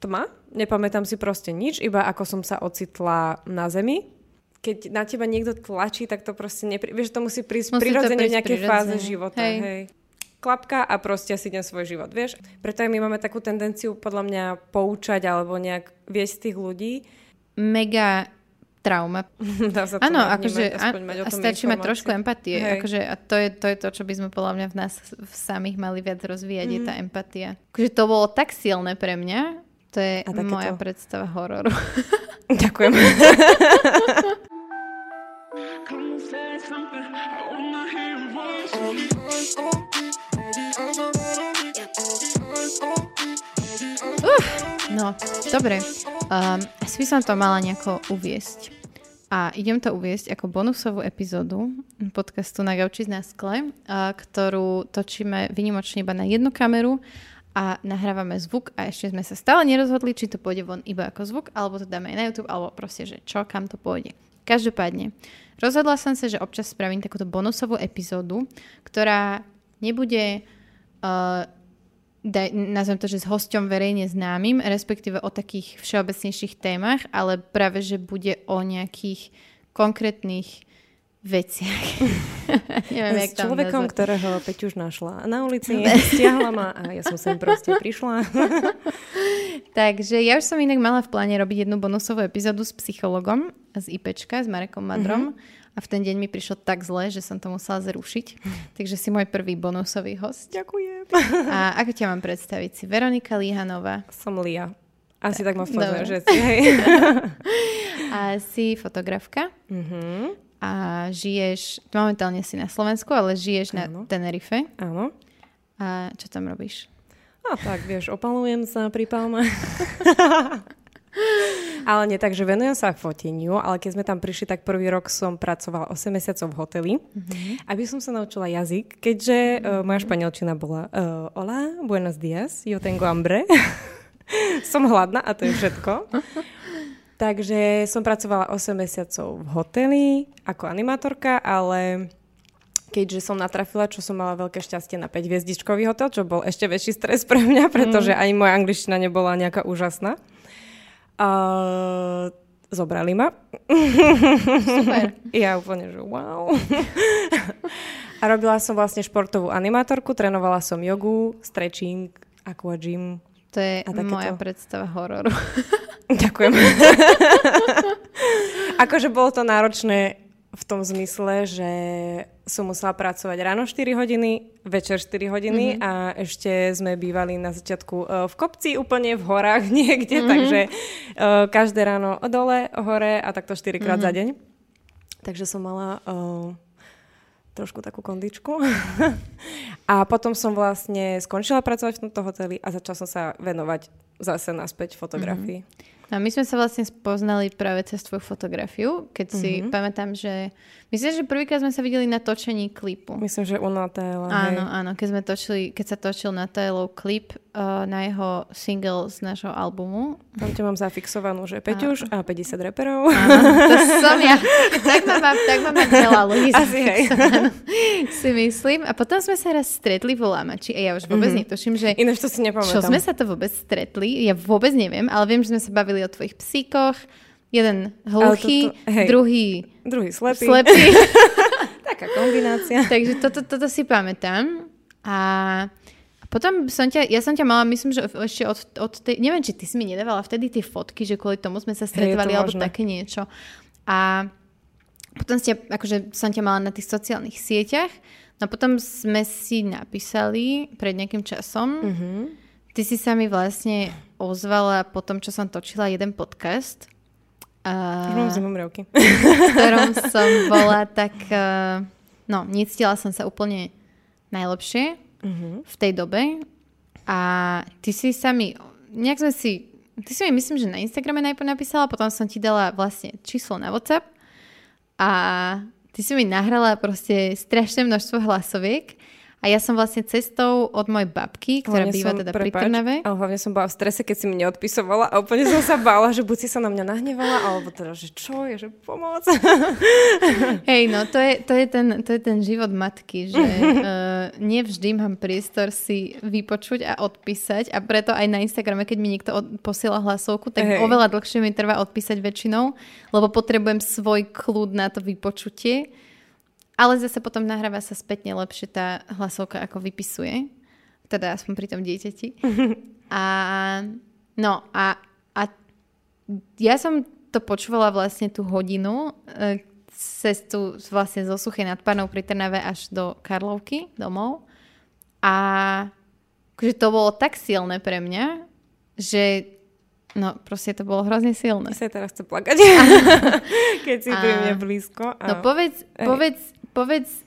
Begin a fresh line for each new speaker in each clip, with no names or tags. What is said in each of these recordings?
tma, nepamätám si proste nič, iba ako som sa ocitla na zemi. Keď na teba niekto tlačí, tak to proste nepri... Vieš, to musí prísť musí prirodzene v nejakej fáze života. Hej. hej. Klapka a proste si idem svoj život, vieš. Preto aj my máme takú tendenciu podľa mňa poučať alebo nejak viesť tých ľudí.
Mega trauma.
Dá sa
to Áno, akože a, a stačí mať trošku empatie. Akože, a to je, to je to, čo by sme podľa mňa v nás v samých mali viac rozvíjať, mm. je tá mhm. empatia. Akože to bolo tak silné pre mňa, to je moja to... predstava hororu.
Ďakujem.
Uh, no, dobre. Um, asi by som to mala nejako uviesť. A idem to uviesť ako bonusovú epizódu podcastu na gauči na skle, ktorú točíme vynimočne iba na jednu kameru a nahrávame zvuk a ešte sme sa stále nerozhodli, či to pôjde von iba ako zvuk, alebo to dáme aj na YouTube, alebo proste, že čo, kam to pôjde. Každopádne, rozhodla som sa, že občas spravím takúto bonusovú epizódu, ktorá nebude, uh, daj, nazvem to, že s hosťom verejne známym, respektíve o takých všeobecnejších témach, ale práve, že bude o nejakých konkrétnych veciach.
Neviem, S človekom, nazvať. ktorého Peť už našla na ulici, stiahla ma a ja som sem proste prišla.
Takže ja už som inak mala v pláne robiť jednu bonusovú epizódu s psychologom z IPčka, s Marekom Madrom. Mm-hmm. A v ten deň mi prišlo tak zle, že som to musela zrušiť. Takže si môj prvý bonusový host.
Ďakujem.
A ako ťa mám predstaviť? Si Veronika Líhanová.
Som Lia. Asi tak, tak ma že si.
A si fotografka.
Mm-hmm
a žiješ, momentálne si na Slovensku, ale žiješ Áno. na Tenerife.
Áno.
A čo tam robíš?
A tak, vieš, opalujem sa pri palme. ale nie tak, že venujem sa foteniu, ale keď sme tam prišli, tak prvý rok som pracovala 8 mesiacov v hoteli, mm-hmm. aby som sa naučila jazyk, keďže mm-hmm. uh, moja španielčina bola uh, Hola, buenos días, yo tengo hambre. som hladná a to je všetko. Takže som pracovala 8 mesiacov v hoteli ako animátorka, ale keďže som natrafila, čo som mala veľké šťastie na 5 hviezdičkový hotel, čo bol ešte väčší stres pre mňa, pretože mm. ani moja angličtina nebola nejaká úžasná. Uh, zobrali ma.
Super.
ja úplne, že wow. a robila som vlastne športovú animátorku, trénovala som jogu, stretching, aqua gym.
To je moja predstava hororu.
Ďakujem. akože bolo to náročné v tom zmysle, že som musela pracovať ráno 4 hodiny, večer 4 hodiny mm-hmm. a ešte sme bývali na začiatku uh, v kopci, úplne v horách niekde, mm-hmm. takže uh, každé ráno dole, hore a takto 4 krát mm-hmm. za deň. Takže som mala uh, trošku takú kondičku. a potom som vlastne skončila pracovať v tomto hoteli a začala som sa venovať zase naspäť fotografii. Mm-hmm.
A my sme sa vlastne spoznali práve cez tvoju fotografiu, keď si mm-hmm. pamätám, že Myslím, že prvýkrát sme sa videli na točení klipu.
Myslím, že u Natála.
Áno, hej. áno, keď, sme točili, keď sa točil Natálov klip uh, na jeho single z nášho albumu.
Tam ťa mám zafixovanú, že Peťuš a, a 50 reperov.
Áno, to som ja. tak ma mám, tak ma mám veľa ľudí
Asi hej.
si myslím. A potom sme sa raz stretli v Lamači a ja už vôbec mm-hmm. netuším, že...
Ináč to si nepamätám.
Čo sme sa to vôbec stretli, ja vôbec neviem, ale viem, že sme sa bavili o tvojich psíkoch, Jeden hluchý, hej, druhý...
Druhý slepý.
slepý.
Taká kombinácia.
Takže toto, toto si pamätám. A potom som ťa, ja som ťa mala, myslím, že ešte od, od tej, neviem, či ty si mi nedávala vtedy tie fotky, že kvôli tomu sme sa stretovali, alebo možné. také niečo. A potom ste, akože som ťa mala na tých sociálnych sieťach, no potom sme si napísali pred nejakým časom.
Mm-hmm.
Ty si sa mi vlastne ozvala po tom, čo som točila jeden podcast
Uh,
v ktorom som bola tak... Uh, no, necítila som sa úplne najlepšie uh-huh. v tej dobe. A ty si sa mi... Nejak sme si... Ty si mi myslím, že na Instagrame najprv napísala, potom som ti dala vlastne číslo na WhatsApp a ty si mi nahrala proste strašné množstvo hlasoviek a ja som vlastne cestou od mojej babky, ktorá hlavne býva som, teda prepáč, pri Trnave.
Ale hlavne som bola v strese, keď si mi neodpisovala a úplne som sa bála, že buď si sa na mňa nahnevala, alebo teda, že čo je, že pomoc.
Hej, no to je, to, je ten, to je ten život matky, že uh, nevždy mám priestor si vypočuť a odpísať a preto aj na Instagrame, keď mi niekto od, posiela hlasovku, tak Hej. oveľa dlhšie mi trvá odpísať väčšinou, lebo potrebujem svoj kľud na to vypočutie. Ale zase potom nahráva sa spätne lepšie tá hlasovka, ako vypisuje. Teda aspoň pri tom dieťati. A no a, a ja som to počúvala vlastne tú hodinu, e, cestu vlastne zo Suchej nad Panou pri Trnave až do Karlovky domov. A akože to bolo tak silné pre mňa, že no proste to bolo hrozne silné.
Ja sa teraz chce plakať, keď si a... pri mne blízko.
A... No povedz, povedz, povedz,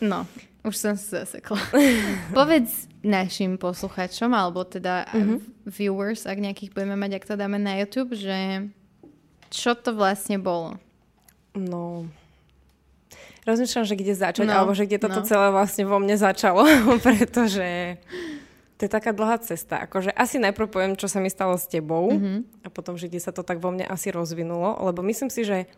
no, už som sa zasekla. povedz našim posluchačom, alebo teda mm-hmm. viewers, ak nejakých budeme mať, ak to dáme na YouTube, že čo to vlastne bolo.
No, rozmýšľam, že kde začať, no, alebo že kde toto no. celé vlastne vo mne začalo, pretože to je taká dlhá cesta. Akože asi najprv poviem, čo sa mi stalo s tebou mm-hmm. a potom, že kde sa to tak vo mne asi rozvinulo, lebo myslím si, že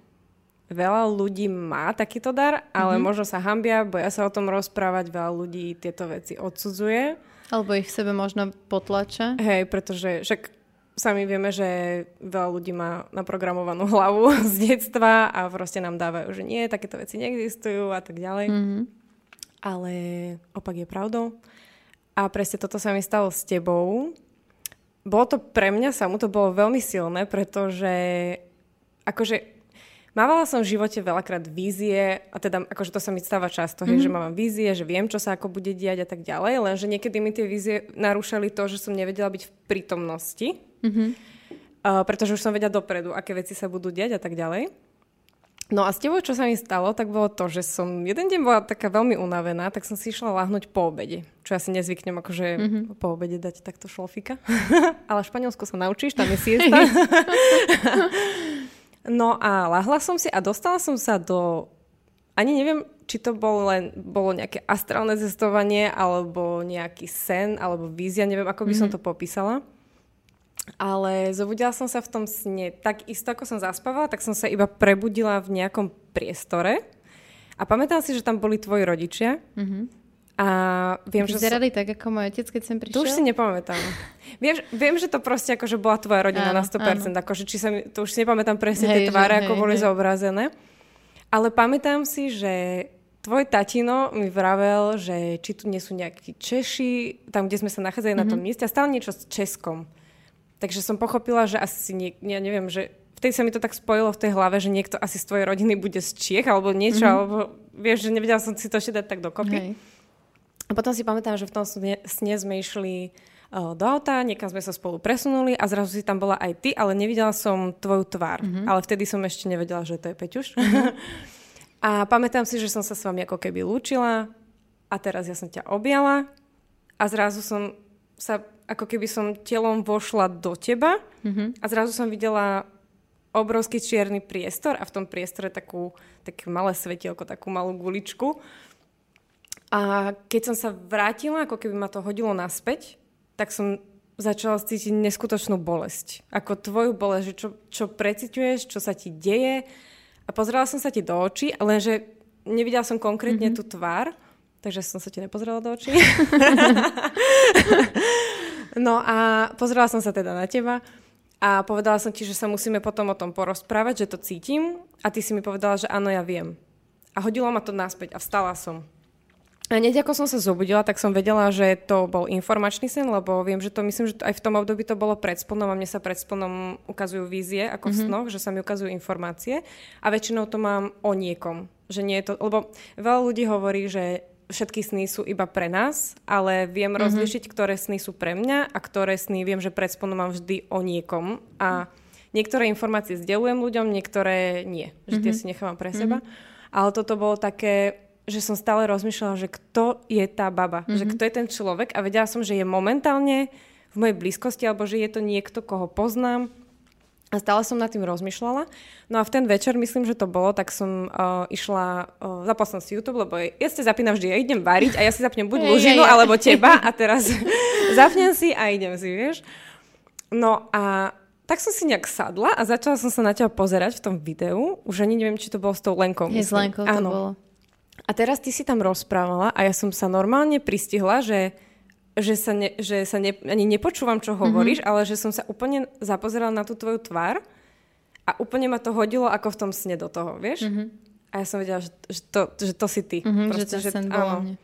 veľa ľudí má takýto dar, ale mm-hmm. možno sa hambia, boja sa o tom rozprávať, veľa ľudí tieto veci odsudzuje.
Alebo ich v sebe možno potlača.
Hej, pretože však sami vieme, že veľa ľudí má naprogramovanú hlavu z detstva a proste nám dávajú, že nie, takéto veci neexistujú a tak ďalej. Mm-hmm. Ale opak je pravdou. A presne toto sa mi stalo s tebou. Bolo to pre mňa samú, to bolo veľmi silné, pretože akože Mávala som v živote veľakrát vízie, a teda akože to sa mi stáva často, mm-hmm. hej, že mhm. mám vízie, že viem, čo sa ako bude diať a tak ďalej, lenže niekedy mi tie vízie narúšali to, že som nevedela byť v prítomnosti, mm-hmm. uh, pretože už som vedela dopredu, aké veci sa budú diať a tak ďalej. No a s tebou, čo sa mi stalo, tak bolo to, že som jeden deň bola taká veľmi unavená, tak som si išla láhnuť po obede. Čo ja si nezvyknem akože mm-hmm. po obede dať takto šlofika. Ale Španielsko sa naučíš, tam je siesta. No a lahla som si a dostala som sa do... Ani neviem, či to bolo len bolo nejaké astrálne cestovanie, alebo nejaký sen, alebo vízia, neviem, ako by mm-hmm. som mhm. to popísala. Ale zobudila som sa v tom sne tak isto, ako som zaspávala, tak som sa iba prebudila v nejakom priestore. A pamätám si, že tam boli tvoji rodičia. Mm-hmm. A
viem, že... Som... tak ako môj otec, keď sem prišiel?
To už si nepamätám. viem, viem, že to proste akože bola tvoja rodina áno, na 100%. Áno. Akože, či sa mi, to už si nepamätám presne hej, tie tváre, že, ako hej, boli hej. zobrazené. Ale pamätám si, že tvoj tatino mi vravel, že či tu nie sú nejakí Češi, tam, kde sme sa nachádzali mm-hmm. na tom mhm. mieste a stále niečo s Českom. Takže som pochopila, že asi, nie, ja neviem, že vtedy sa mi to tak spojilo v tej hlave, že niekto asi z tvojej rodiny bude z Čiech alebo niečo, mm-hmm. alebo vieš, že nevedela som si to ešte dať tak dokopy. Hej. A potom si pamätám, že v tom sne, sne sme išli uh, do auta, niekam sme sa spolu presunuli a zrazu si tam bola aj ty, ale nevidela som tvoju tvár. Mm-hmm. Ale vtedy som ešte nevedela, že to je Peťuš. Mm-hmm. a pamätám si, že som sa s vami ako keby lúčila a teraz ja som ťa objala a zrazu som sa, ako keby som telom vošla do teba mm-hmm. a zrazu som videla obrovský čierny priestor a v tom priestore takú, také malé svetielko, takú malú guličku a keď som sa vrátila, ako keby ma to hodilo naspäť, tak som začala cítiť neskutočnú bolesť. Ako tvoju bolesť, že čo, čo preciťuješ, čo sa ti deje. A pozrela som sa ti do očí, lenže nevidela som konkrétne mm-hmm. tú tvár, takže som sa ti nepozrela do očí. no a pozrela som sa teda na teba a povedala som ti, že sa musíme potom o tom porozprávať, že to cítim a ty si mi povedala, že áno, ja viem. A hodilo ma to naspäť a vstala som. A hneď ako som sa zobudila, tak som vedela, že to bol informačný sen, lebo viem, že to myslím, že aj v tom období to bolo pred sponom a mne sa pred sponom ukazujú vízie ako mm-hmm. v mhm. snoch, že sa mi ukazujú informácie a väčšinou to mám o niekom. Že nie je to, lebo veľa ľudí hovorí, že všetky sny sú iba pre nás, ale viem mm-hmm. rozlišiť, ktoré sny sú pre mňa a ktoré sny viem, že pred sponom mám vždy o niekom a niektoré informácie zdelujem ľuďom, niektoré nie. Že tie mm-hmm. si nechávam pre seba. Mm-hmm. Ale toto bolo také že som stále rozmýšľala, že kto je tá baba, mm-hmm. že mhm. kto je ten človek a vedela som, že je momentálne v mojej blízkosti alebo že je to niekto, koho poznám a stále som nad tým rozmýšľala. No a v ten večer, myslím, že to bolo, tak som uh, išla, uh, zapla som si YouTube, lebo ja si zapínam vždy, ja idem variť a ja si zapnem buď Lužinu alebo teba a teraz zapnem si a idem si, vieš. No a tak som si nejak sadla a začala som sa na teba pozerať v tom videu. Už ani neviem, či to bolo s tou Lenkou.
Je s Lenkou to bolo.
A teraz ty si tam rozprávala a ja som sa normálne pristihla, že že sa, ne, že sa ne, ani nepočúvam, čo hovoríš, mm-hmm. ale že som sa úplne zapozerala na tú tvoju tvár a úplne ma to hodilo ako v tom sne do toho, vieš? Mm-hmm. A ja som vedela, že, že, to, že to si ty.
Mm-hmm, Proste, že to že, sen áno.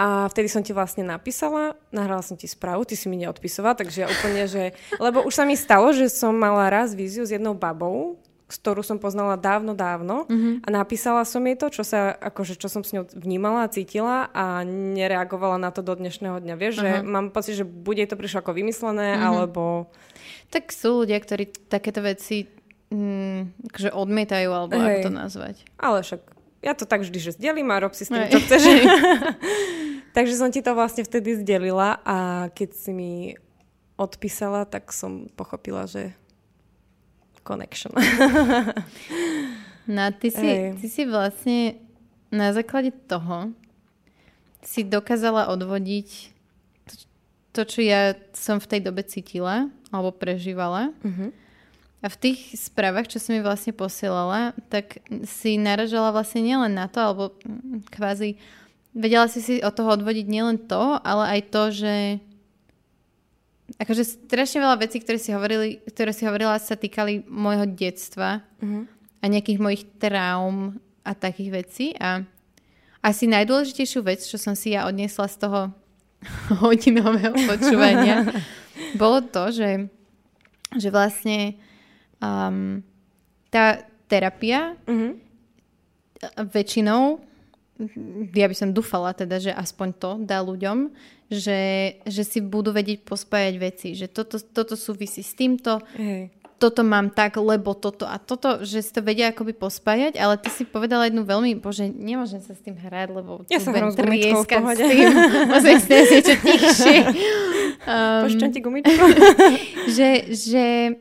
A vtedy som ti vlastne napísala, nahrala som ti správu, ty si mi neodpisovala, takže ja úplne, že... Lebo už sa mi stalo, že som mala raz víziu s jednou babou, ktorú som poznala dávno, dávno mm-hmm. a napísala som jej to, čo sa, akože, čo som s ňou vnímala a cítila a nereagovala na to do dnešného dňa. Vieš, uh-huh. že mám pocit, že bude to prišlo ako vymyslené, mm-hmm. alebo...
Tak sú ľudia, ktorí takéto veci mm, akože odmietajú, alebo Hej. ako to nazvať.
Ale však ja to tak vždy, že zdelím a rob si s tým, čo chceš. Takže som ti to vlastne vtedy zdelila a keď si mi odpísala, tak som pochopila, že connection.
no ty si, ty si vlastne na základe toho si dokázala odvodiť to, to, čo ja som v tej dobe cítila alebo prežívala. Uh-huh. A v tých správach, čo si mi vlastne posielala, tak si naražala vlastne nielen na to, alebo kvázi vedela si si od toho odvodiť nielen to, ale aj to, že akože strašne veľa vecí, ktoré si, hovorili, ktoré si hovorila, sa týkali môjho detstva uh-huh. a nejakých mojich traum a takých vecí. A asi najdôležitejšiu vec, čo som si ja odniesla z toho hodinového počúvania, bolo to, že, že vlastne um, tá terapia uh-huh. väčšinou ja by som dúfala teda, že aspoň to dá ľuďom, že, že si budú vedieť pospájať veci, že toto, toto súvisí s týmto, Hej. toto mám tak, lebo toto a toto, že si to vedia akoby pospájať, ale ty si povedala jednu veľmi, bože, nemôžem sa s tým hrať, lebo
ja sa hrám s gumičkou
s tým, musím si niečo tichšie.
Um, ti gumičku.
že, že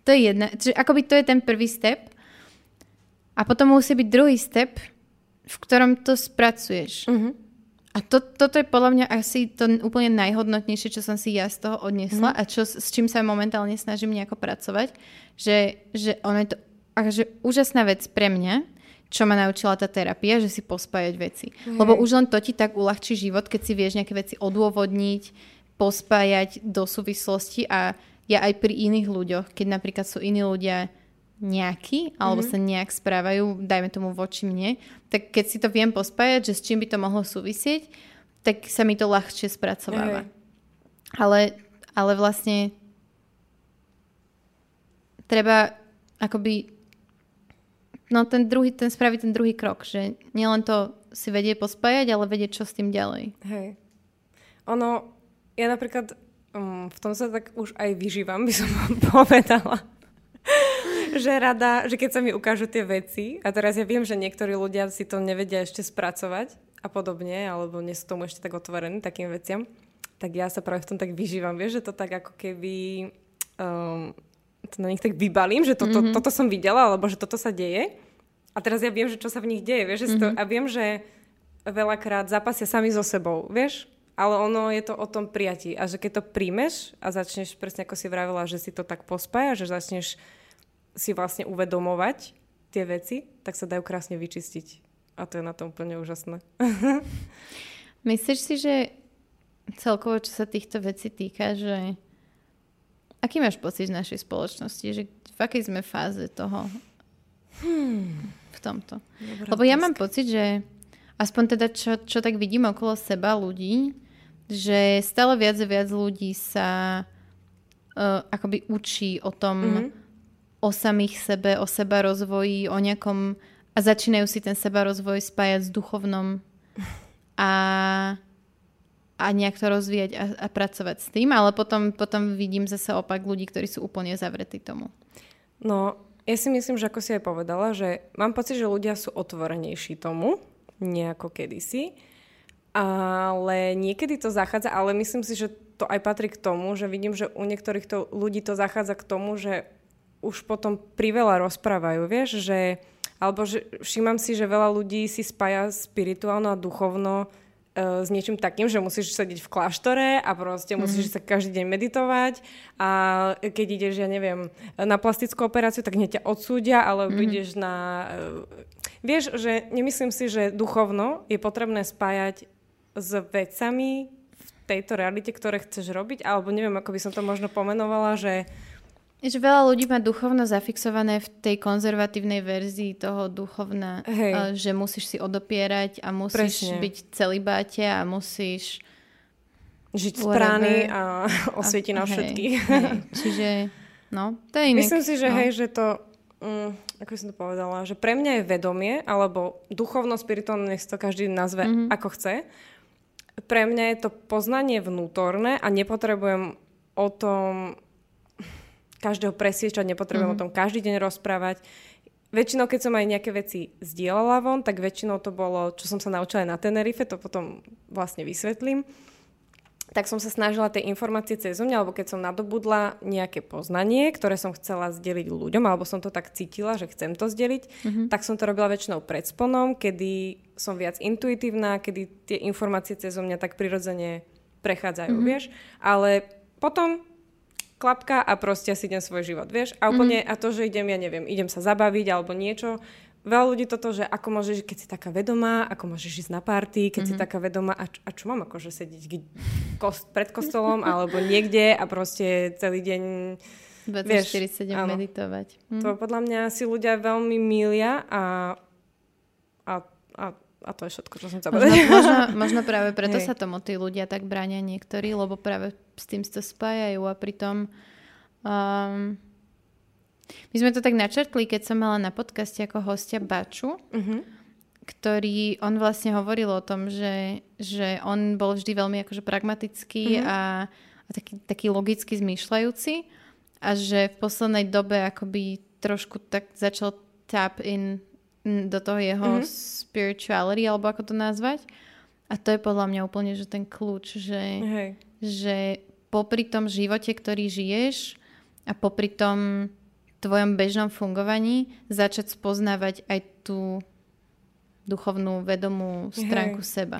to je jedna, že akoby to je ten prvý step a potom musí byť druhý step, v ktorom to spracuješ. Uh-huh. A to, toto je podľa mňa asi to úplne najhodnotnejšie, čo som si ja z toho odnesla uh-huh. a čo, s čím sa momentálne snažím nejako pracovať, že, že ono je to akože úžasná vec pre mňa, čo ma naučila tá terapia, že si pospájať veci. Uh-huh. Lebo už len to ti tak uľahčí život, keď si vieš nejaké veci odôvodniť, pospájať do súvislosti a ja aj pri iných ľuďoch, keď napríklad sú iní ľudia nejaký, alebo mm-hmm. sa nejak správajú, dajme tomu voči mne, tak keď si to viem pospájať, že s čím by to mohlo súvisieť, tak sa mi to ľahšie spracováva. Mm. Ale, ale vlastne treba akoby no ten druhý, ten spraviť ten druhý krok, že nielen to si vedie pospájať, ale vedieť, čo s tým ďalej.
Hej. Ono, ja napríklad um, v tom sa tak už aj vyžívam, by som vám povedala že rada, že keď sa mi ukážu tie veci, a teraz ja viem, že niektorí ľudia si to nevedia ešte spracovať a podobne, alebo nie sú tomu ešte tak otvorení takým veciam, tak ja sa práve v tom tak vyžívam. Vieš, že to tak ako keby um, to na nich tak vybalím, že toto, mm-hmm. toto som videla, alebo že toto sa deje. A teraz ja viem, že čo sa v nich deje, vieš, že mm-hmm. to, a viem, že veľakrát zápasia sami so sebou, vieš, ale ono je to o tom prijatí a že keď to príjmeš a začneš, presne ako si vravila, že si to tak pospája, že začneš si vlastne uvedomovať tie veci, tak sa dajú krásne vyčistiť. A to je na tom úplne úžasné.
Myslíš si, že celkovo, čo sa týchto vecí týka, že aký máš pocit z našej spoločnosti? Že v akej sme fáze toho hmm. v tomto? Dobrá Lebo ja mám pocit, že aspoň teda čo, čo tak vidím okolo seba ľudí, že stále viac a viac ľudí sa uh, akoby učí o tom, mm-hmm o samých sebe, o seba rozvoji, o nejakom a začínajú si ten seba rozvoj spájať s duchovnom a, a nejak to rozvíjať a, a pracovať s tým, ale potom, potom vidím zase opak ľudí, ktorí sú úplne zavretí tomu.
No, ja si myslím, že ako si aj povedala, že mám pocit, že ľudia sú otvorenejší tomu, nejako kedysi, ale niekedy to zachádza, ale myslím si, že to aj patrí k tomu, že vidím, že u niektorých to, ľudí to zachádza k tomu, že už potom priveľa rozprávajú, vieš, že alebo že všímam si, že veľa ľudí si spája spirituálno a duchovno e, s niečím takým, že musíš sedieť v kláštore a proste mm-hmm. musíš sa každý deň meditovať a keď ideš, ja neviem, na plastickú operáciu, tak hneď ťa odsúdia, alebo mm-hmm. ideš na... E, vieš, že nemyslím si, že duchovno je potrebné spájať s vecami v tejto realite, ktoré chceš robiť, alebo neviem, ako by som to možno pomenovala, že
že veľa ľudí má duchovno zafixované v tej konzervatívnej verzii toho duchovna, Hej. že musíš si odopierať a musíš Presne. byť celibáte a musíš
žiť z prány a osvieti na všetkých. Hej.
Čiže, no, to je inak.
Myslím si, že no. hej, že to, um, ako som to povedala, že pre mňa je vedomie, alebo duchovno, spirituálne, nech to každý nazve mm-hmm. ako chce. Pre mňa je to poznanie vnútorné a nepotrebujem o tom každého presviečať, nepotrebujem mm-hmm. o tom každý deň rozprávať. Väčšinou, keď som aj nejaké veci zdieľala von, tak väčšinou to bolo, čo som sa naučila aj na Tenerife, to potom vlastne vysvetlím. Tak som sa snažila tie informácie cez mňa, alebo keď som nadobudla nejaké poznanie, ktoré som chcela zdeliť ľuďom, alebo som to tak cítila, že chcem to zdeliť, mm-hmm. tak som to robila väčšinou pred sponom, kedy som viac intuitívna, kedy tie informácie cez mňa tak prirodzene prechádzajú, mm-hmm. vieš. Ale potom klapka a proste si idem svoj život, vieš? A úplne, mm-hmm. a to, že idem, ja neviem, idem sa zabaviť alebo niečo, veľa ľudí toto, že ako môžeš, keď si taká vedomá, ako môžeš ísť na party, keď mm-hmm. si mhm. taká vedomá, a, a čo mám akože sedieť kost, pred kostolom alebo niekde a proste celý deň
24-7 meditovať.
Hm. To podľa mňa si ľudia veľmi milia a, a to je všetko, čo som chcela.
Možno, možno, možno práve preto Hej. sa tomu tí ľudia tak bránia niektorí, lebo práve s tým sa spájajú a pritom um, my sme to tak načrtli, keď som mala na podcaste ako hostia Baču, uh-huh. ktorý, on vlastne hovoril o tom, že, že on bol vždy veľmi akože pragmatický uh-huh. a, a taký, taký logicky zmýšľajúci a že v poslednej dobe akoby trošku tak začal tap in do toho jeho mm-hmm. spirituality, alebo ako to nazvať. A to je podľa mňa úplne, že ten kľúč, že, Hej. že popri tom živote, ktorý žiješ a popri tom tvojom bežnom fungovaní začať spoznávať aj tú duchovnú, vedomú stránku Hej. seba.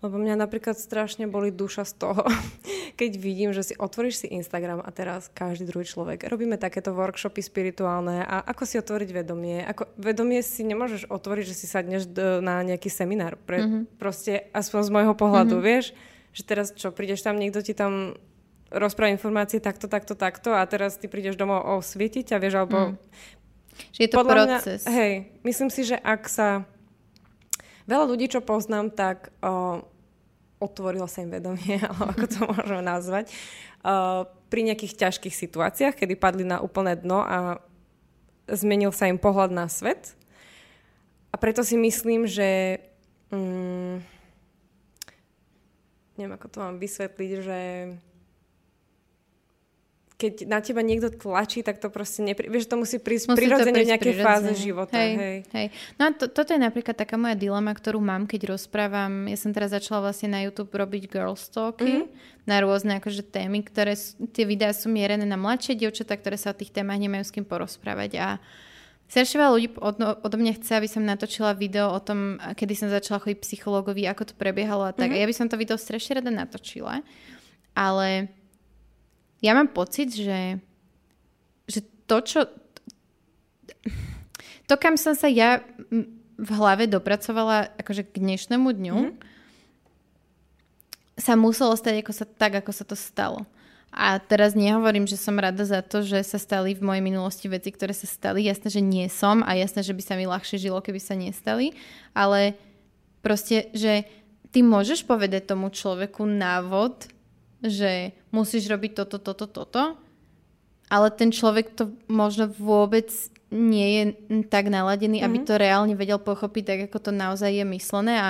Lebo mňa napríklad strašne boli duša z toho, keď vidím, že si otvoríš si Instagram a teraz každý druhý človek. Robíme takéto workshopy spirituálne a ako si otvoriť vedomie. Ako, vedomie si nemôžeš otvoriť, že si sadneš do, na nejaký seminár. Pre, mm-hmm. Proste aspoň z môjho pohľadu, mm-hmm. vieš, že teraz čo, prídeš tam, niekto ti tam rozpráva informácie takto, takto, takto a teraz ty prídeš domov osvietiť a vieš, alebo... Mm.
Že je to proces.
Mňa, hej, myslím si, že ak sa veľa ľudí, čo poznám, tak o, otvorilo sa im vedomie, alebo ako to môžeme nazvať, o, pri nejakých ťažkých situáciách, kedy padli na úplné dno a zmenil sa im pohľad na svet. A preto si myslím, že... Mm, neviem, ako to mám vysvetliť, že keď na teba niekto tlačí, tak to proste nepri... Vieš, to musí prísť musí prirodzene v nejakej fáze života.
Hej, hej. hej. No a to, toto je napríklad taká moja dilema, ktorú mám, keď rozprávam. Ja som teraz začala vlastne na YouTube robiť girl talky mm-hmm. na rôzne akože témy, ktoré tie videá sú mierené na mladšie dievčatá, ktoré sa o tých témach nemajú s kým porozprávať. A Strašne veľa ľudí od, odo mňa chce, aby som natočila video o tom, kedy som začala chodiť psychologovi, ako to prebiehalo a tak. Mm-hmm. Ja by som to video strašne rada natočila. Ale ja mám pocit, že, že to, čo... To, kam som sa ja v hlave dopracovala akože k dnešnému dňu, mm-hmm. sa muselo stať ako sa, tak, ako sa to stalo. A teraz nehovorím, že som rada za to, že sa stali v mojej minulosti veci, ktoré sa stali. Jasné, že nie som a jasné, že by sa mi ľahšie žilo, keby sa nestali. Ale proste, že ty môžeš povedať tomu človeku návod, že musíš robiť toto, toto, toto, ale ten človek to možno vôbec nie je tak naladený, mm-hmm. aby mhm. to reálne vedel pochopiť tak, ako to naozaj je myslené a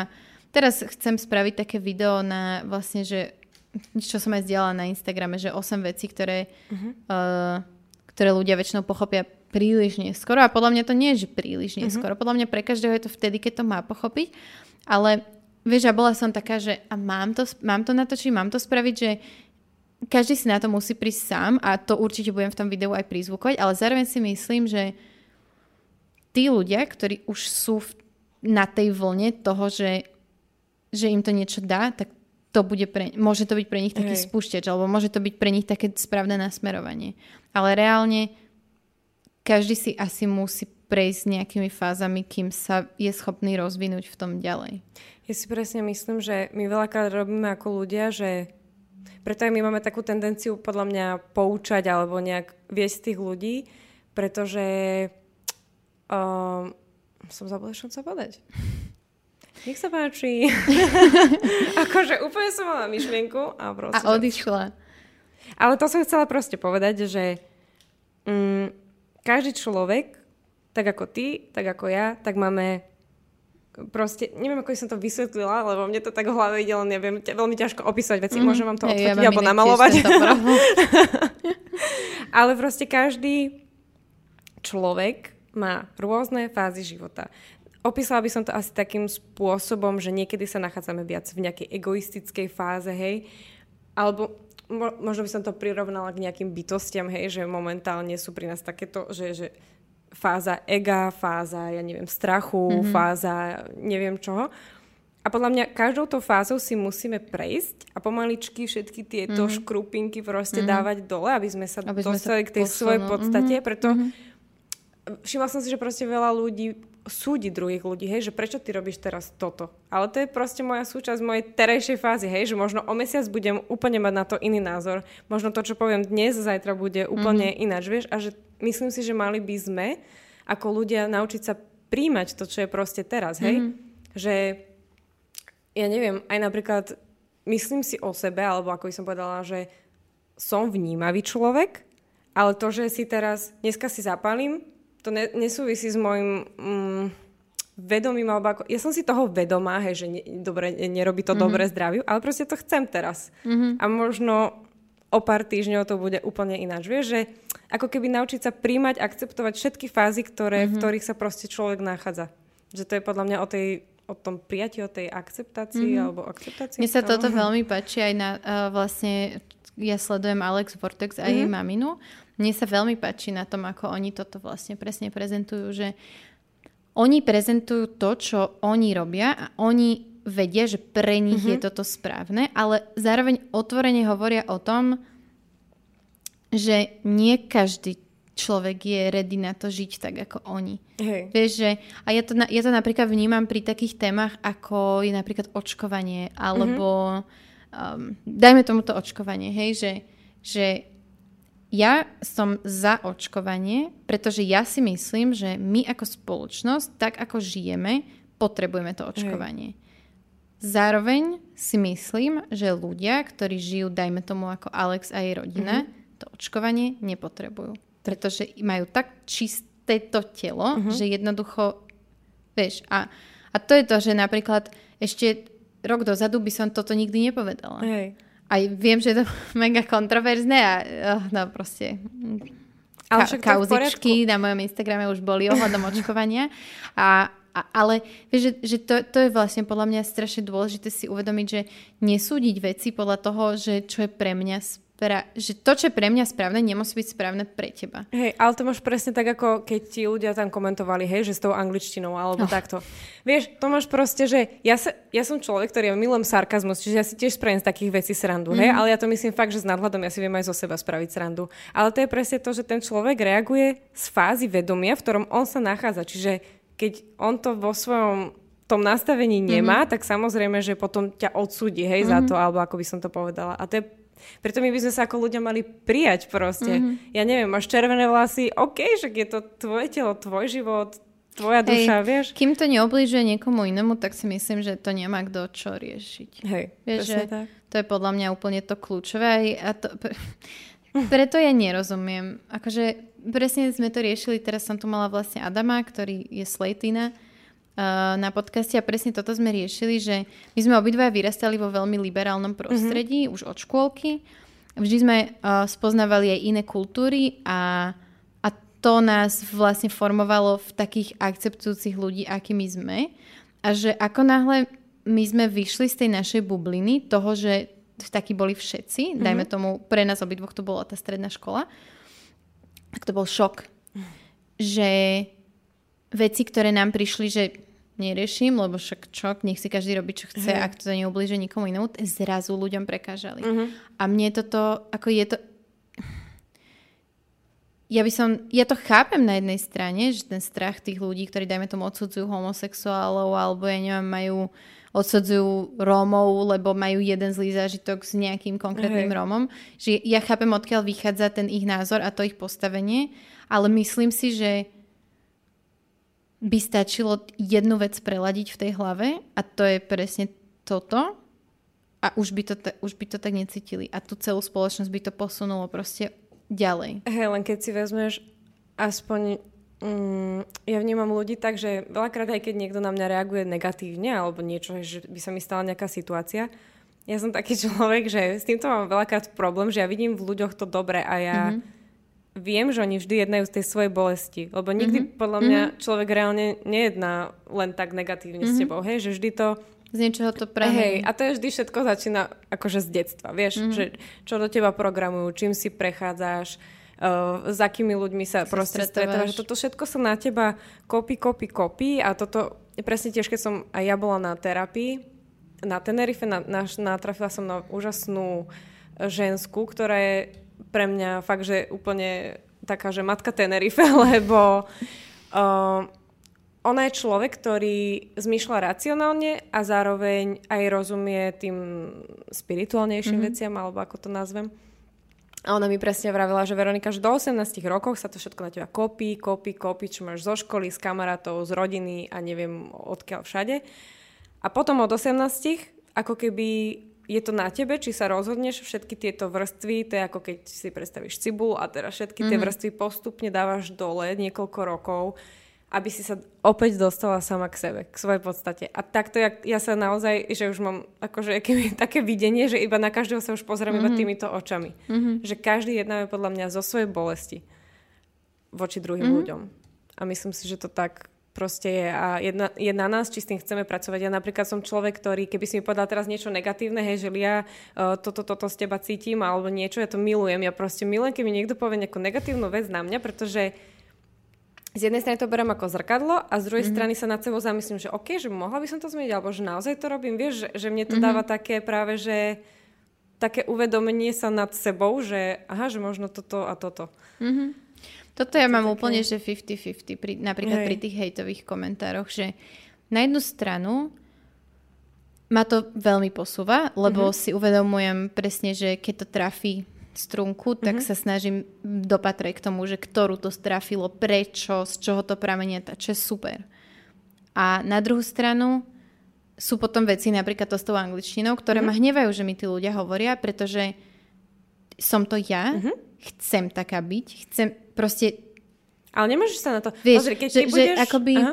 teraz chcem spraviť také video na vlastne, že čo som aj zdieľala na Instagrame, že 8 vecí, ktoré, mm-hmm. uh, ktoré ľudia väčšinou pochopia príliš neskoro a podľa mňa to nie je, že príliš mhm. neskoro. Mm-hmm. Podľa mňa pre každého je to vtedy, keď to má pochopiť, ale Vieš, a bola som taká, že a mám to, mám to natočiť, mám to spraviť, že každý si na to musí prísť sám a to určite budem v tom videu aj prizvukovať, ale zároveň si myslím, že tí ľudia, ktorí už sú v, na tej vlne toho, že, že im to niečo dá, tak to bude pre, môže to byť pre nich taký Hej. spúšťač, alebo môže to byť pre nich také správne nasmerovanie. Ale reálne každý si asi musí prejsť nejakými fázami, kým sa je schopný rozvinúť v tom ďalej.
Ja si presne myslím, že my veľakrát robíme ako ľudia, že preto aj my máme takú tendenciu podľa mňa poučať alebo nejak viesť tých ľudí, pretože um, som zabudla, čo sa povedať. Nech sa páči. akože úplne som mala myšlienku a proste...
A odišla.
Ale to som chcela proste povedať, že um, každý človek, tak ako ty, tak ako ja, tak máme proste, neviem, ako som to vysvetlila, lebo mne to tak v hlave ide, len neviem, ťa, veľmi ťažko opísať veci, mm, môžem vám to odfotiť ja alebo namalovať. Ale proste každý človek má rôzne fázy života. Opísala by som to asi takým spôsobom, že niekedy sa nachádzame viac v nejakej egoistickej fáze, hej, alebo mo- možno by som to prirovnala k nejakým bytostiam, hej, že momentálne sú pri nás takéto, že, že fáza ega, fáza, ja neviem, strachu, mm-hmm. fáza neviem čoho. A podľa mňa každou tou fázou si musíme prejsť a pomaličky všetky tieto mm-hmm. škrupinky proste mm-hmm. dávať dole, aby sme sa aby dostali sme sa k tej posunú. svojej podstate, mm-hmm. preto mm-hmm všimla som si, že proste veľa ľudí súdi druhých ľudí, hej, že prečo ty robíš teraz toto. Ale to je proste moja súčasť mojej terejšej fázy, hej, že možno o mesiac budem úplne mať na to iný názor. Možno to, čo poviem dnes, zajtra bude úplne mm-hmm. ináč, vieš, a že myslím si, že mali by sme ako ľudia naučiť sa príjmať to, čo je proste teraz, hej. Mm-hmm. Že ja neviem, aj napríklad myslím si o sebe, alebo ako by som povedala, že som vnímavý človek, ale to, že si teraz, dneska si zapalím, to ne, nesúvisí s môjim mm, vedomím, alebo ako, ja som si toho vedomá, hej, že ne, dobre, nerobí to mm-hmm. dobre zdraviu, ale proste to chcem teraz. Mm-hmm. A možno o pár týždňov to bude úplne ináč. Vieš, že ako keby naučiť sa príjmať, akceptovať všetky fázy, ktoré, mm-hmm. v ktorých sa proste človek nachádza. Že to je podľa mňa o tej o tom prijatí, o tej akceptácii mm-hmm. alebo akceptácii.
Mne sa toto veľmi páči aj na uh, vlastne, ja sledujem Alex Vortex a mm-hmm. jej maminu mne sa veľmi páči na tom, ako oni toto vlastne presne prezentujú, že oni prezentujú to, čo oni robia a oni vedia, že pre nich mm-hmm. je toto správne, ale zároveň otvorene hovoria o tom, že nie každý človek je ready na to žiť tak, ako oni. Hej. Vieš, že, a ja to, ja to napríklad vnímam pri takých témach, ako je napríklad očkovanie, alebo mm-hmm. Um, dajme tomu to očkovanie, hej, že, že ja som za očkovanie, pretože ja si myslím, že my ako spoločnosť, tak ako žijeme, potrebujeme to očkovanie. Hej. Zároveň si myslím, že ľudia, ktorí žijú, dajme tomu ako Alex a jej rodina, mm-hmm. to očkovanie nepotrebujú. Pretože majú tak čisté to telo, mm-hmm. že jednoducho, vieš, a, a to je to, že napríklad ešte rok dozadu by som toto nikdy nepovedala. Hej. Aj viem, že je to mega kontroverzné a oh, no proste ale ka- kauzičky na mojom Instagrame už boli ohľadom očkovania. A a, ale vieš, že, že to, to je vlastne podľa mňa strašne dôležité si uvedomiť, že nesúdiť veci podľa toho, že čo je pre mňa pra, že to, čo je pre mňa správne, nemusí byť správne pre teba.
Hej, ale to máš presne tak, ako keď ti ľudia tam komentovali, hej, že s tou angličtinou alebo oh. takto. Vieš, to máš proste, že ja, sa, ja som človek, ktorý ja milujem sarkazmus, čiže ja si tiež spravím z takých vecí srandu, mm-hmm. hej, mhm. ale ja to myslím fakt, že s nadhľadom ja si viem aj zo seba spraviť srandu. Ale to je presne to, že ten človek reaguje z fázy vedomia, v ktorom on sa nachádza. Čiže keď on to vo svojom tom nastavení nemá, mm-hmm. tak samozrejme, že potom ťa odsúdi, hej, mm-hmm. za to, alebo ako by som to povedala. A to je preto my by sme sa ako ľudia mali prijať proste. Mm-hmm. Ja neviem, máš červené vlasy, OK, že je to tvoje telo, tvoj život, tvoja duša, Hej, vieš.
Kým to neoblížuje niekomu inému, tak si myslím, že to nemá kto čo riešiť.
Hej, vieš, že tak.
To je podľa mňa úplne to kľúčové. A to, preto ja nerozumiem. Akože presne sme to riešili, teraz som tu mala vlastne Adama, ktorý je Slejtina na podcaste a presne toto sme riešili, že my sme obidvaja vyrastali vo veľmi liberálnom prostredí, mm-hmm. už od škôlky. Vždy sme uh, spoznávali aj iné kultúry a, a to nás vlastne formovalo v takých akceptujúcich ľudí, akými sme. A že ako náhle my sme vyšli z tej našej bubliny, toho, že takí boli všetci, mm-hmm. dajme tomu, pre nás obidvoch to bola tá stredná škola, tak to bol šok. Že veci, ktoré nám prišli, že neriešim, lebo však čo, nech si každý robí, čo chce, hey. ak to neublíže nikomu inému, zrazu ľuďom prekážali. Uh-huh. A mne toto, ako je to... ja by som, ja to chápem na jednej strane, že ten strach tých ľudí, ktorí dajme tomu odsudzujú homosexuálov alebo ja neviem, majú odsudzujú Rómov, lebo majú jeden zlý zážitok s nejakým konkrétnym hey. Rómom. Že ja chápem, odkiaľ vychádza ten ich názor a to ich postavenie, ale myslím si, že by stačilo jednu vec preladiť v tej hlave a to je presne toto a už by to, ta, už by to tak necítili. A tú celú spoločnosť by to posunulo proste ďalej.
Hej, len keď si vezmeš aspoň Mm, ja vnímam ľudí tak, že veľakrát aj keď niekto na mňa reaguje negatívne alebo niečo, že by sa mi stala nejaká situácia, ja som taký človek, že s týmto mám veľakrát problém, že ja vidím v ľuďoch to dobre a ja mm-hmm. Viem, že oni vždy jednajú z tej svojej bolesti. Lebo nikdy mm-hmm. podľa mňa mm-hmm. človek reálne nejedná len tak negatívne mm-hmm. s tebou. Hej, že vždy to
z niečoho to prehej. Hej,
a to je vždy všetko začína akože z detstva, vieš, mm-hmm. že čo do teba programujú, čím si prechádzaš, uh, s akými ľuďmi sa, sa proste stretávaš. Toto všetko sa na teba kopí, kopí, kopí a toto presne tiež, keď som aj ja bola na terapii na Tenerife, na, na, natrafila som na úžasnú žensku, ktorá je pre mňa fakt, že úplne taká, že matka Tenerife, lebo uh, ona je človek, ktorý zmýšľa racionálne a zároveň aj rozumie tým spirituálnejším mm-hmm. veciam, alebo ako to nazvem. A ona mi presne vravila, že Veronika, že do 18 rokov sa to všetko na teba kopí, kopí, kopí, čo máš zo školy, z kamarátov, z rodiny a neviem odkiaľ všade. A potom od 18 ako keby je to na tebe, či sa rozhodneš všetky tieto vrstvy, to je ako keď si predstavíš cibulu a teraz všetky tie mm-hmm. vrstvy postupne dávaš dole niekoľko rokov aby si sa opäť dostala sama k sebe, k svojej podstate. A takto ja, ja sa naozaj, že už mám akože keby, také videnie, že iba na každého sa už pozriem mm-hmm. iba mhm. týmito očami. Mm-hmm. Že každý jednáme podľa mňa zo svojej bolesti voči druhým mm-hmm. ľuďom. A myslím si, že to tak proste je a jedna, je na nás, či s tým chceme pracovať. Ja napríklad som človek, ktorý, keby si mi povedal teraz niečo negatívne, hej, že ja uh, toto, toto z teba cítim alebo niečo, ja to milujem. Ja proste milujem, keby niekto povie nejakú negatívnu vec na mňa, pretože z jednej strany to beriem ako zrkadlo a z druhej mm-hmm. strany sa nad sebou zamyslím, že OK, že mohla by som to zmeniť, alebo že naozaj to robím. Vieš, že, že mne to mm-hmm. dáva také práve, že také uvedomenie sa nad sebou, že aha, že možno toto a toto.
Mm-hmm. Toto ja mám také... úplne, že 50-50, pri, napríklad Hej. pri tých hejtových komentároch, že na jednu stranu ma to veľmi posúva, lebo mm-hmm. si uvedomujem presne, že keď to trafí strunku, tak mm-hmm. sa snažím dopatrať k tomu, že ktorú to strafilo, prečo, z čoho to pramenie, čo je super. A na druhú stranu sú potom veci, napríklad to s tou angličtinou, ktoré mm-hmm. ma hnevajú, že mi tí ľudia hovoria, pretože som to ja, mm-hmm. chcem taká byť, chcem proste...
Ale nemôžeš sa na to...
Vieš, Pozri, keď že, budeš... že akoby... Aha.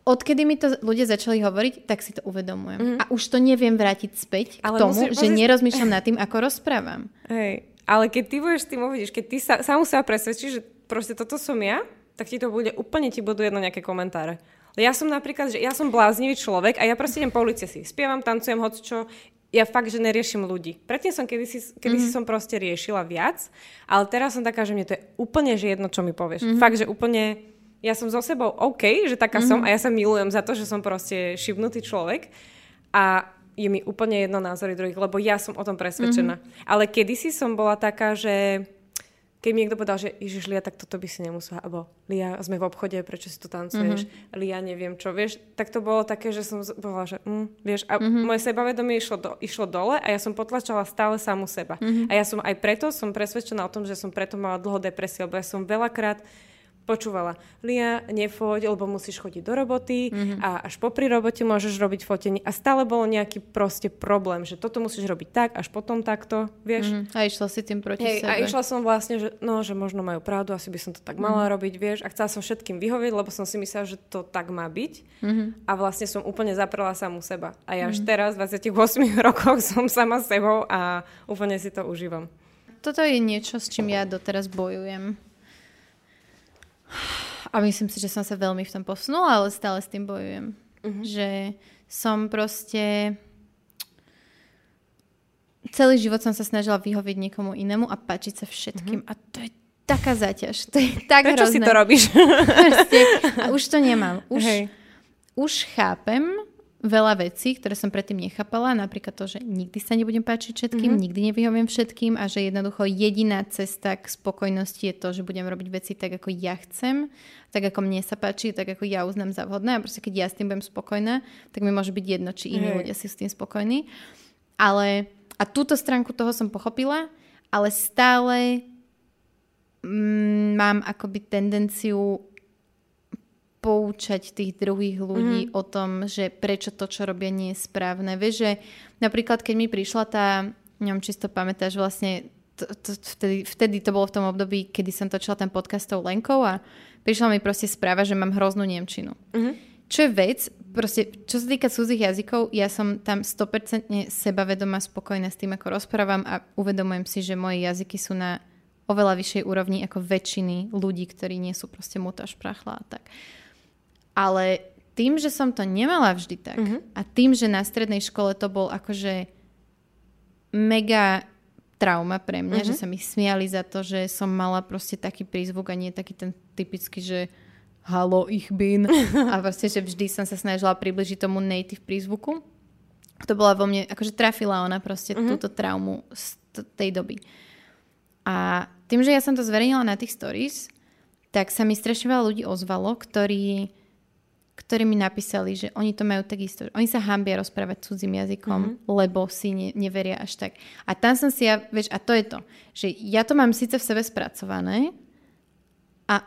Odkedy mi to ľudia začali hovoriť, tak si to uvedomujem. Mm-hmm. A už to neviem vrátiť späť k Ale tomu, musíš, že musíš... nerozmýšľam nad tým, ako rozprávam.
Hej, ale keď ty budeš s tým uvidíš, keď ty sa, samu sa presvedčíš, že proste toto som ja, tak ti to bude, úplne ti budú jedno nejaké komentáre. Ja som napríklad, že ja som bláznivý človek a ja proste idem po ulici si spievam, tancujem, hoď čo, ja fakt, že neriešim ľudí. Predtým som kedysi, kedysi mm-hmm. som proste riešila viac, ale teraz som taká, že mne to je úplne že jedno, čo mi povieš. Mm-hmm. Fakt, že úplne, ja som so sebou OK, že taká mm-hmm. som a ja sa milujem za to, že som proste šibnutý človek a je mi úplne jedno názory druhých, lebo ja som o tom presvedčená. Mm-hmm. Ale kedysi som bola taká, že keď mi niekto povedal, že Ježiš, Lia, tak toto by si nemusela, alebo Lia, sme v obchode, prečo si tu tancuješ, mm-hmm. Lia, neviem čo, vieš, tak to bolo také, že som bola, že mm, vieš, a mm-hmm. moje sebavedomie išlo, do, išlo dole a ja som potlačala stále samu seba. Mm-hmm. A ja som aj preto som presvedčená o tom, že som preto mala dlho depresiu, lebo ja som veľakrát počúvala, Lia, nefoď, lebo musíš chodiť do roboty mm-hmm. a až po pri robote môžeš robiť fotenie a stále bol nejaký proste problém, že toto musíš robiť tak, až potom takto, vieš.
Mm-hmm. A išla si tým proti
Hej,
sebe.
A išla som vlastne, že no, že možno majú pravdu, asi by som to tak mala mm-hmm. robiť, vieš. A chcela som všetkým vyhovieť, lebo som si myslela, že to tak má byť. Mm-hmm. A vlastne som úplne zaprela samú seba. A ja mm-hmm. už teraz, v 28 rokoch, som sama sebou a úplne si to užívam.
Toto je niečo, s čím ja doteraz bojujem a myslím si, že som sa veľmi v tom posunula, ale stále s tým bojujem. Uh-huh. Že som proste... Celý život som sa snažila vyhovieť niekomu inému a páčiť sa všetkým. Uh-huh. A to je taká zaťaž. To je tak
Prečo
hrozné.
si to robíš?
Proste, a už to nemám. Už, Hej. už chápem, veľa vecí, ktoré som predtým nechápala, napríklad to, že nikdy sa nebudem páčiť všetkým, mm-hmm. nikdy nevyhoviem všetkým a že jednoducho jediná cesta k spokojnosti je to, že budem robiť veci tak, ako ja chcem, tak, ako mne sa páči, tak, ako ja uznám za vhodné a proste keď ja s tým budem spokojná, tak mi môže byť jedno, či iní hey. ľudia si s tým spokojní. Ale, a túto stránku toho som pochopila, ale stále mm, mám akoby tendenciu poučať tých druhých ľudí mm-hmm. o tom, že prečo to, čo robia, nie je správne. Vieš, že napríklad, keď mi prišla tá, neviem, či to pamätáš, vlastne to, to, vtedy, vtedy to bolo v tom období, kedy som točila ten podcast s tou Lenkou a prišla mi proste správa, že mám hroznú Nemčinu. Mm-hmm. Čo je vec, proste, čo sa týka cudzích jazykov, ja som tam 100% sebavedomá, spokojná s tým, ako rozprávam a uvedomujem si, že moje jazyky sú na oveľa vyššej úrovni ako väčšiny ľudí, ktorí nie sú proste muta, šprachla a tak. Ale tým, že som to nemala vždy tak mm-hmm. a tým, že na strednej škole to bol akože mega trauma pre mňa, mm-hmm. že sa mi smiali za to, že som mala proste taký prízvuk a nie taký ten typický, že halo, ich bin. a proste, že vždy som sa snažila približiť tomu native prízvuku. To bola vo mne, akože trafila ona proste mm-hmm. túto traumu z t- tej doby. A tým, že ja som to zverejnila na tých stories, tak sa mi strašne veľa ľudí ozvalo, ktorí ktorí mi napísali, že oni to majú takisto. Oni sa hambia rozprávať cudzím jazykom, mm-hmm. lebo si ne, neveria až tak. A tam som si ja, vieš, a to je to, že ja to mám síce v sebe spracované a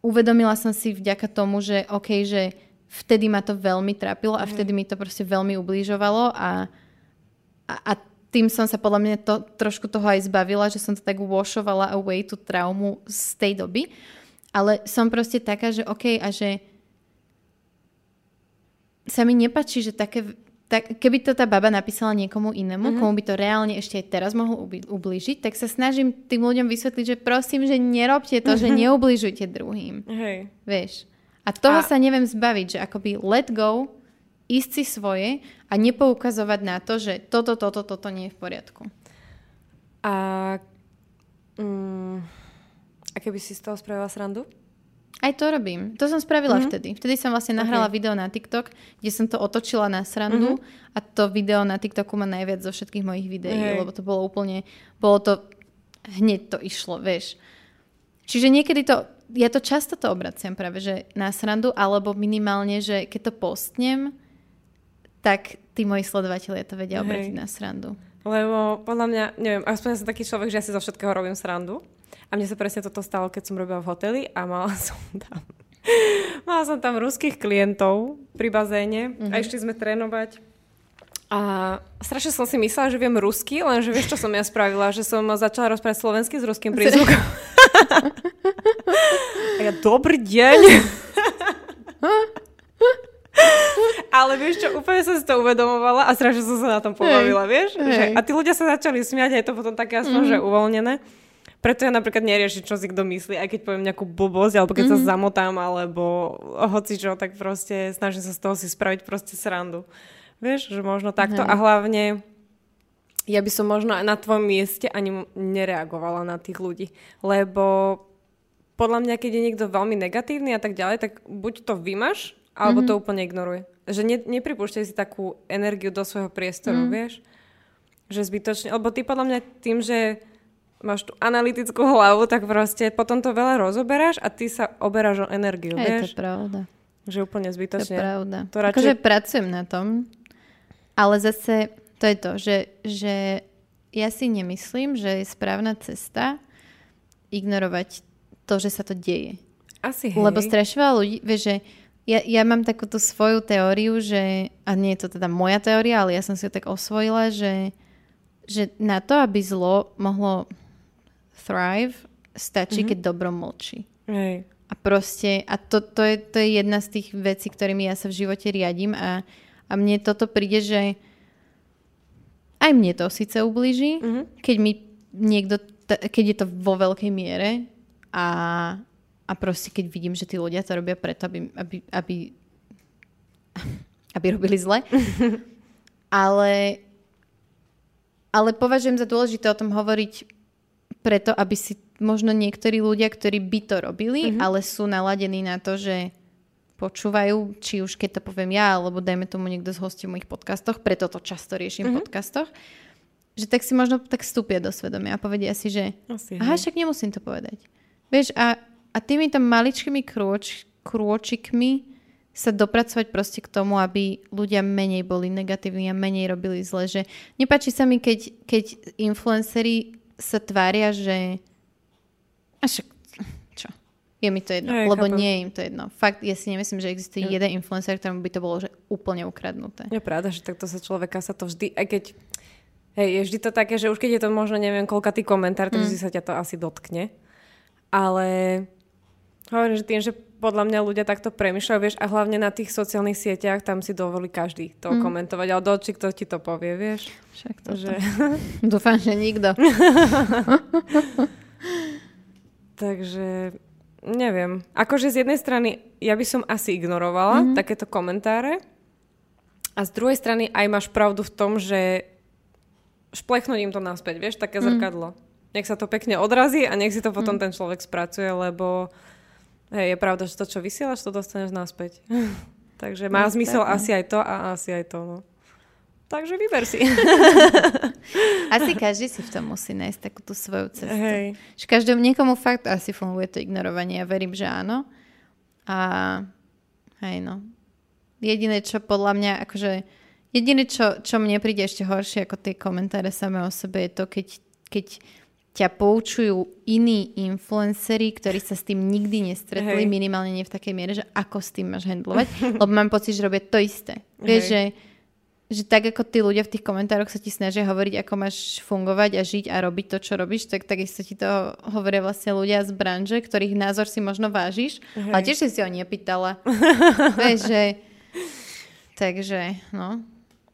uvedomila som si vďaka tomu, že OK, že vtedy ma to veľmi trápilo a vtedy mi to proste veľmi ublížovalo a, a, a tým som sa podľa mňa to, trošku toho aj zbavila, že som to tak washovala away tú traumu z tej doby. Ale som proste taká, že OK, a že sa mi nepačí, že také, tak, keby to tá baba napísala niekomu inému, mm-hmm. komu by to reálne ešte aj teraz mohol ublížiť, tak sa snažím tým ľuďom vysvetliť, že prosím, že nerobte to, mm-hmm. že neubližujte druhým.
Hej.
Vieš. A toho a... sa neviem zbaviť, že akoby let go, ísť si svoje a nepoukazovať na to, že toto, toto, toto nie je v poriadku.
A, mm, a keby si z toho spravila srandu?
Aj to robím. To som spravila mm-hmm. vtedy. Vtedy som vlastne nahrala okay. video na TikTok, kde som to otočila na srandu mm-hmm. a to video na TikToku má najviac zo všetkých mojich videí, hey. lebo to bolo úplne, bolo to, hneď to išlo, vieš. Čiže niekedy to, ja to často to obraciam práve, že na srandu, alebo minimálne, že keď to postnem, tak tí moji sledovateľia to vedia obratiť na srandu.
Lebo podľa mňa, neviem, aspoň ja som taký človek, že ja si zo všetkého robím srandu. A mne sa presne toto stalo, keď som robila v hoteli a mala som tam mala som tam ruských klientov pri bazéne mm-hmm. a išli sme trénovať. A strašne som si myslela, že viem rusky, lenže vieš, čo som ja spravila? Že som začala rozprávať slovensky s ruským prízvukom. a ja, dobrý deň. Ale vieš čo, úplne som si to uvedomovala a strašne som sa na tom pobavila, vieš? Hey. Že, a tí ľudia sa začali smiať a je to potom také aspoň, mm-hmm. že uvoľnené. Preto ja napríklad neriešim, čo si kto myslí, aj keď poviem nejakú blbosť, alebo keď mm-hmm. sa mhm. zamotám, alebo hoci čo, tak proste snažím sa z toho si spraviť proste srandu. Vieš, že možno takto. Mm-hmm. A hlavne ja by som možno aj na tvojom mieste ani nereagovala na tých ľudí. Lebo podľa mňa, keď je niekto veľmi negatívny a tak ďalej, tak buď to vymaš, alebo mm-hmm. to úplne ignoruje. Že ne, nepripúšťaj si takú energiu do svojho priestoru, mm-hmm. vieš? Že zbytočne, lebo ty podľa mňa tým, že máš tú analytickú hlavu, tak proste potom to veľa rozoberáš a ty sa oberáš o energiu,
Je
vieš?
to pravda.
Že úplne zbytočne.
To je pravda. To radšej... Akože pracujem na tom, ale zase to je to, že, že ja si nemyslím, že je správna cesta ignorovať to, že sa to deje.
Asi hej.
Lebo strašne veľa ľudí, vieš, že ja, ja mám takúto svoju teóriu, že, a nie je to teda moja teória, ale ja som si ju tak osvojila, že, že na to, aby zlo mohlo thrive, stačí, mm-hmm. keď dobro mlčí.
Hej.
A proste, a to, to, je, to je jedna z tých vecí, ktorými ja sa v živote riadím a, a mne toto príde, že aj mne to síce ublíži, mm-hmm. keď mi niekto, t- keď je to vo veľkej miere a, a proste keď vidím, že tí ľudia to robia preto, aby, aby, aby, aby robili zle. ale, ale považujem za dôležité o tom hovoriť preto, aby si možno niektorí ľudia, ktorí by to robili, mm-hmm. ale sú naladení na to, že počúvajú, či už keď to poviem ja, alebo dajme tomu niekto z hostí v mojich podcastoch, preto to často riešim mm-hmm. v podcastoch, že tak si možno tak vstúpia do svedomia a povedia si, že Asi, aha, však nemusím to povedať. Vieš, a, a týmito maličkými krôč, krôčikmi sa dopracovať proste k tomu, aby ľudia menej boli negatívni a menej robili zle. Že nepáči sa mi, keď, keď influenceri sa tvária, že a však čo? Je mi to jedno, Aj, lebo chápem. nie je im to jedno. Fakt, ja si nemyslím, že existuje ja. jeden influencer, ktorému by to bolo že úplne ukradnuté.
Je pravda, že takto sa človeka sa to vždy, aj keď Hej, je vždy to také, že už keď je to možno neviem koľkatý komentár, tak mm. sa ťa to asi dotkne. Ale hovorím, že tým, že podľa mňa ľudia takto premyšľajú, vieš, a hlavne na tých sociálnych sieťach, tam si dovolí každý to mm. komentovať, ale doči kto ti to povie, vieš.
Však to. Že... Dúfam, že nikto.
Takže neviem. Akože z jednej strany ja by som asi ignorovala mm-hmm. takéto komentáre a z druhej strany aj máš pravdu v tom, že šplechnúť im to naspäť, vieš, také mm. zrkadlo. Nech sa to pekne odrazí a nech si to potom mm. ten človek spracuje, lebo Hej, je pravda, že to, čo vysielaš, to dostaneš naspäť. Takže má no, zmysel tak, asi aj to a asi aj to. No. Takže vyber si.
asi každý si v tom musí nájsť takú tú svoju cestu. Hej. Že každému, niekomu fakt asi funguje to ignorovanie. Ja verím, že áno. A hej no. Jediné, čo podľa mňa, akože jediné, čo, čo mne príde ešte horšie ako tie komentáre samé o sebe, je to, keď, keď ťa poučujú iní influenceri, ktorí sa s tým nikdy nestretli, Hej. minimálne nie v takej miere, že ako s tým máš handlovať, lebo mám pocit, že robia to isté. Vieš, že, že tak ako tí ľudia v tých komentároch sa ti snažia hovoriť, ako máš fungovať a žiť a robiť to, čo robíš, tak takisto ti to hovoria vlastne ľudia z branže, ktorých názor si možno vážiš, Hej. ale tiež si si ho nepýtala. Vieš, že... Takže, no.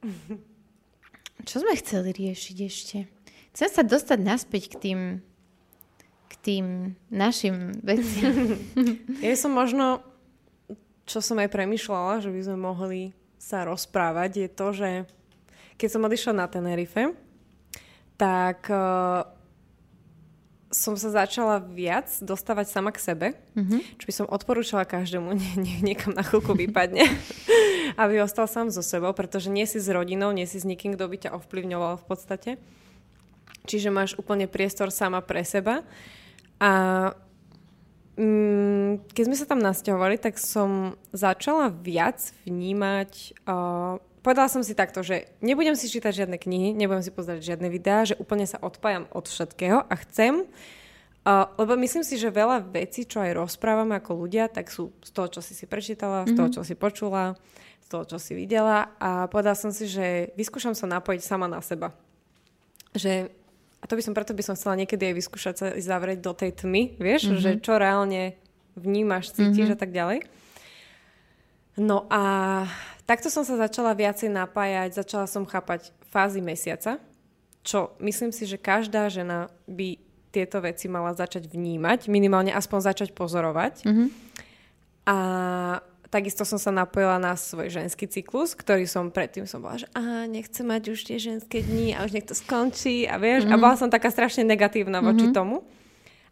Čo sme chceli riešiť ešte? Chcem sa dostať naspäť k tým, k tým našim veciam.
ja som možno, čo som aj premyšľala, že by sme mohli sa rozprávať, je to, že keď som odišla na Tenerife, tak uh, som sa začala viac dostávať sama k sebe, mm-hmm. čo by som odporúčala každému, nech nie, niekam na chvíľku vypadne, aby ostal sám so sebou, pretože nie si s rodinou, nie si s nikým, kto by ťa ovplyvňoval v podstate. Čiže máš úplne priestor sama pre seba. A mm, keď sme sa tam nasťahovali, tak som začala viac vnímať... Uh, povedala som si takto, že nebudem si čítať žiadne knihy, nebudem si pozerať žiadne videá, že úplne sa odpájam od všetkého a chcem Uh, lebo myslím si, že veľa vecí, čo aj rozprávame ako ľudia, tak sú z toho, čo si si prečítala, mm-hmm. z toho, mhm. čo si počula, z toho, čo si videla a povedala som si, že vyskúšam sa napojiť sama na seba. Že a to by som, preto by som chcela niekedy aj vyskúšať sa zavrieť do tej tmy, vieš, mm-hmm. že čo reálne vnímaš, cítiš mm-hmm. a tak ďalej. No a takto som sa začala viacej napájať, začala som chápať fázy mesiaca, čo myslím si, že každá žena by tieto veci mala začať vnímať, minimálne aspoň začať pozorovať. Mm-hmm. A Takisto som sa napojila na svoj ženský cyklus, ktorý som predtým som bola, že aha, nechcem mať už tie ženské dni a už nech to skončí a vieš, mm-hmm. a mhm. bola som taká strašne negatívna voči mm-hmm. tomu.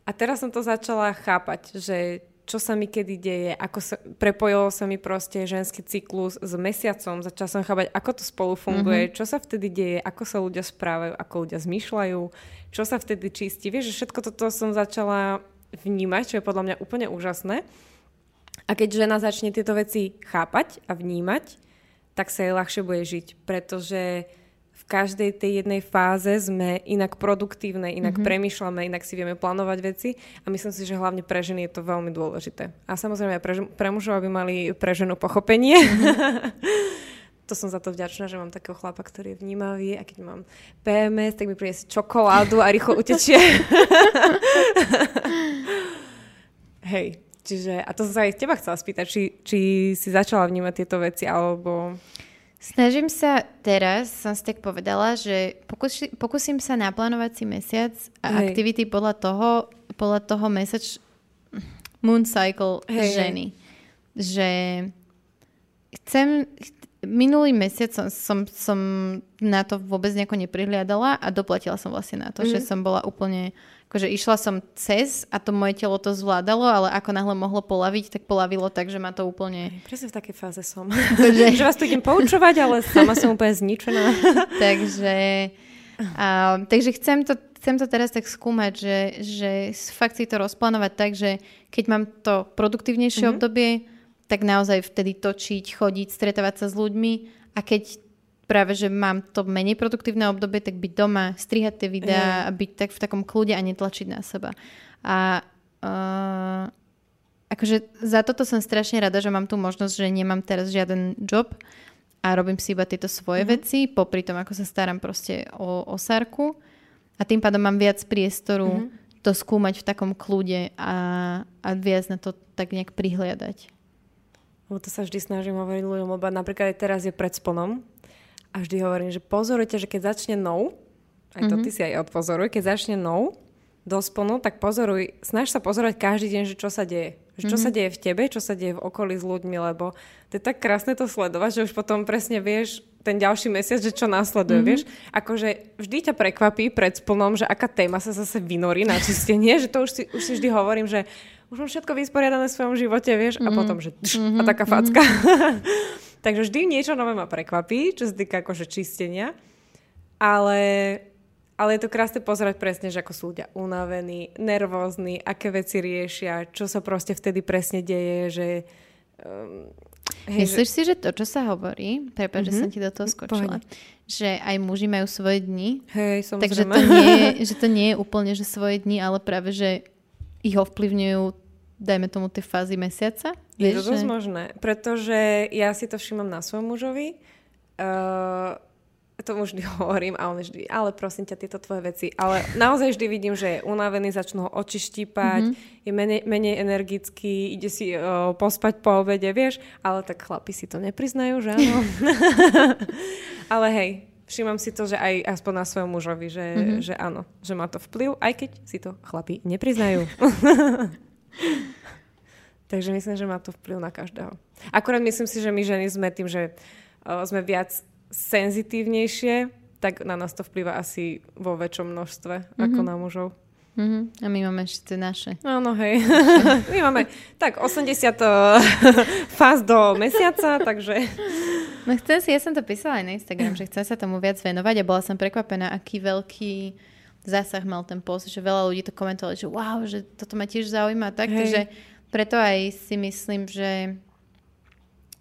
A teraz som to začala chápať, že čo sa mi kedy deje, ako sa, prepojilo sa mi proste ženský cyklus s mesiacom, začala som chápať, ako to spolu funguje, mm-hmm. čo sa vtedy deje, ako sa ľudia správajú, ako ľudia zmýšľajú, čo sa vtedy čistí. Vieš, že všetko toto som začala vnímať, čo je podľa mňa úplne úžasné. A keď žena začne tieto veci chápať a vnímať, tak sa jej ľahšie bude žiť, pretože v každej tej jednej fáze sme inak produktívne, inak mm-hmm. premýšľame, inak si vieme plánovať veci a myslím si, že hlavne pre ženy je to veľmi dôležité. A samozrejme aj pre, pre mužov, aby mali pre ženu pochopenie. Mm-hmm. to som za to vďačná, že mám takého chlapa, ktorý je vnímavý a keď mám PMS, tak mi priniesie čokoládu a rýchlo utečie. Hej, Čiže, a to som sa aj teba chcela spýtať, či, či si začala vnímať tieto veci, alebo...
Snažím sa teraz, som si tak povedala, že pokus, pokúsim sa naplánovať si mesiac a Hej. aktivity podľa toho, podľa toho mesač moon cycle Hej. ženy. Že chcem, minulý mesiac som, som, som na to vôbec nejako neprihliadala a doplatila som vlastne na to, mm. že som bola úplne akože išla som cez a to moje telo to zvládalo, ale ako náhle mohlo polaviť, tak polavilo tak, že ma to úplne...
Presne v takej fáze som. Takže... že vás tu idem poučovať, ale sama som úplne zničená.
takže, a, takže chcem to, chcem to teraz tak skúmať, že, že fakt si to rozplánovať tak, že keď mám to produktívnejšie mm-hmm. obdobie, tak naozaj vtedy točiť, chodiť, stretávať sa s ľuďmi a keď práve, že mám to menej produktívne obdobie, tak byť doma, strihať tie videá a byť tak v takom kľude a netlačiť na seba. A uh, akože za toto som strašne rada, že mám tu možnosť, že nemám teraz žiaden job a robím si iba tieto svoje mm-hmm. veci, popri tom, ako sa starám proste o, o Sarku a tým pádom mám viac priestoru mm-hmm. to skúmať v takom kľude a, a viac na to tak nejak prihliadať.
Lebo to sa vždy snažím hovoriť ľuďom, lebo napríklad aj teraz je pred sponom a vždy hovorím, že pozorujte, že keď začne nou, aj to mm-hmm. ty si aj odpozoruj, keď začne nou do sponu, tak pozoruj, snaž sa pozorovať každý deň, že čo sa deje. Že čo mm-hmm. sa deje v tebe, čo sa deje v okolí s ľuďmi, lebo to je tak krásne to sledovať, že už potom presne vieš ten ďalší mesiac, že čo následuje, mm-hmm. vieš. Akože vždy ťa prekvapí pred splnom, že aká téma sa zase vynorí na čistenie, že to už si, už si vždy hovorím, že už mám všetko vysporiadané v svojom živote, vieš, mm-hmm. a potom, že tš, mm-hmm. a taká facka. Mm-hmm. Takže vždy niečo nové ma prekvapí, čo sa týka akože čistenia. Ale, ale je to krásne pozerať presne, že ako sú ľudia unavení, nervózni, aké veci riešia, čo sa proste vtedy presne deje, že... Um,
hej, Myslíš že... si, že to, čo sa hovorí, prepáč, mm-hmm. že som mhm. ti do toho skočila, Pohodne. že aj muži majú svoje dni,
hej, samozrejme.
takže to nie, že to nie je úplne, že svoje dni, ale práve, že ich ovplyvňujú dajme tomu tie fázy mesiaca?
Je to dosť že... možné, pretože ja si to všímam na svojom mužovi. Uh, to už vždy hovorím a on vždy, ale prosím ťa, tieto tvoje veci. Ale naozaj vždy vidím, že je unavený, začnú ho oči štípať, mm-hmm. je menej, menej energický, ide si uh, pospať po obede, vieš, ale tak chlapi si to nepriznajú, že áno? ale hej, všímam si to, že aj aspoň na svojom mužovi, že, mm-hmm. že áno, že má to vplyv, aj keď si to chlapi nepriznajú. Takže myslím, že má to vplyv na každého. Akurát myslím si, že my ženy sme tým, že uh, sme viac senzitívnejšie, tak na nás to vplyva asi vo väčšom množstve mm-hmm. ako na mužov.
Mm-hmm. A my máme ešte naše.
Áno, hej. my máme tak 80 fáz do mesiaca, takže...
No chcem si, ja som to písala aj na Instagram, že chcem sa tomu viac venovať a bola som prekvapená, aký veľký zásah mal ten post, že veľa ľudí to komentovalo, že wow, že toto ma tiež zaujíma. Tak, takže preto aj si myslím, že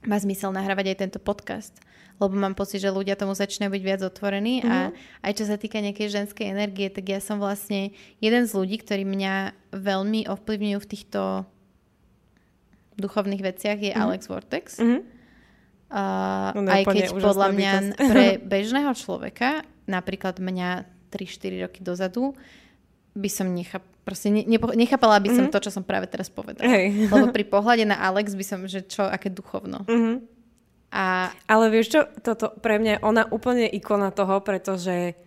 má zmysel nahrávať aj tento podcast lebo mám pocit, že ľudia tomu začínajú byť viac otvorení mm-hmm. a mhm. aj čo sa týka nejakej ženskej energie, tak ja som vlastne jeden z ľudí, ktorí mňa veľmi ovplyvňujú v týchto duchovných veciach je mm-hmm. Alex Vortex. Mm-hmm. Uh, aj keď podľa mňa pre bežného človeka, napríklad mňa 3-4 roky dozadu by som nechap, proste ne, nechápala by som mm-hmm. to, čo som práve teraz povedala. Hey. Lebo pri pohľade na Alex by som, že čo, aké duchovno. Mm-hmm.
A... Ale vieš čo, toto pre mňa ona úplne ikona toho, pretože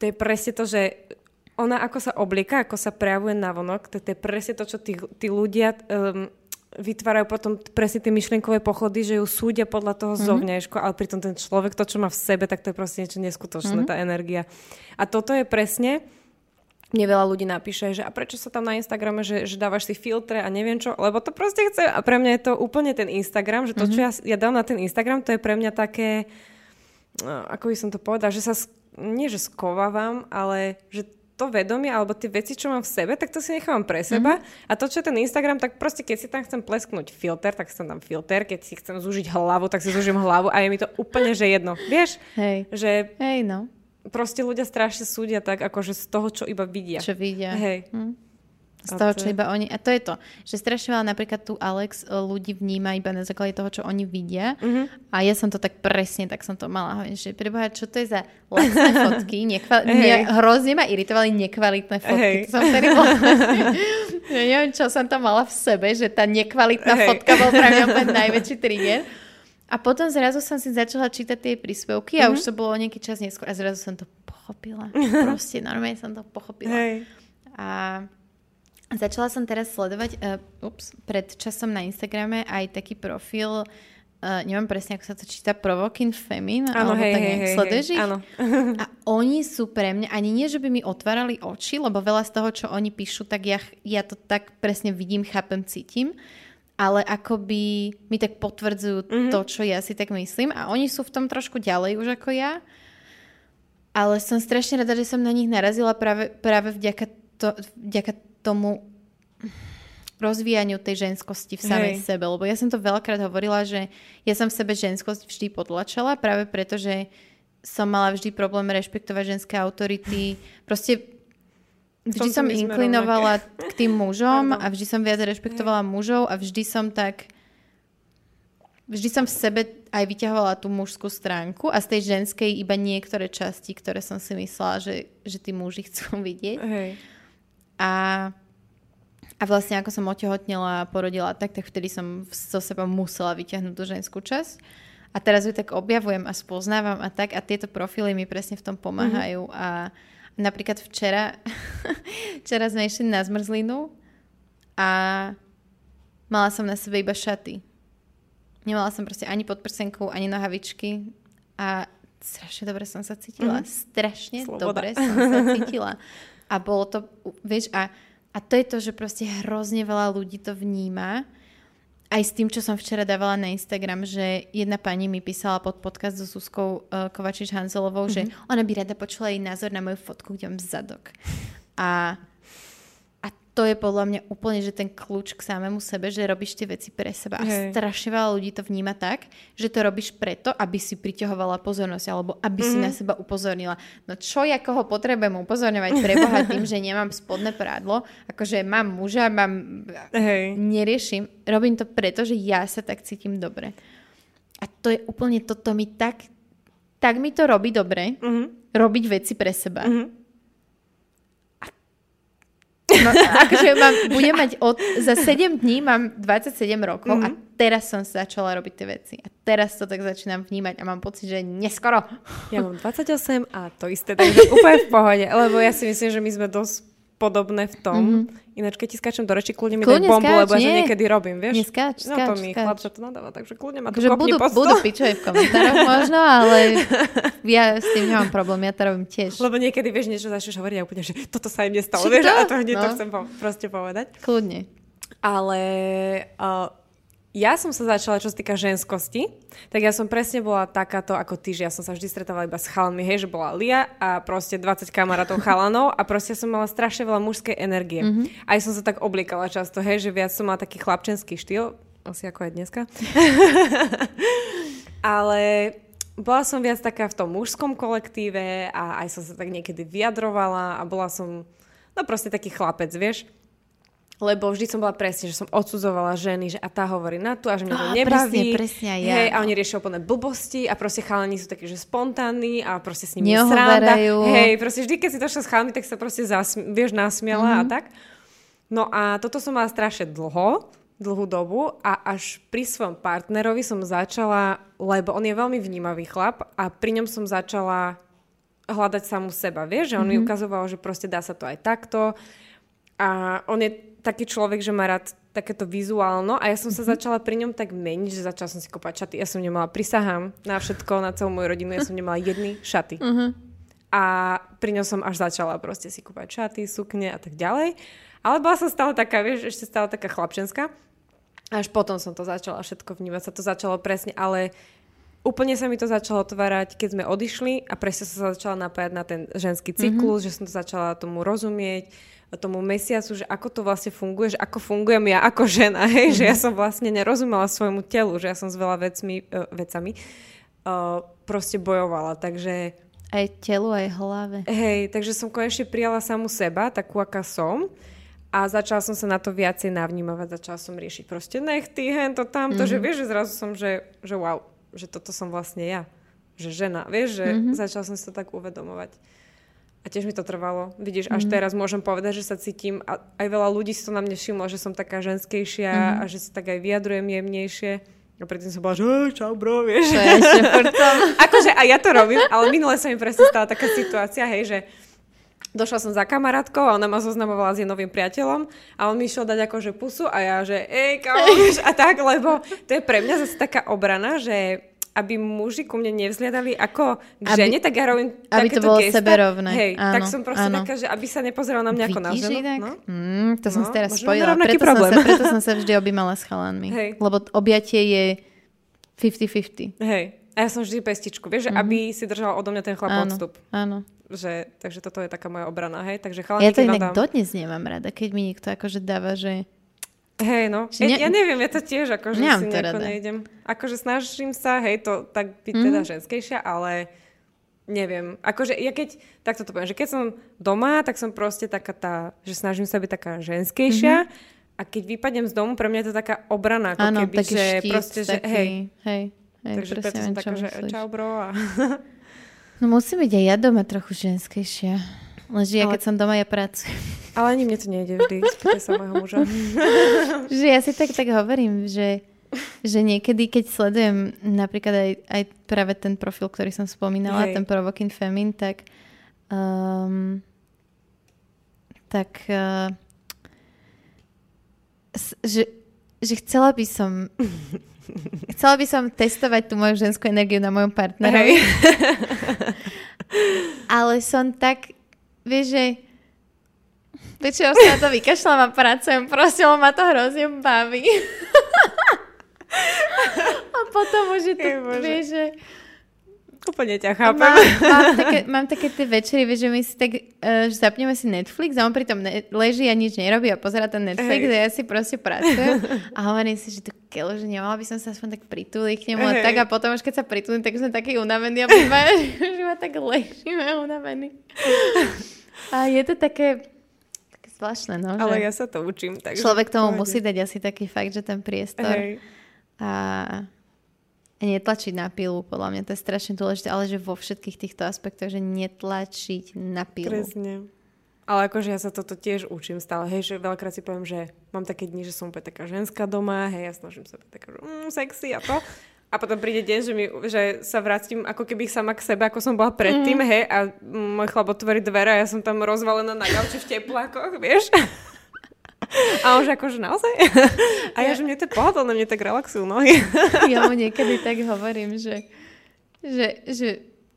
to je presne to, že ona ako sa oblieka, ako sa prejavuje na vonok, to, to je presne to, čo tí, tí ľudia um, vytvárajú potom presne tie myšlienkové pochody, že ju súdia podľa toho mm-hmm. zovňajšku, ale pritom ten človek, to, čo má v sebe, tak to je proste niečo neskutočné, mm-hmm. tá energia. A toto je presne, mne veľa ľudí napíše, že a prečo sa tam na Instagrame, že, že dávaš si filtre a neviem čo, lebo to proste chce a pre mňa je to úplne ten Instagram, že to, mm-hmm. čo mhm. ja, ja dám na ten Instagram, to je pre mňa také, no, ako by som to povedala, že sa, nie že skovávam, ale že to vedomie alebo tie veci, čo mám v sebe, tak to si nechávam pre seba. Mm-hmm. A to, čo je ten Instagram, tak proste keď si tam chcem plesknúť filter, tak si tam filter. Keď si chcem zúžiť hlavu, tak si zúžim hlavu a je mi to úplne, že jedno. Vieš?
Hej.
Že
Hej, no.
Proste ľudia strašne súdia tak, akože z toho, čo iba vidia.
Čo vidia.
Hej.
Hm. Z toho, čo iba oni... A to je to, že strašne veľa napríklad tu Alex e, ľudí vníma iba na základe toho, čo oni vidia. Mm-hmm. A ja som to tak presne, tak som to mala. Že preboha, čo to je za lacné fotky? Nekval... Hey. Ne, hrozne ma iritovali nekvalitné fotky. Hey. To som vtedy bola... ja neviem, čo som tam mala v sebe, že tá nekvalitná hey. fotka bol pre mňa najväčší trigger. A potom zrazu som si začala čítať tie príspevky a mm-hmm. už to bolo nejaký čas neskôr a zrazu som to pochopila. Proste normálne som to pochopila. Hey. A Začala som teraz sledovať uh, ups, pred časom na Instagrame aj taký profil uh, neviem presne, ako sa to číta, Provoking Femin,
Áno,
alebo
hej,
tak nejak,
hej,
sleduješ
hej,
ich?
áno.
A oni sú pre mňa, ani nie, že by mi otvárali oči, lebo veľa z toho, čo oni píšu, tak ja, ja to tak presne vidím, chápem, cítim, ale akoby mi tak potvrdzujú mm-hmm. to, čo ja si tak myslím a oni sú v tom trošku ďalej už ako ja. Ale som strašne rada, že som na nich narazila práve, práve vďaka, to, vďaka tomu rozvíjaniu tej ženskosti v samej
Hej.
sebe. Lebo ja som to veľakrát hovorila, že ja som v sebe ženskosť vždy potlačala, práve preto, že som mala vždy problém rešpektovať ženské autority. Proste vždy som inklinovala k tým mužom a vždy som viac rešpektovala mužov a vždy som tak vždy som v sebe aj vyťahovala tú mužskú stránku a z tej ženskej iba niektoré časti, ktoré som si myslela, že, že tí muži chcú vidieť.
Hej.
A, a vlastne ako som otehotnela a porodila tak, tak vtedy som so sebou musela vyťahnuť tú ženskú časť. A teraz ju tak objavujem a spoznávam a tak a tieto profily mi presne v tom pomáhajú. Mm-hmm. A napríklad včera, včera sme išli na zmrzlinu a mala som na sebe iba šaty. Nemala som proste ani podprsenku, ani nohavičky a strašne dobre som sa cítila. Mm-hmm. Strašne
Sloboda.
dobre som sa cítila. A bolo to, vieš, a, a to je to, že proste hrozne veľa ľudí to vníma. Aj s tým, čo som včera dávala na Instagram, že jedna pani mi písala pod podcast so Zuzkou uh, Kovačiš-Hanzelovou, mm-hmm. že ona by rada počula jej názor na moju fotku, kde mám zadok. A to je podľa mňa úplne, že ten kľúč k samému sebe, že robíš tie veci pre seba. A
Hej.
strašne veľa ľudí to vníma tak, že to robíš preto, aby si priťahovala pozornosť alebo aby si
Mhm.
na seba upozornila. No čo ja koho potrebujem upozorňovať preboha tým, že nemám spodné prádlo, akože mám muža, mám...
Hej.
Neriešim. Robím to preto, že ja sa tak cítim dobre. A to je úplne toto mi tak... Tak mi to robí dobre,
Mhm.
robiť veci pre seba.
Mhm.
No, akože mám, budem mať od, za 7 dní mám 27 rokov mm-hmm. a teraz som sa začala robiť tie veci. A teraz to tak začínam vnímať a mám pocit, že neskoro.
Ja mám 28 a to isté, takže úplne v pohode, lebo ja si myslím, že my sme dosť podobné v tom. Mm-hmm. Ináč, keď ti skáčem do reči, kľudne mi daj
Kľudne
bombu,
skáč,
lebo ja to
nie.
niekedy robím, vieš?
Neskáč,
No to
skáč,
mi
skáč.
chlapča to nadáva, takže kľudne ma to kopni
budú,
stôl.
budú pičovej v komentároch možno, ale ja s tým nemám problém, ja to robím tiež.
Lebo niekedy, vieš, niečo začneš hovoriť a úplne, že toto sa im nestalo,
Či
vieš,
to?
a to hneď to
No.
chcem po, proste povedať.
Kľudne.
Ale uh, ja som sa začala, čo sa týka ženskosti, tak ja som presne bola takáto ako ty, že ja som sa vždy stretávala iba s chalmi, hej, že bola Lia a proste 20 kamarátov chalanov a proste som mala strašne veľa mužskej energie. Mm-hmm. Aj som sa tak obliekala často, hej, že viac som mala taký chlapčenský štýl, asi ako aj dneska. Ale bola som viac taká v tom mužskom kolektíve a aj som sa tak niekedy vyjadrovala a bola som, no proste taký chlapec, vieš. Lebo vždy som bola presne, že som odsudzovala ženy, že a tá hovorí na tu a že mňa to
Á,
nebaví.
presne, presne ja.
Hej, a oni riešia úplne blbosti a proste chalani sú takí, že spontánni a proste s nimi sranda. Hej, proste vždy, keď si to šla s chalami, tak sa proste zasmi- vieš, nasmiala mm-hmm. a tak. No a toto som mala strašne dlho, dlhú dobu a až pri svojom partnerovi som začala, lebo on je veľmi vnímavý chlap a pri ňom som začala hľadať samú seba, vieš, že on mm-hmm. mi ukazoval, že proste dá sa to aj takto a on je taký človek, že má rád takéto vizuálno a ja som sa začala pri ňom tak meniť, že začala som si kúpať šaty. Ja som nemala, prisahám na všetko, na celú moju rodinu, ja som nemala jedny šaty. A pri ňom som až začala proste si kúpať šaty, sukne a tak ďalej. Ale bola som stále taká, vieš, ešte stále taká chlapčenská. Až potom som to začala všetko vnímať, sa to začalo presne, ale úplne sa mi to začalo otvárať, keď sme odišli a presne som sa začala napájať na ten ženský cyklus, mm-hmm. že som to začala tomu rozumieť, tomu mesiacu, že ako to vlastne funguje, že ako fungujem ja ako žena, hej, mm-hmm. že ja som vlastne nerozumela svojmu telu, že ja som s veľa vecmi, uh, vecami uh, proste bojovala, takže
Aj telu, aj hlave.
Hej, takže som konečne prijala samu seba, takú, aká som. A začala som sa na to viacej navnímavať, začala som riešiť proste nechty, hento, tamto, mm-hmm. že vieš, že zrazu som, že, že wow, že toto som vlastne ja. Že žena, vieš, že mm-hmm. začala som si to tak uvedomovať. A tiež mi to trvalo. Vidíš, až mm-hmm. teraz môžem povedať, že sa cítim, a aj veľa ľudí si to na mne všimlo, že som taká ženskejšia mm-hmm. a že sa tak aj vyjadrujem jemnejšie. A predtým som bola, že "Ej, čau bro, vieš.
To je ešte
akože aj ja to robím, ale minule sa mi presne stala taká situácia, hej, že došla som za kamarátkou a ona ma zoznamovala s jej novým priateľom a on mi išiel dať akože pusu a ja, že ej, kamoš, a tak, lebo to je pre mňa zase taká obrana, že aby muži ku mne nevzliadali ako k aby, žene, tak ja robím
Aby to bolo gesta. seberovné.
Hej, áno, tak som proste áno. taká, že aby sa nepozeral na mňa ako na ženu.
Tak? No? Mm, to som no, si teraz spojila. Preto som, sa, preto som sa vždy objímala s chalánmi. Hej. Lebo objatie je 50-50.
Hej. A ja som vždy pestičku, vieš, mm-hmm. aby si držal odo mňa ten chlap áno, odstup.
Áno.
Že, takže toto je taká moja obrana, hej. Takže
ja to inak dám... dodnes nemám rada, keď mi niekto akože dáva, že
Hej, no. Ne... Ja, ja neviem, ja to tiež akože si to nejako nejdem. Akože snažím sa, hej, to tak byť mm. teda ženskejšia, ale neviem. Akože ja keď, takto to poviem, že keď som doma, tak som proste taká tá, že snažím sa byť taká ženskejšia mm-hmm. a keď vypadnem z domu, pre mňa je to taká obrana, ako ano, keby, že štít, proste, taký, že hej.
Hej, hej
Takže preto som taká, že čau bro. A...
no musím byť aj ja doma trochu ženskejšia. Lenže ja, keď som doma, ja pracujem.
Ale ani mne to nejde vždy, spýtaj sa môjho muža.
že ja si tak, tak hovorím, že, že niekedy, keď sledujem napríklad aj, aj práve ten profil, ktorý som spomínala, Hej. ten Provoking Femin, tak um, tak uh, že, že chcela by som chcela by som testovať tú moju ženskú energiu na mojom partnerovi. Ale som tak vieš, že väčšinou sa na to vykašľam a pracujem, proste, ma to hrozne baví. a potom už je to, vieš, že...
Úplne ťa chápem.
Mám, mám, také, mám také tie večery, vieš, že my si tak, uh, že zapneme si Netflix a on pritom ne- leží a nič nerobí a pozera ten Netflix Ej. a ja si proste pracujem a hovorím si, že to keľo, že nemala by som sa aspoň tak prituliť k nemu a tak a potom už keď sa pritulím, tak som taký unavený a že ma tak ležíme unavený. A je to také, také zvláštne, no.
Ale ja sa to učím. Takže
človek tomu musí dať asi taký fakt, že ten priestor. Hej. A netlačiť na pilu, podľa mňa to je strašne dôležité, ale že vo všetkých týchto aspektoch, že netlačiť na pilu.
Presne. Ale akože ja sa toto tiež učím stále, hej, že veľakrát si poviem, že mám také dni, že som úplne taká ženská doma, hej, ja snažím sa byť taká, že mm, sexy a to. A potom príde deň, že, mi, že sa vrátim ako keby sama k sebe, ako som bola predtým, mm. hej, a môj chlap otvorí dvere a ja som tam rozvalená na gauči v teplákoch, vieš. A už akože naozaj? A ja, ja že mne to pohodlné, mne tak relaxujú nohy.
Ja mu niekedy tak hovorím, že, že, že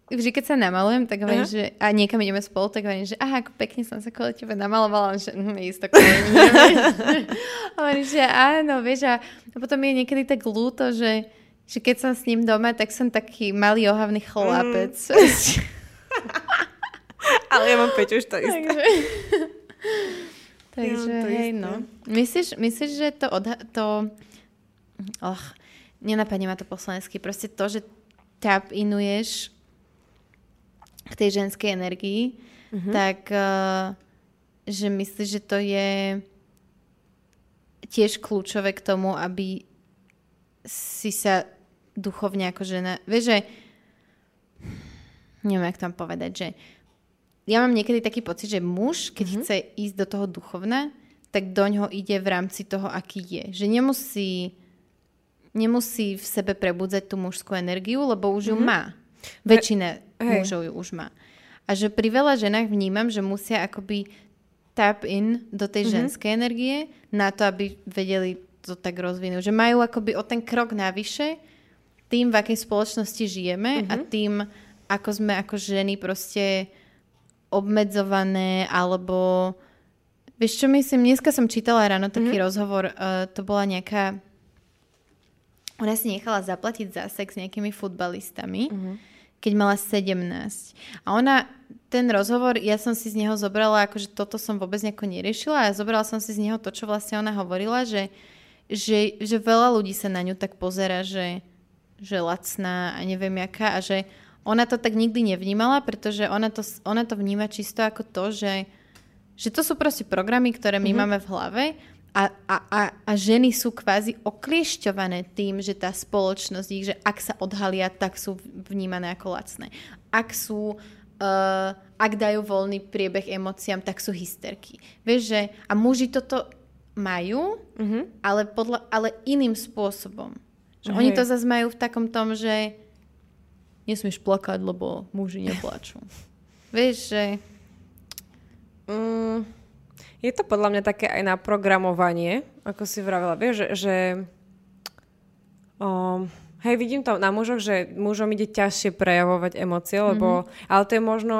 vždy, keď sa namalujem, tak hovorím, uh-huh. že a niekam ideme spolu, tak hovorím, že aha, ako pekne som sa kvôli tebe namalovala, že hm, isto hovorím, že áno, vieš, a, a potom je niekedy tak ľúto, že že keď som s ním doma, tak som taký malý ohavný chlapec. Mm.
Ale ja mám Peťu už to isté.
Takže, takže ja hej, isté. no. Myslíš, myslíš, že to, odha- to och, nenapadne ma to po slovensky, proste to, že tap inuješ k tej ženskej energii, mm-hmm. tak uh, že myslíš, že to je tiež kľúčové k tomu, aby si sa duchovne ako žena. Vieš, že neviem, jak tam povedať, že ja mám niekedy taký pocit, že muž, keď mm-hmm. chce ísť do toho duchovna, tak do ňoho ide v rámci toho, aký je. Že nemusí, nemusí v sebe prebudzať tú mužskú energiu, lebo už mm-hmm. ju mhm. má. Väčšina hey. mužov ju už má. A že pri veľa ženách vnímam, že musia akoby tap in do tej mm-hmm. ženskej energie na to, aby vedeli to tak rozvinúť. Že majú akoby o ten krok navyše, tým, v akej spoločnosti žijeme mm-hmm. a mhm. tým, ako sme ako ženy proste obmedzované alebo vieš čo myslím, dneska som čítala ráno taký mm-hmm. rozhovor, uh, to bola nejaká ona si nechala zaplatiť za sex s nejakými futbalistami, mm-hmm. keď mala 17. A ona, ten rozhovor, ja som si z neho zobrala, akože toto som vôbec nejako neriešila a zobrala som si z neho to, čo vlastne ona hovorila, že, že, že veľa ľudí sa na ňu tak pozera, že že lacná a neviem jaká a že ona to tak nikdy nevnímala, pretože ona to, ona to vníma čisto ako to, že, že to sú proste programy, ktoré my mm-hmm. máme v hlave a, a, a, a ženy sú kvázi okliešťované tým, že tá spoločnosť ich, že ak sa odhalia, tak sú vnímané ako lacné. Ak sú uh, ak dajú voľný priebeh emóciám, tak sú hysterky. Vieš, že a muži toto majú, mm-hmm. ale, podľa, ale iným spôsobom. Že oni to zase majú v takom tom, že nesmieš plakať, lebo muži neplačú. Vieš, že
Mm, je to podľa mňa také aj na programovanie, ako si vravela. Vieš, že, že um, hej, vidím to na mužoch, že mužom ide ťažšie prejavovať emócie, lebo, mm-hmm. ale to je možno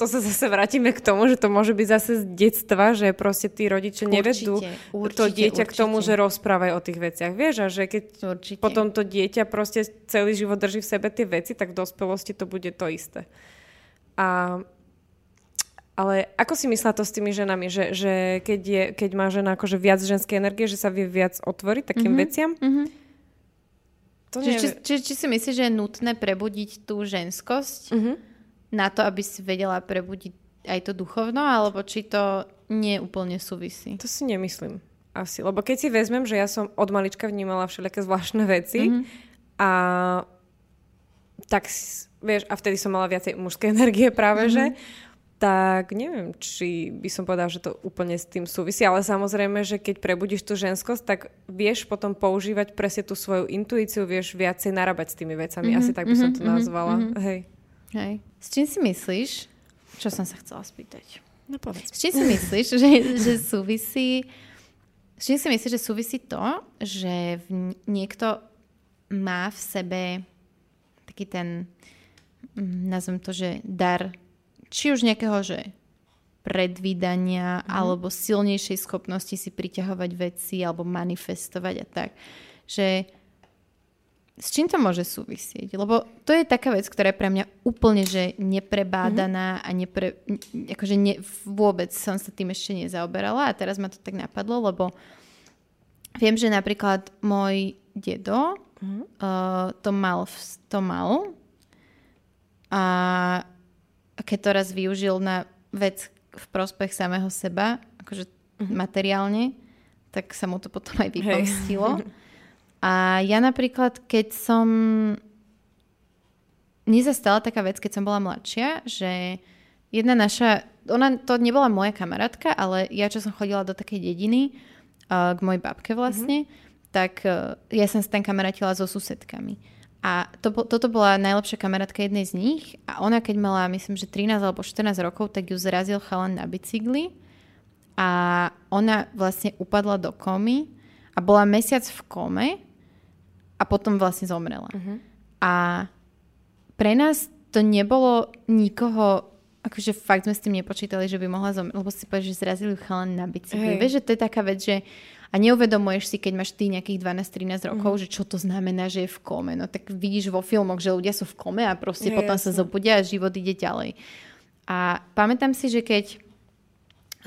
to sa zase vrátime k tomu, že to môže byť zase z detstva, že proste tí rodiče nevedú určite, to dieťa určite. k tomu, že rozprávaj o tých veciach. Vieš, a že keď určite. potom to dieťa proste celý život drží v sebe tie veci, tak v dospelosti to bude to isté. A ale ako si myslela to s tými ženami, že, že keď, je, keď má žena akože viac ženskej energie, že sa vie viac otvoriť takým mm-hmm. veciam? Mm-hmm.
To či, či, či, či si myslíš, že je nutné prebudiť tú ženskosť mm-hmm. Na to, aby si vedela prebudiť aj to duchovno, alebo či to nie úplne súvisí?
To si nemyslím asi. Lebo keď si vezmem, že ja som od malička vnímala všelijaké zvláštne veci mm-hmm. a tak vieš, a vtedy som mala viacej mužskej energie práve, mm-hmm. že tak neviem, či by som povedala, že to úplne s tým súvisí, ale samozrejme, že keď prebudíš tú ženskosť, tak vieš potom používať presne tú svoju intuíciu, vieš viacej narábať s tými vecami. Mm-hmm, Asi tak by som to mm-hmm, nazvala. Mm-hmm. Hej.
Hej. S čím si myslíš, čo som sa chcela spýtať?
No povedz.
S čím si myslíš, že, že súvisí s čím si myslíš, že súvisí to, že niekto má v sebe taký ten, mm, nazvem to, že dar či už nejakého, že predvídania mm. alebo silnejšej schopnosti si priťahovať veci alebo manifestovať a tak. Že s čím to môže súvisieť? Lebo to je taká vec, ktorá je pre mňa úplne že neprebádaná mm-hmm. a nepre, akože ne, vôbec som sa tým ešte nezaoberala a teraz ma to tak napadlo, lebo viem, že napríklad môj dedo mm-hmm. uh, to mal, to mal a keď to raz využil na vec v prospech samého seba, akože uh-huh. materiálne, tak sa mu to potom aj vypomstilo. A ja napríklad, keď som... Mne sa stala taká vec, keď som bola mladšia, že jedna naša... Ona to nebola moja kamarátka, ale ja, čo som chodila do takej dediny, uh, k mojej babke vlastne, uh-huh. tak uh, ja som sa tam kamarátila so susedkami. A to, toto bola najlepšia kamarátka jednej z nich a ona keď mala, myslím, že 13 alebo 14 rokov, tak ju zrazil chalan na bicykli a ona vlastne upadla do komy a bola mesiac v kome a potom vlastne zomrela. Uh-huh. A pre nás to nebolo nikoho, akože fakt sme s tým nepočítali, že by mohla zomrieť, lebo si povedal, že zrazili ju chalan na bicykli. Hey. Vieš, že to je taká vec, že a neuvedomuješ si, keď máš ty nejakých 12-13 rokov, mm-hmm. že čo to znamená, že je v kome. No tak vidíš vo filmoch, že ľudia sú v kome a proste je, potom jasne. sa zobudia a život ide ďalej. A pamätám si, že keď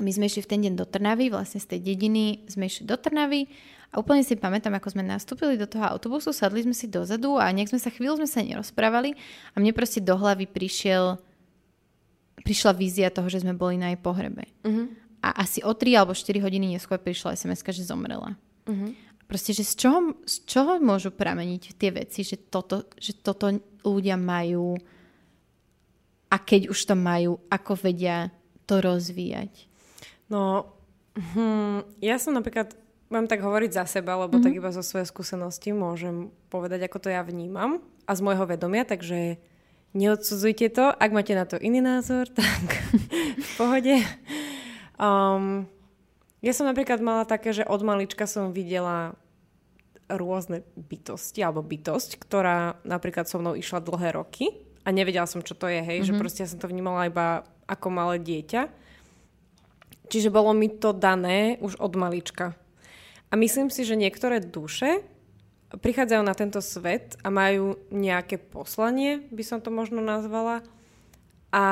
my sme išli v ten deň do Trnavy, vlastne z tej dediny sme išli do Trnavy a úplne si pamätám, ako sme nastúpili do toho autobusu, sadli sme si dozadu a nejak sme sa chvíľu sme sa nerozprávali a mne proste do hlavy prišiel prišla vízia toho, že sme boli na jej pohrebe. Mm-hmm a asi o 3 alebo 4 hodiny neskôr prišla sms že zomrela. Uh-huh. Proste, že z čoho, z čoho môžu prameniť tie veci, že toto, že toto ľudia majú a keď už to majú, ako vedia to rozvíjať?
No, hm, ja som napríklad, mám tak hovoriť za seba, lebo mm-hmm. tak iba zo svojej skúsenosti môžem povedať, ako to ja vnímam a z môjho vedomia, takže neodsudzujte to. Ak máte na to iný názor, tak v pohode. Um, ja som napríklad mala také, že od malička som videla rôzne bytosti, alebo bytosť, ktorá napríklad so mnou išla dlhé roky a nevedela som, čo to je, hej, mm-hmm. že mhm. proste ja som to vnímala iba ako malé dieťa. Čiže bolo mi to dané už od malička. A myslím si, že niektoré duše prichádzajú na tento svet a majú nejaké poslanie, by som to možno nazvala. A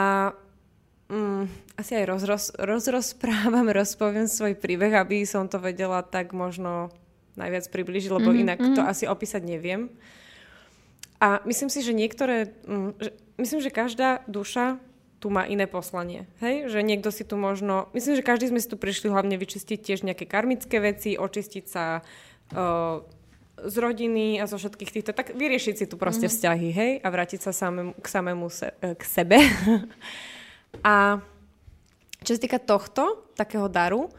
mm, asi aj rozroz, rozrozprávam, rozpoviem svoj príbeh, aby som to vedela tak možno najviac približiť, lebo mm-hmm, inak mm-hmm. to asi opísať neviem. A myslím si, že niektoré, mm, že, myslím, že každá duša tu má iné poslanie. Hej? Že niekto si tu možno... Myslím, že každý sme si tu prišli hlavne vyčistiť tiež nejaké karmické veci, očistiť sa uh, z rodiny a zo všetkých týchto... Tak vyriešiť si tu proste mm-hmm. vzťahy, hej? A vrátiť sa samém, k samému se, k sebe. A čo sa týka tohto, takého daru,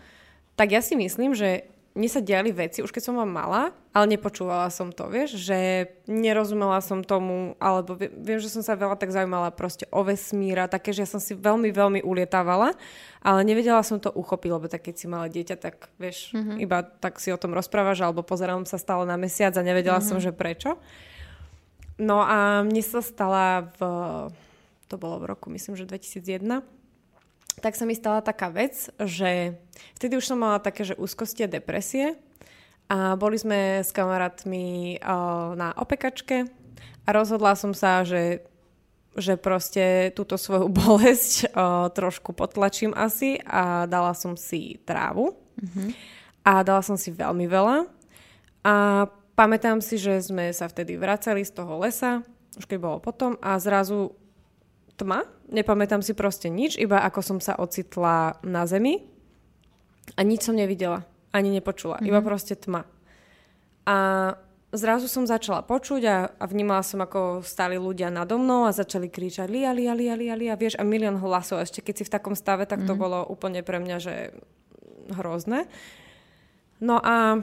tak ja si myslím, že mne sa diali veci, už keď som bola malá, ale nepočúvala som to, vieš, že nerozumela som tomu, alebo viem, že som sa veľa tak zaujímala proste o vesmíra, také, že ja som si veľmi, veľmi ulietávala, ale nevedela som to uchopiť, lebo tak keď si mala dieťa, tak vieš, mm-hmm. iba tak si o tom rozprávaš, alebo pozerám sa stále na mesiac a nevedela mm-hmm. som, že prečo. No a mne sa stala v, to bolo v roku, myslím, že 2001, tak sa mi stala taká vec, že vtedy už som mala také, že úzkosti a depresie a boli sme s kamarátmi na opekačke a rozhodla som sa, že, že proste túto svoju bolesť trošku potlačím asi a dala som si trávu mm-hmm. a dala som si veľmi veľa a pamätám si, že sme sa vtedy vracali z toho lesa, už keď bolo potom a zrazu tma, nepamätám si proste nič, iba ako som sa ocitla na zemi a nič som nevidela, ani nepočula, mm-hmm. iba proste tma. A zrazu som začala počuť a, a vnímala som, ako stáli ľudia nado mnou a začali kričať lia, lia, lia, lia, lia, vieš, a milión hlasov. Ešte keď si v takom stave, tak to mm-hmm. bolo úplne pre mňa, že hrozné. No a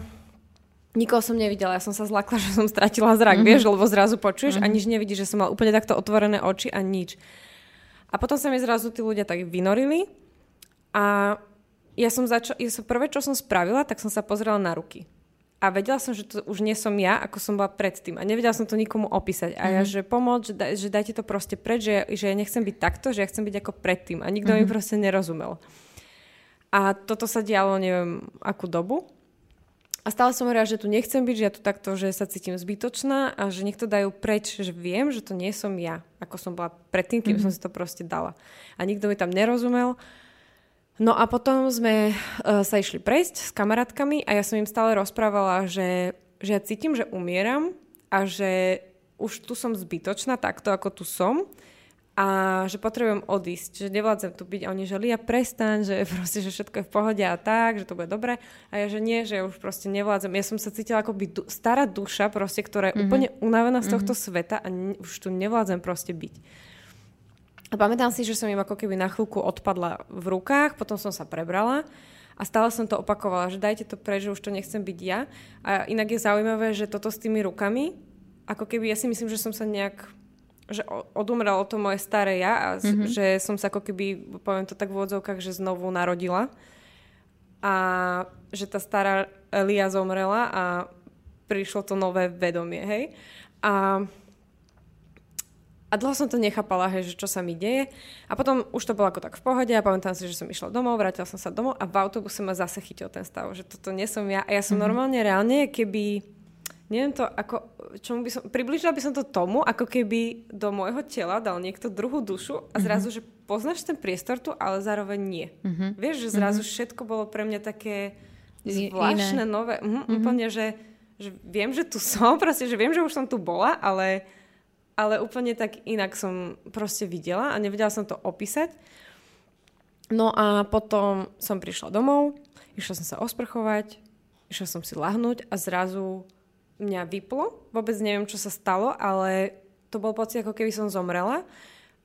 nikoho som nevidela, ja som sa zlakla, že som stratila zrak, mm-hmm. vieš, lebo zrazu počuješ mm-hmm. a nič nevidíš, že som mala úplne takto otvorené oči a nič. A potom sa mi zrazu tí ľudia tak vynorili a ja som začala, ja som, prvé, čo som spravila, tak som sa pozrela na ruky. A vedela som, že to už nie som ja, ako som bola predtým. A nevedela som to nikomu opísať. A ja, mm-hmm. že pomôcť, že, daj, že dajte to proste preč, že, že ja nechcem byť takto, že ja chcem byť ako predtým. A nikto mm-hmm. mi proste nerozumel. A toto sa dialo neviem akú dobu. A stále som hovorila, že tu nechcem byť, že ja tu takto, že sa cítim zbytočná a že nech to dajú preč, že viem, že to nie som ja, ako som bola predtým, kým mm-hmm. som si to proste dala. A nikto mi tam nerozumel. No a potom sme uh, sa išli prejsť s kamarátkami a ja som im stále rozprávala, že, že ja cítim, že umieram a že už tu som zbytočná takto, ako tu som a že potrebujem odísť, že nevládzem tu byť a oni, že Lia, prestaň, že proste, že všetko je v pohode a tak, že to bude dobre a ja, že nie, že už proste nevládzem. Ja som sa cítila ako by du- stará duša proste, ktorá je mm-hmm. úplne unavená z tohto mm-hmm. sveta a ne- už tu nevládzem proste byť. A pamätám si, že som im ako keby na chvíľku odpadla v rukách, potom som sa prebrala a stále som to opakovala, že dajte to preč, že už to nechcem byť ja. A inak je zaujímavé, že toto s tými rukami, ako keby, ja si myslím, že som sa nejak že odumrelo to moje staré ja a mm-hmm. že som sa ako keby, poviem to tak v úvodzovkách, že znovu narodila a že tá stará Elia zomrela a prišlo to nové vedomie, hej. A, a dlho som to nechápala, hej, že čo sa mi deje. A potom už to bolo ako tak v pohode a pamätám si, že som išla domov, vrátila som sa domov a v autobuse ma zase chytil ten stav, že toto nie som ja. A ja som mm-hmm. normálne reálne, keby neviem to, ako, čomu by som, približila by som to tomu, ako keby do môjho tela dal niekto druhú dušu a zrazu, mm-hmm. že poznáš ten priestor tu, ale zároveň nie. Mm-hmm. Vieš, že zrazu mm-hmm. všetko bolo pre mňa také zvláštne, Iné. nové, mm, mm-hmm. úplne, že, že viem, že tu som, proste, že viem, že už som tu bola, ale, ale úplne tak inak som proste videla a nevedela som to opísať. No a potom som prišla domov, išla som sa osprchovať, išla som si lahnúť a zrazu mňa vyplo. Vôbec neviem, čo sa stalo, ale to bol pocit, ako keby som zomrela.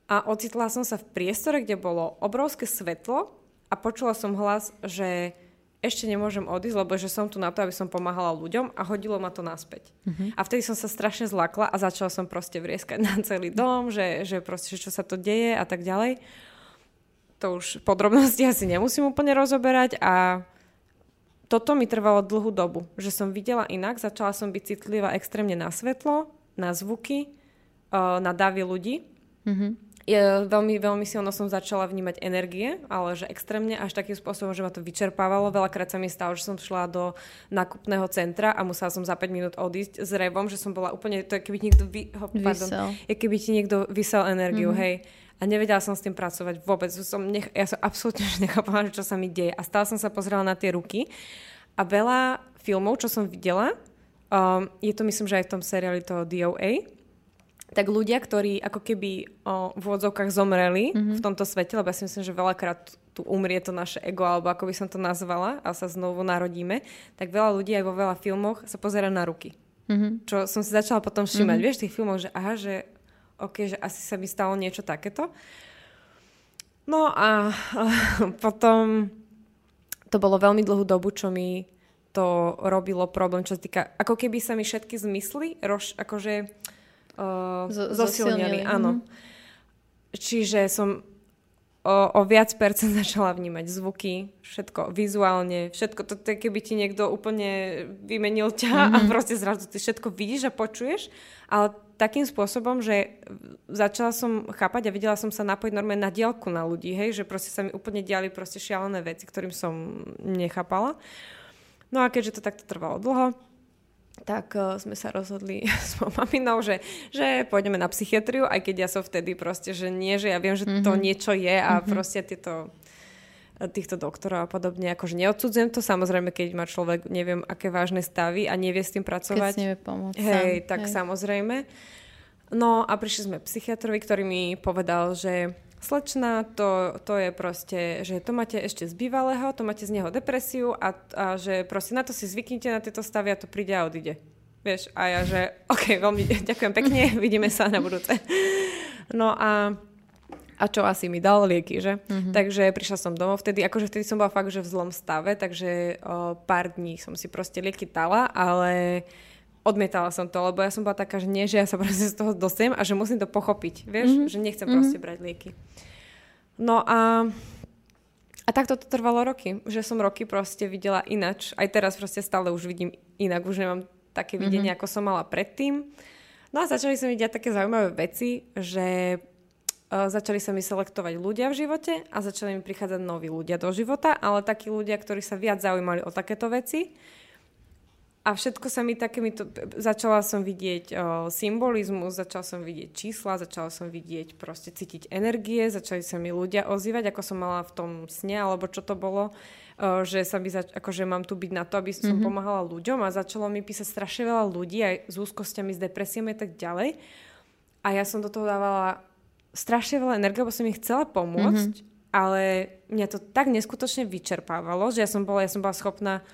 A ocitla som sa v priestore, kde bolo obrovské svetlo a počula som hlas, že ešte nemôžem odísť, lebo že som tu na to, aby som pomáhala ľuďom a hodilo ma to naspäť. Mm-hmm. A vtedy som sa strašne zlakla a začala som proste vrieskať na celý dom, že, že proste, čo sa to deje a tak ďalej. To už podrobnosti asi nemusím úplne rozoberať a toto mi trvalo dlhú dobu, že som videla inak, začala som byť citlivá extrémne na svetlo, na zvuky, na davy ľudí. Mm-hmm. Je, veľmi, veľmi silno som začala vnímať energie, ale že extrémne až takým spôsobom, že ma to vyčerpávalo. Veľakrát sa mi stalo, že som šla do nákupného centra a musela som za 5 minút odísť s revom, že som bola úplne, to je keby niekto vy, oh, pardon, je keby ti niekto vysel energiu, mm-hmm. hej a nevedela som s tým pracovať vôbec. Som nech, ja som absolútne nechápala, čo sa mi deje. A stále som sa pozrela na tie ruky a veľa filmov, čo som videla, um, je to myslím, že aj v tom seriáli toho DOA, tak ľudia, ktorí ako keby o, v úvodzovkách zomreli mm-hmm. v tomto svete, lebo ja si myslím, že veľakrát tu umrie to naše ego, alebo ako by som to nazvala, a sa znovu narodíme, tak veľa ľudí aj vo veľa filmoch sa pozera na ruky. Mm-hmm. Čo som si začala potom všímať, mm-hmm. vieš, v tých filmoch, že aha, že OK, že asi sa mi stalo niečo takéto. No a potom to bolo veľmi dlhú dobu, čo mi to robilo problém, čo sa týka, ako keby sa mi všetky zmysly roš, akože uh, Z- zosilnili. Áno. Mm-hmm. Čiže som o, o viac percent začala vnímať zvuky, všetko vizuálne, všetko to, to keby ti niekto úplne vymenil ťa mm-hmm. a mhm. proste zrazu ty všetko vidíš a počuješ, ale takým spôsobom, že začala som chápať a videla som sa napojiť normálne na diálku na ľudí, hej, že proste sa mi úplne diali proste šialené veci, ktorým som nechápala. No a keďže to takto trvalo dlho, tak uh, sme sa rozhodli s mojou maminou, že, že pôjdeme na psychiatriu, aj keď ja som vtedy proste, že nie, že ja viem, že mm-hmm. to mhm. niečo je a mm-hmm. proste tieto týchto doktorov a podobne, akože neodsudzujem to, samozrejme, keď má človek neviem, aké vážne stavy a nevie s tým pracovať. Keď
nevie pomôcť.
Hej, sám. tak hej. samozrejme. No a prišli sme psychiatrovi, ktorý mi povedal, že slečna, to, to je proste, že to máte ešte z bývalého, to máte z neho depresiu a, a že proste na to si zvyknite na tieto stavy a to príde a odíde. Vieš, a ja, že OK, veľmi ďakujem pekne, vidíme sa na budúce. No a a čo asi mi dal lieky, že? Mm-hmm. Takže prišla som domov vtedy, akože vtedy som bola fakt, že v zlom stave, takže o, pár dní som si proste lieky dala, ale odmietala som to, lebo ja som bola taká, že nie, že ja sa proste z toho dostajem a že musím to pochopiť, vieš, mm-hmm. že nechcem mm-hmm. proste brať lieky. No a a takto to trvalo roky, že som roky proste videla inač. Aj teraz proste stále už vidím inak, už nemám také mhm. videnie, mm-hmm. ako som mala predtým. No a začali som vidieť také zaujímavé veci, že začali sa mi selektovať ľudia v živote a začali mi prichádzať noví ľudia do života, ale takí ľudia, ktorí sa viac zaujímali o takéto veci a všetko sa mi takýmito... Začala som vidieť o, symbolizmus, začala som vidieť čísla, začala som vidieť, proste cítiť energie, začali sa mi ľudia ozývať, ako som mala v tom sne, alebo čo to bolo, o, že sa mi zač- akože mám tu byť na to, aby som mm-hmm. pomáhala ľuďom a začalo mi písať strašne veľa ľudí aj s úzkosťami, s depresiami a tak ďalej. A ja som do toho dávala strašne veľa energie, lebo som ich chcela pomôcť, mm-hmm. ale mňa to tak neskutočne vyčerpávalo, že ja som bola, ja som bola schopná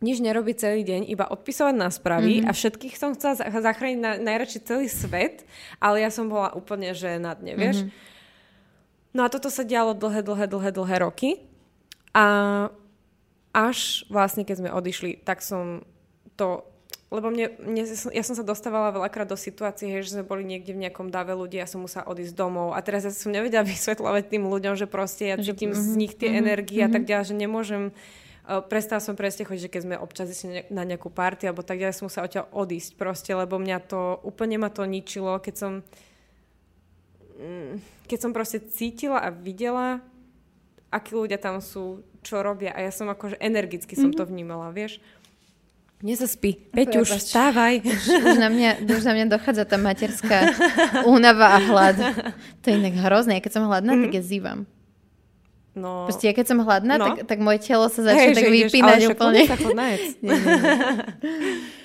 nič nerobiť celý deň, iba odpisovať na správy mm-hmm. a všetkých som chcela zachrániť na, najradšej celý svet, ale ja som bola úplne, že na dne, vieš. Mm-hmm. No a toto sa dialo dlhé, dlhé, dlhé, dlhé roky a až vlastne, keď sme odišli, tak som to lebo mne, mne, ja som sa dostávala veľakrát do situácie, že sme boli niekde v nejakom dave ľudí a som musela odísť domov. A teraz ja som nevedela vysvetľovať tým ľuďom, že proste ja cítim mm-hmm, z nich tie mm-hmm, energie mm-hmm. a tak ďalej, že nemôžem Prestal som presne chodiť, že keď sme občas išli na nejakú party alebo tak ďalej, som musela odtiaľ odísť proste, lebo mňa to, úplne ma to ničilo, keď som mm, keď som proste cítila a videla, akí ľudia tam sú, čo robia a ja som akože energicky som mm-hmm. to vnímala, vieš. Nezaspí. Peťuš, vstávaj.
Už, už, na mňa, už na mňa dochádza tá materská únava a hlad. To je inak hrozné. Keď som hladná, mm. tak ja zývam. No... Proste, ja keď som hladná, no. tak, tak moje telo sa začne hey, tak vypínať ideš, úplne.
Sa nie, nie, nie.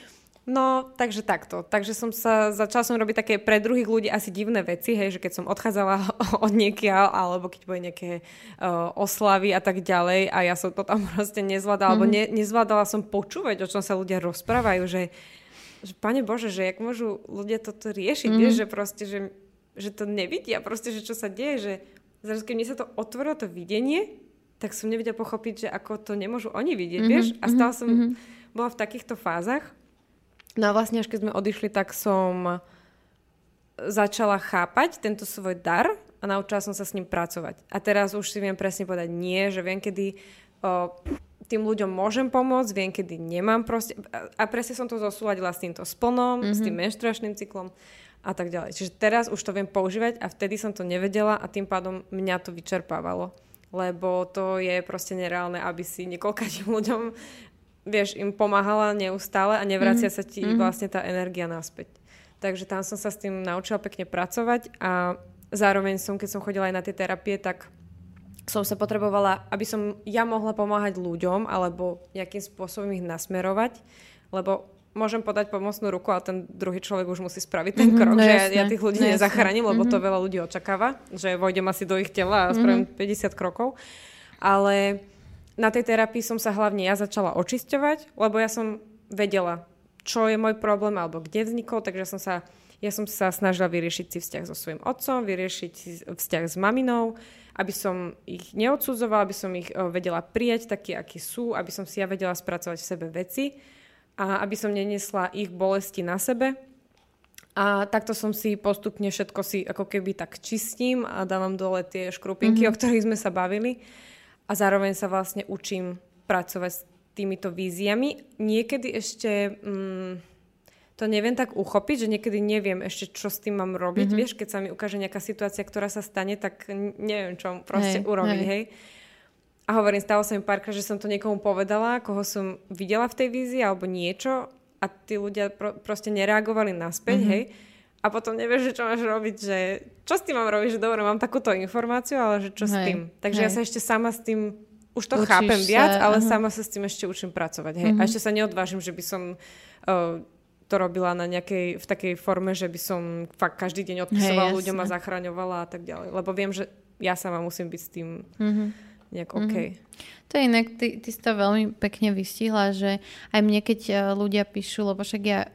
No, takže takto. Takže som sa, začala som robiť také pre druhých ľudí asi divné veci, hej, že keď som odchádzala od niekiaľ, alebo keď boli nejaké uh, oslavy a tak ďalej a ja som to tam proste nezvládala, mm-hmm. alebo mhm. ne, nezvládala som počúvať, o čom sa ľudia rozprávajú, že, že pane Bože, že jak môžu ľudia toto riešiť, mm-hmm. že proste, že, že to nevidia, proste, že čo sa deje, že zrazu keď mi sa to otvorilo to videnie, tak som nevedela pochopiť, že ako to nemôžu oni vidieť, mm-hmm, vieš? A stále som mm-hmm. bola v takýchto fázach. No a vlastne až keď sme odišli, tak som začala chápať tento svoj dar a naučila som sa s ním pracovať. A teraz už si viem presne povedať nie, že viem, kedy o, tým ľuďom môžem pomôcť, viem, kedy nemám proste. A presne som to zosúladila s týmto splnom, mm-hmm. s tým menštruačným cyklom a tak ďalej. Čiže teraz už to viem používať a vtedy som to nevedela a tým pádom mňa to vyčerpávalo. Lebo to je proste nereálne, aby si niekoľkým ľuďom vieš, im pomáhala neustále a nevracia mm-hmm. sa ti mm-hmm. vlastne tá energia naspäť. Takže tam som sa s tým naučila pekne pracovať a zároveň som, keď som chodila aj na tie terapie, tak som sa potrebovala, aby som ja mohla pomáhať ľuďom alebo nejakým spôsobom ich nasmerovať, lebo môžem podať pomocnú ruku, ale ten druhý človek už musí spraviť ten mm-hmm, krok, no že jasne, ja, ja tých ľudí no nezachránim, lebo mm-hmm. to veľa ľudí očakáva, že vojdem asi do ich tela a spravím mm-hmm. 50 krokov. Ale na tej terapii som sa hlavne ja začala očisťovať, lebo ja som vedela, čo je môj problém alebo kde vznikol, takže som sa ja som sa snažila vyriešiť si vzťah so svojím otcom, vyriešiť si vzťah s maminou, aby som ich neodsudzovala, aby som ich vedela prijať taký, akí sú, aby som si ja vedela spracovať v sebe veci a aby som nenesla ich bolesti na sebe. A takto som si postupne všetko si ako keby tak čistím a dávam dole tie škrupinky, mm-hmm. o ktorých sme sa bavili. A zároveň sa vlastne učím pracovať s týmito víziami. Niekedy ešte... Mm, to neviem tak uchopiť, že niekedy neviem ešte, čo s tým mám robiť. Mm-hmm. Vieš, keď sa mi ukáže nejaká situácia, ktorá sa stane, tak neviem, čo proste hej, urobiť, hej. hej. A hovorím, stalo sa mi párkrát, že som to niekomu povedala, koho som videla v tej vízii alebo niečo a tí ľudia pro, proste nereagovali naspäť, mm-hmm. hej. A potom nevieš, že čo máš robiť, že čo s tým mám robiť, že dobre, mám takúto informáciu, ale že čo hej, s tým. Takže hej. ja sa ešte sama s tým už to Učíš chápem sa, viac, ale aha. sama sa s tým ešte učím pracovať. Hej. Mm-hmm. A ešte sa neodvážim, že by som uh, to robila na nejakej, v takej forme, že by som fakt každý deň odpisovala hey, ľuďom a zachraňovala a tak ďalej. Lebo viem, že ja sama musím byť s tým mm-hmm. nejak OK. Mm-hmm.
To je inak, ty, ty si to veľmi pekne vystihla, že aj mne, keď e, ľudia píšu, lebo však ja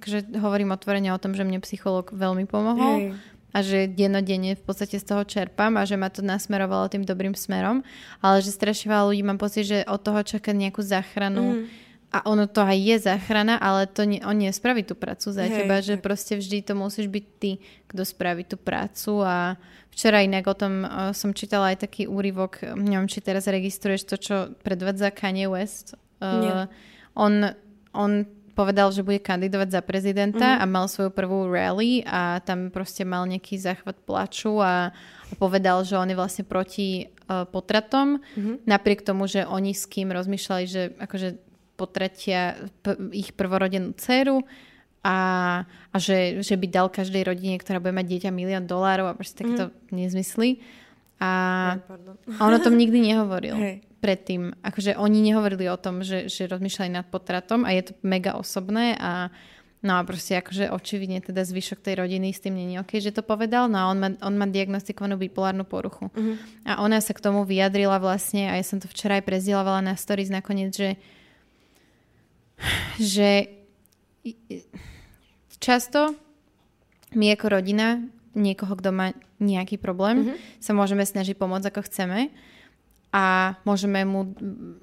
že hovorím otvorene o tom, že mne psychológ veľmi pomohol. Hey a že denodenne v podstate z toho čerpám a že ma to nasmerovalo tým dobrým smerom, ale že strašne veľa ľudí mám pocit, že od toho čaká nejakú záchranu mm a ono to aj je záchrana, ale to nie, on nespraví tú prácu za Hej, teba, že tak. proste vždy to musíš byť ty, kto spraví tú prácu a včera inak o tom uh, som čítala aj taký úryvok, neviem, či teraz registruješ to, čo predvádza Kanye West. Uh, on, on povedal, že bude kandidovať za prezidenta mm-hmm. a mal svoju prvú rally a tam proste mal nejaký záchvat plaču a, a povedal, že on je vlastne proti uh, potratom, mm-hmm. napriek tomu, že oni s kým rozmýšľali, že akože potratia p- ich prvorodenú dceru a, a že, že by dal každej rodine, ktorá bude mať dieťa milión dolárov a proste takéto mm. nezmysly. A, a on o tom nikdy nehovoril hey. predtým. Akože oni nehovorili o tom, že, že rozmýšľali nad potratom a je to mega osobné a No a proste akože očividne teda zvyšok tej rodiny s tým není OK, že to povedal. No a on má, on má diagnostikovanú bipolárnu poruchu. Uh-huh. A ona sa k tomu vyjadrila vlastne, a ja som to včera aj prezdielovala na stories nakoniec, že že často my ako rodina niekoho, kto má nejaký problém, mm-hmm. sa môžeme snažiť pomôcť ako chceme a môžeme mu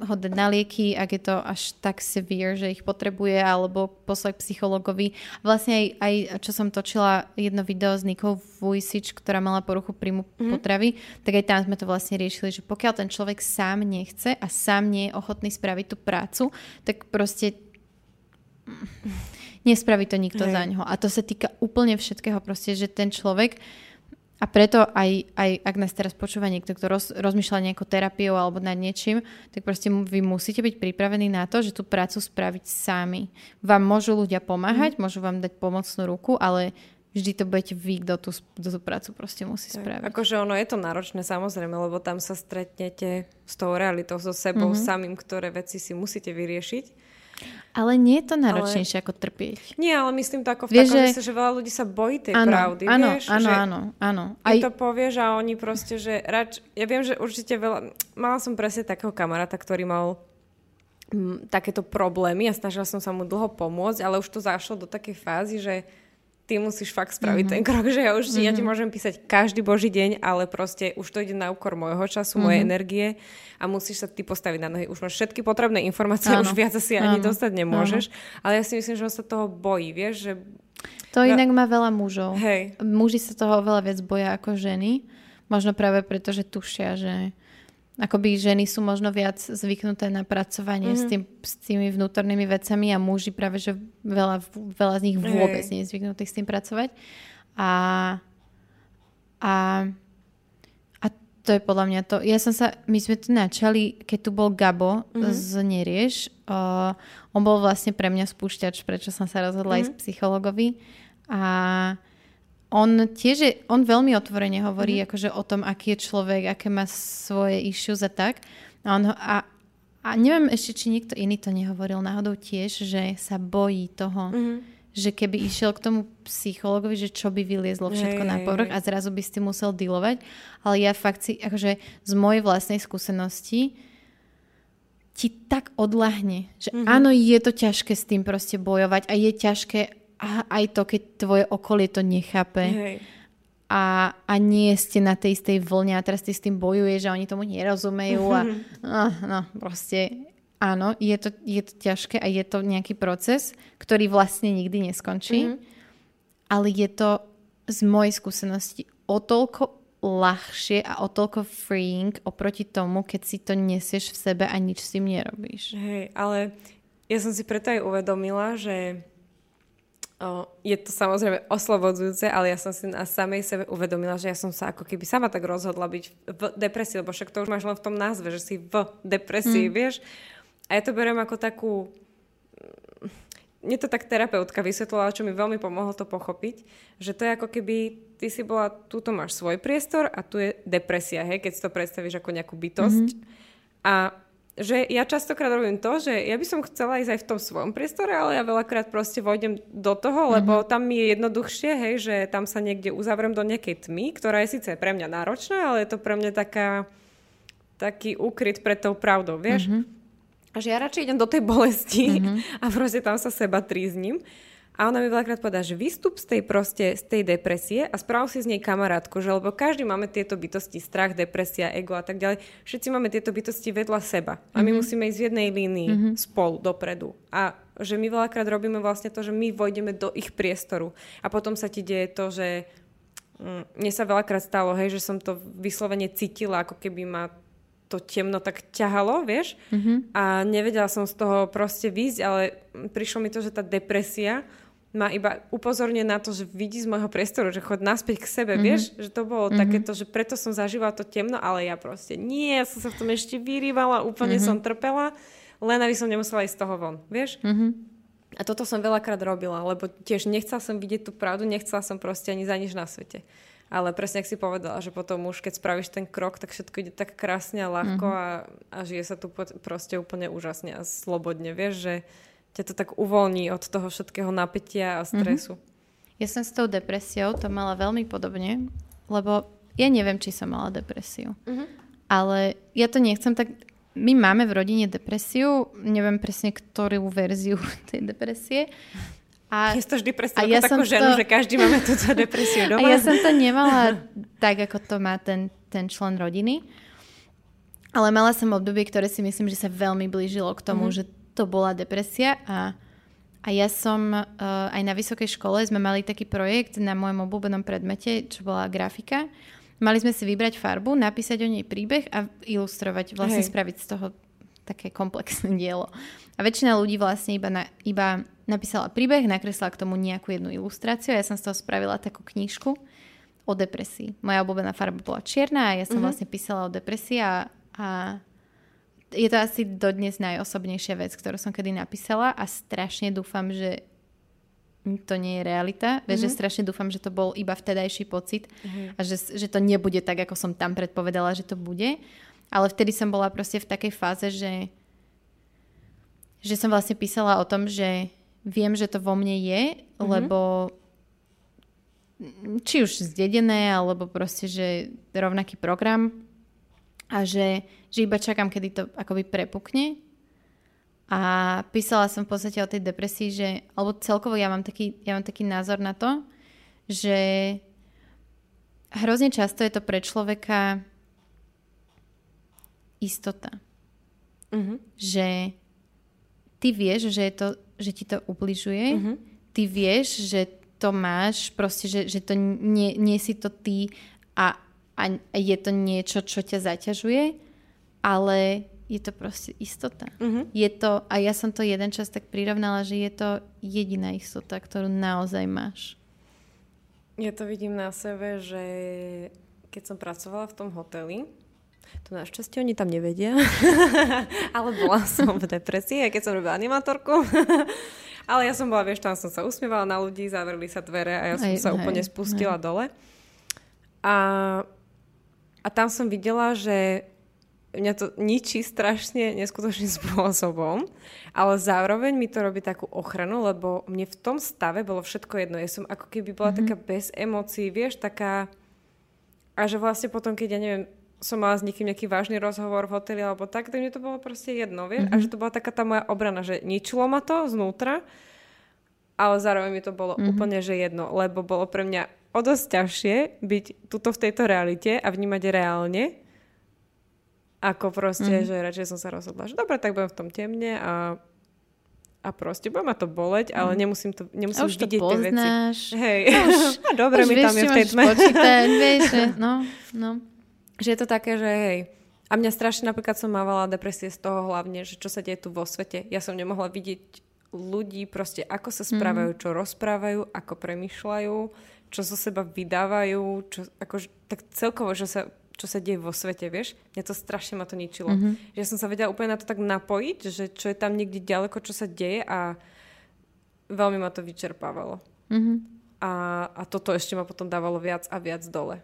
ho dať na lieky, ak je to až tak severe, že ich potrebuje, alebo poslať psychologovi. Vlastne aj, aj čo som točila jedno video s Nikou Vujsič, ktorá mala poruchu príjmu mm-hmm. potravy, tak aj tam sme to vlastne riešili, že pokiaľ ten človek sám nechce a sám nie je ochotný spraviť tú prácu, tak proste nespraví to nikto Hej. za ňo. A to sa týka úplne všetkého proste, že ten človek a preto aj, aj ak nás teraz počúva niekto, kto roz, rozmýšľa nejakou terapiou alebo nad niečím, tak proste vy musíte byť pripravení na to, že tú prácu spraviť sami. Vám môžu ľudia pomáhať, mm. môžu vám dať pomocnú ruku, ale vždy to budete vy, kto tú, kto tú prácu proste musí tak, spraviť.
Akože ono je to náročné samozrejme, lebo tam sa stretnete s tou realitou, so sebou mm-hmm. samým, ktoré veci si musíte vyriešiť.
Ale nie je to náročnejšie ale... ako trpieť.
Nie, ale myslím to ako v vieš, takom, že... že veľa ľudí sa bojí tej ano, pravdy.
Áno,
vieš,
áno,
že
áno, áno.
Aj... to povieš a oni proste, že rač... Ja viem, že určite veľa... Mala som presne takého kamaráta, ktorý mal m, takéto problémy a snažila som sa mu dlho pomôcť, ale už to zašlo do takej fázy, že ty musíš fakt spraviť mm-hmm. ten krok, že ja už mm-hmm. ja ti mhm. môžem písať každý boží deň, ale proste už to ide na úkor môjho času, mm-hmm. mojej energie a musíš sa ty postaviť na nohy. Už máš všetky potrebné informácie, áno. už viac asi ani áno. dostať nemôžeš, áno. ale ja si myslím, že on sa toho bojí, vieš, že...
To no... inak má veľa mužov. Hej. Muži sa toho veľa viac boja ako ženy. Možno práve preto, že tušia, že Akoby ženy sú možno viac zvyknuté na pracovanie mm-hmm. s, mhm. tým, s tými vnútornými vecami a muži práve, že veľa, veľa z nich vôbec hey. nie je zvyknutých s tým pracovať. A, a, a to je podľa mňa to. Ja som sa, my sme tu načali, keď tu bol Gabo mm-hmm. z Nerieš, uh, on bol vlastne pre mňa spúšťač, prečo som sa rozhodla mm-hmm. ísť psychologovi. A on tiež je, on veľmi otvorene hovorí mm-hmm. akože o tom, aký je človek, aké má svoje issues a tak. A, on, a, a neviem ešte, či niekto iný to nehovoril náhodou tiež, že sa bojí toho, mm-hmm. že keby išiel k tomu psychologovi, že čo by vyliezlo všetko hey, na povrch a zrazu by si musel dealovať. Ale ja fakt si, akože z mojej vlastnej skúsenosti ti tak odlahne, že mm-hmm. áno, je to ťažké s tým proste bojovať a je ťažké a aj to, keď tvoje okolie to nechápe.
Hej.
A, a nie ste na tej istej vlne a teraz ty s tým bojuješ a oni tomu nerozumejú a no, no proste áno, je to, je to ťažké a je to nejaký proces, ktorý vlastne nikdy neskončí, mm-hmm. ale je to z mojej skúsenosti o toľko ľahšie a o toľko freeing oproti tomu, keď si to nesieš v sebe a nič s tým nerobíš.
Hej, ale ja som si preto aj uvedomila, že je to samozrejme oslobodzujúce, ale ja som si na samej sebe uvedomila, že ja som sa ako keby sama tak rozhodla byť v depresii, lebo však to už máš len v tom názve, že si v depresii, mm. vieš. A ja to beriem ako takú... Mne to tak terapeutka vysvetlila, čo mi veľmi pomohlo to pochopiť, že to je ako keby ty si bola, túto máš svoj priestor a tu je depresia, hej, keď si to predstavíš ako nejakú bytosť. Mm-hmm. A že ja častokrát robím to, že ja by som chcela ísť aj v tom svojom priestore, ale ja veľakrát proste vojdem do toho, lebo mm-hmm. tam mi je jednoduchšie, hej, že tam sa niekde uzavriem do nejakej tmy, ktorá je síce pre mňa náročná, ale je to pre mňa taká, taký úkryt pred tou pravdou, vieš? Mm-hmm. A že ja radšej idem do tej bolesti mm-hmm. a proste tam sa seba trízním. A ona mi veľakrát povedala, že vystup z tej proste, z tej depresie a správ si z nej kamarátku, že lebo každý máme tieto bytosti, strach, depresia, ego a tak ďalej. Všetci máme tieto bytosti vedľa seba a my mm-hmm. musíme ísť v jednej línii mm-hmm. spolu dopredu. A že my veľakrát robíme vlastne to, že my vojdeme do ich priestoru a potom sa ti deje to, že mm, mne sa veľakrát stalo, hej, že som to vyslovene cítila, ako keby ma to temno tak ťahalo, vieš, mm-hmm. a nevedela som z toho proste výjsť, ale prišlo mi to, že tá depresia ma iba upozorňuje na to, že vidí z môjho priestoru, že chod naspäť k sebe, mm-hmm. vieš? Že to bolo mm-hmm. takéto, že preto som zažívala to temno, ale ja proste nie, ja som sa v tom ešte vyrývala, úplne mm-hmm. som trpela, len aby som nemusela ísť z toho von, vieš? Mm-hmm. A toto som veľakrát robila, lebo tiež nechcela som vidieť tú pravdu, nechcela som proste ani za nič na svete. Ale presne, ak si povedala, že potom už keď spravíš ten krok, tak všetko ide tak krásne a ľahko mm-hmm. a, a žije sa tu proste úplne úžasne a slobodne. Vieš, že ťa to tak uvoľní od toho všetkého napätia a stresu.
Mm-hmm. Ja som s tou depresiou to mala veľmi podobne, lebo ja neviem, či som mala depresiu. Mm-hmm. Ale ja to nechcem tak... My máme v rodine depresiu, neviem presne, ktorú verziu tej depresie.
A, ja to vždy predstavím ja takú ženu, to... že každý máme túto depresiu doma.
A ja som to nemala tak, ako to má ten, ten člen rodiny. Ale mala som obdobie, ktoré si myslím, že sa veľmi blížilo k tomu, mm-hmm. že to bola depresia a, a ja som uh, aj na vysokej škole sme mali taký projekt na môjom obľúbenom predmete, čo bola grafika. Mali sme si vybrať farbu, napísať o nej príbeh a ilustrovať, vlastne Hej. spraviť z toho také komplexné dielo. A väčšina ľudí vlastne iba, na, iba napísala príbeh, nakreslila k tomu nejakú jednu ilustráciu a ja som z toho spravila takú knižku o depresii. Moja obľúbená farba bola čierna a ja som mm-hmm. vlastne písala o depresii a, a je to asi dodnes najosobnejšia vec, ktorú som kedy napísala a strašne dúfam, že to nie je realita. Mm-hmm. že mhm. strašne dúfam, že to bol iba vtedajší pocit mm-hmm. a že, že to nebude tak, ako som tam predpovedala, že to bude. Ale vtedy som bola proste v takej fáze, že, že som vlastne písala o tom, že viem, že to vo mne je, mm-hmm. lebo či už zdedené, alebo proste, že rovnaký program a že, že iba čakám, kedy to akoby prepukne. A písala som v podstate o tej depresii, že, alebo celkovo ja mám taký, ja mám taký názor na to, že hrozne často je to pre človeka istota. Uh-huh. Že ty vieš, že, je to, že ti to ubližuje, uh-huh. ty vieš, že to máš, proste, že, že to nie, nie si to ty a a je to niečo, čo ťa zaťažuje, ale je to proste istota. Uh-huh. Je to, a ja som to jeden čas tak prirovnala, že je to jediná istota, ktorú naozaj máš.
Ja to vidím na sebe, že keď som pracovala v tom hoteli, to našťastie oni tam nevedia, ale bola som v depresii, aj keď som robila animatorku. ale ja som bola, vieš, tam som sa usmievala na ľudí, zavreli sa dvere a ja som aj, sa hej, úplne spustila hej. dole. A a tam som videla, že mňa to ničí strašne neskutočným spôsobom, ale zároveň mi to robí takú ochranu, lebo mne v tom stave bolo všetko jedno. Ja som ako keby bola mm-hmm. taká bez emócií, vieš, taká... A že vlastne potom, keď ja neviem, som mala s niekým nejaký vážny rozhovor v hoteli alebo tak, tak mne to bolo proste jedno, vieš? Mm-hmm. A že to bola taká tá moja obrana, že ničilo ma to znútra ale zároveň mi to bolo mm-hmm. úplne že jedno, lebo bolo pre mňa o dosť ťažšie byť tuto v tejto realite a vnímať reálne, ako proste, mm-hmm. že radšej som sa rozhodla, že dobre, tak budem v tom temne a a proste bude ma to boleť, ale mm. nemusím to nemusím
a už vidieť to poznáš.
tie veci. Hej, už, a dobre už mi tam je v tej tme.
Počítať, vieš, no, no.
Že je to také, že hej, a mňa strašne napríklad som mávala depresie z toho hlavne, že čo sa deje tu vo svete. Ja som nemohla vidieť ľudí proste, ako sa správajú, mm. čo rozprávajú, ako premyšľajú, čo zo seba vydávajú, čo, ako, tak celkovo, že sa čo sa deje vo svete, vieš. Mňa to strašne ma to ničilo. Mm-hmm. Že som sa vedela úplne na to tak napojiť, že čo je tam niekde ďaleko, čo sa deje a veľmi ma to vyčerpávalo. Mm-hmm. A, a toto ešte ma potom dávalo viac a viac dole.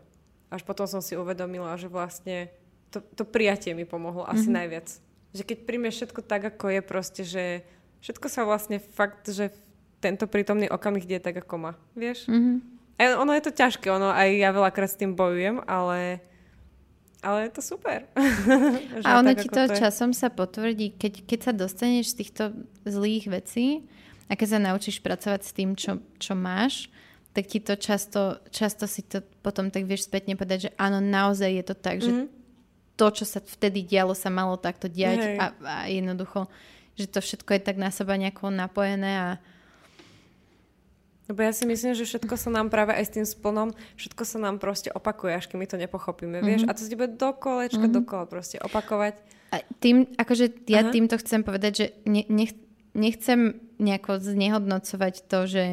Až potom som si uvedomila, že vlastne to, to prijatie mi pomohlo asi mm-hmm. najviac. Že keď príjmeš všetko tak, ako je proste, že všetko sa vlastne fakt, že tento prítomný okamih deje tak, ako má. Vieš? Mm-hmm. Ono je to ťažké, ono aj ja veľakrát s tým bojujem, ale ale je to super.
a ono ti to, to časom sa potvrdí, keď, keď sa dostaneš z týchto zlých vecí a keď sa naučíš pracovať s tým, čo, čo máš, tak ti to často, často si to potom tak vieš spätne povedať, že áno, naozaj je to tak, mm-hmm. že mhm. to, čo sa vtedy dialo, sa malo takto diať a, a jednoducho, že to všetko je tak na seba nejako napojené a,
lebo ja si myslím, že všetko sa nám práve aj s tým splnom, všetko sa nám proste opakuje, až keď my to nepochopíme, mm-hmm. vieš? A to si bude do kolečka, mm-hmm. dokola proste opakovať.
A tým, akože ja Aha. týmto chcem povedať, že ne, nech, nechcem nejako znehodnocovať to, že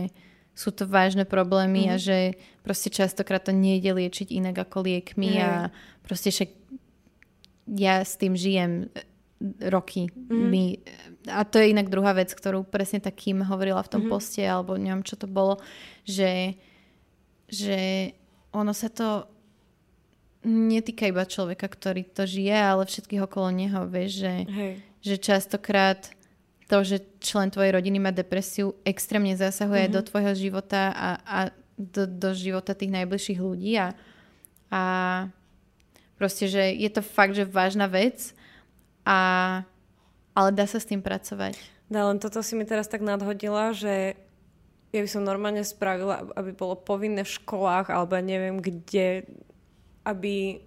sú to vážne problémy mm-hmm. a že proste častokrát to nejde liečiť inak ako liekmi mm-hmm. a proste však ja s tým žijem roky. Mm-hmm. My, a to je inak druhá vec, ktorú presne takým hovorila v tom mm-hmm. poste, alebo neviem, čo to bolo, že, že ono sa to netýka iba človeka, ktorý to žije, ale všetkých okolo neho, vieš, že, že častokrát to, že člen tvojej rodiny má depresiu, extrémne zasahuje mm-hmm. do tvojho života a, a do, do života tých najbližších ľudí a, a proste, že je to fakt, že vážna vec a, ale dá sa s tým pracovať.
Dá, len toto si mi teraz tak nadhodila, že ja by som normálne spravila, aby bolo povinné v školách alebo neviem kde, aby,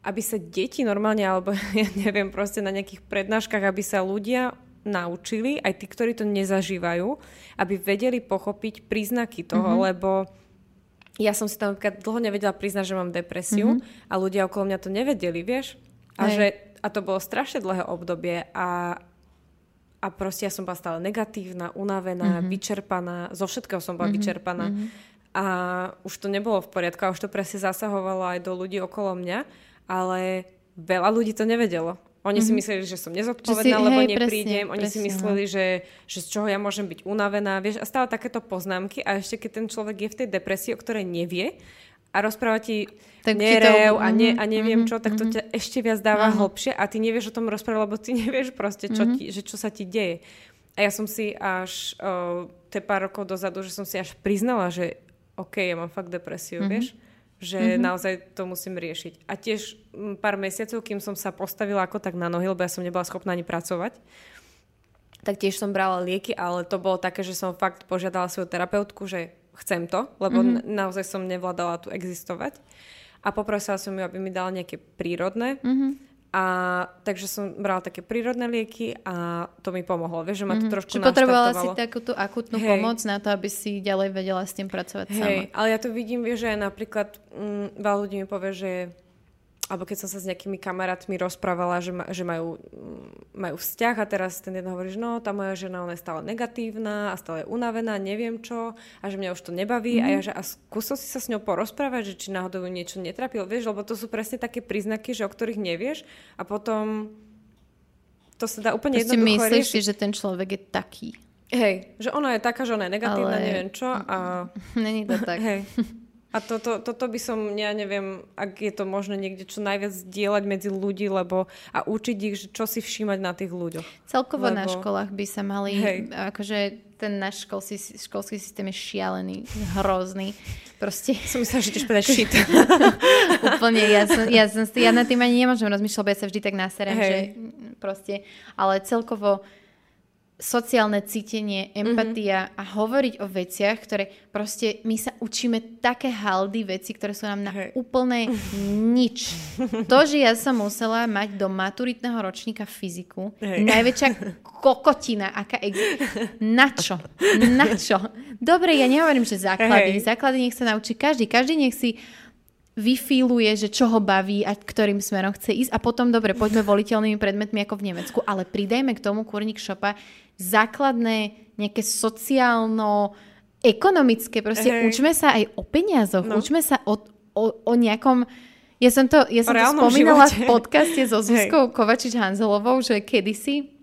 aby sa deti normálne, alebo ja neviem, proste na nejakých prednáškach, aby sa ľudia naučili, aj tí, ktorí to nezažívajú, aby vedeli pochopiť príznaky toho, mm-hmm. lebo ja som si tam dlho nevedela priznať, že mám depresiu mm-hmm. a ľudia okolo mňa to nevedeli, vieš? A Hej. že a to bolo strašne dlhé obdobie a, a proste ja som bola stále negatívna, unavená, mm-hmm. vyčerpaná, zo všetkého som bola mm-hmm. vyčerpaná. Mm-hmm. A už to nebolo v poriadku a už to presne zasahovalo aj do ľudí okolo mňa, ale veľa ľudí to nevedelo. Oni mm-hmm. si mhm. mysleli, že som nezodpovedná, si, lebo hej, neprídem. Presne, Oni presne, si no. mysleli, že, že z čoho ja môžem byť unavená. Vieš, a stále takéto poznámky a ešte keď ten človek je v tej depresii, o ktorej nevie a rozpráva ti tak nerev to... a, ne, a neviem mm-hmm, čo, tak to mm-hmm. ťa ešte viac dáva uh-huh. hlbšie a ty nevieš o tom rozprávať, lebo ty nevieš proste, čo, mm-hmm. ti, že čo sa ti deje. A ja som si až uh, tie pár rokov dozadu, že som si až priznala, že OK, ja mám fakt depresiu, mm-hmm. vieš? Že mm-hmm. naozaj to musím riešiť. A tiež m, pár mesiacov, kým som sa postavila ako tak na nohy, lebo ja som nebola schopná ani pracovať, tak tiež som brala lieky, ale to bolo také, že som fakt požiadala svoju terapeutku, že chcem to, lebo mm-hmm. naozaj som nevládala tu existovať. A poprosila som ju, aby mi dala nejaké prírodné. Mm-hmm. A takže som brala také prírodné lieky a to mi pomohlo. Vieš, že ma to mm-hmm. trošku Čiže
potrebovala si takú tú akutnú hey. pomoc na to, aby si ďalej vedela s tým pracovať hey, sama.
ale ja to vidím, vieš, že aj napríklad mm, veľa ľudí mi povie, že alebo keď som sa s nejakými kamarátmi rozprávala, že, ma, že majú, majú vzťah a teraz ten jeden hovorí, že no, tá moja žena ona je stále negatívna a stále unavená, neviem čo a že mňa už to nebaví mm-hmm. a ja, že a skúsil si sa s ňou porozprávať, že či náhodou niečo netrapil, vieš, lebo to sú presne také príznaky, že o ktorých nevieš a potom to sa dá úplne Proste jednoducho
myslíš riešiť. si, že ten človek je taký.
Hej, že ona je taká, že ona je negatívna, Ale... neviem čo a...
Není to tak.
Hej. A toto, toto by som, ja neviem, ak je to možné niekde čo najviac dielať medzi ľudí, lebo a učiť ich, že čo si všímať na tých ľuďoch.
Celkovo lebo... na školách by sa mali, Hej. akože ten náš školský, školský systém je šialený, hrozný. Proste...
Som myslela, že tiež povedať shit.
Úplne, ja, som, ja, som, ja na tým ani nemôžem rozmýšľať, lebo ja sa vždy tak naserem, že proste, ale celkovo sociálne cítenie, empatia mm-hmm. a hovoriť o veciach, ktoré proste my sa učíme také haldy veci, ktoré sú nám na hey. úplne nič. To, že ja som musela mať do maturitného ročníka fyziku, hey. najväčšia kokotina, aká ex... Na čo? Na čo? Dobre, ja nehovorím, že základy. Hey. Základy nech sa naučí každý. Každý nech si vyfíluje, že čo ho baví a ktorým smerom chce ísť a potom, dobre, poďme voliteľnými predmetmi ako v Nemecku, ale pridajme k tomu kurník šopa základné nejaké sociálno ekonomické, proste hey. učme sa aj o peniazoch, no. učme sa o, o, o nejakom ja som to, ja som to spomínala živote. v podcaste so Zuzkou Kovačič-Hanzelovou, že kedysi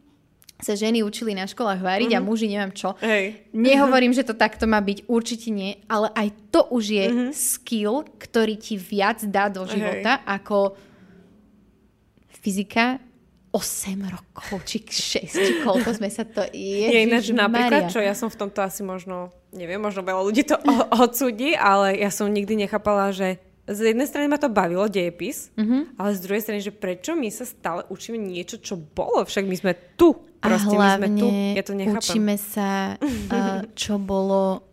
sa ženy učili na školách variť mm-hmm. a mhm. muži neviem čo. Hej. Nehovorím, že to takto má byť, určite nie, ale aj to už je mm-hmm. skill, ktorý ti viac dá do života Hej. ako fyzika 8 rokov, či 6, či koľko sme sa to... Ježiš, je ináč
napríklad, čo ja som v tomto asi možno, neviem, možno veľa ľudí to odsúdi, ale ja som nikdy nechápala, že z jednej strany ma to bavilo, dejepis, mm-hmm. ale z druhej strany, že prečo my sa stále učíme niečo, čo bolo, však my sme tu. Proste
a hlavne
my sme tu. Ja to nechápam.
učíme sa, uh, čo bolo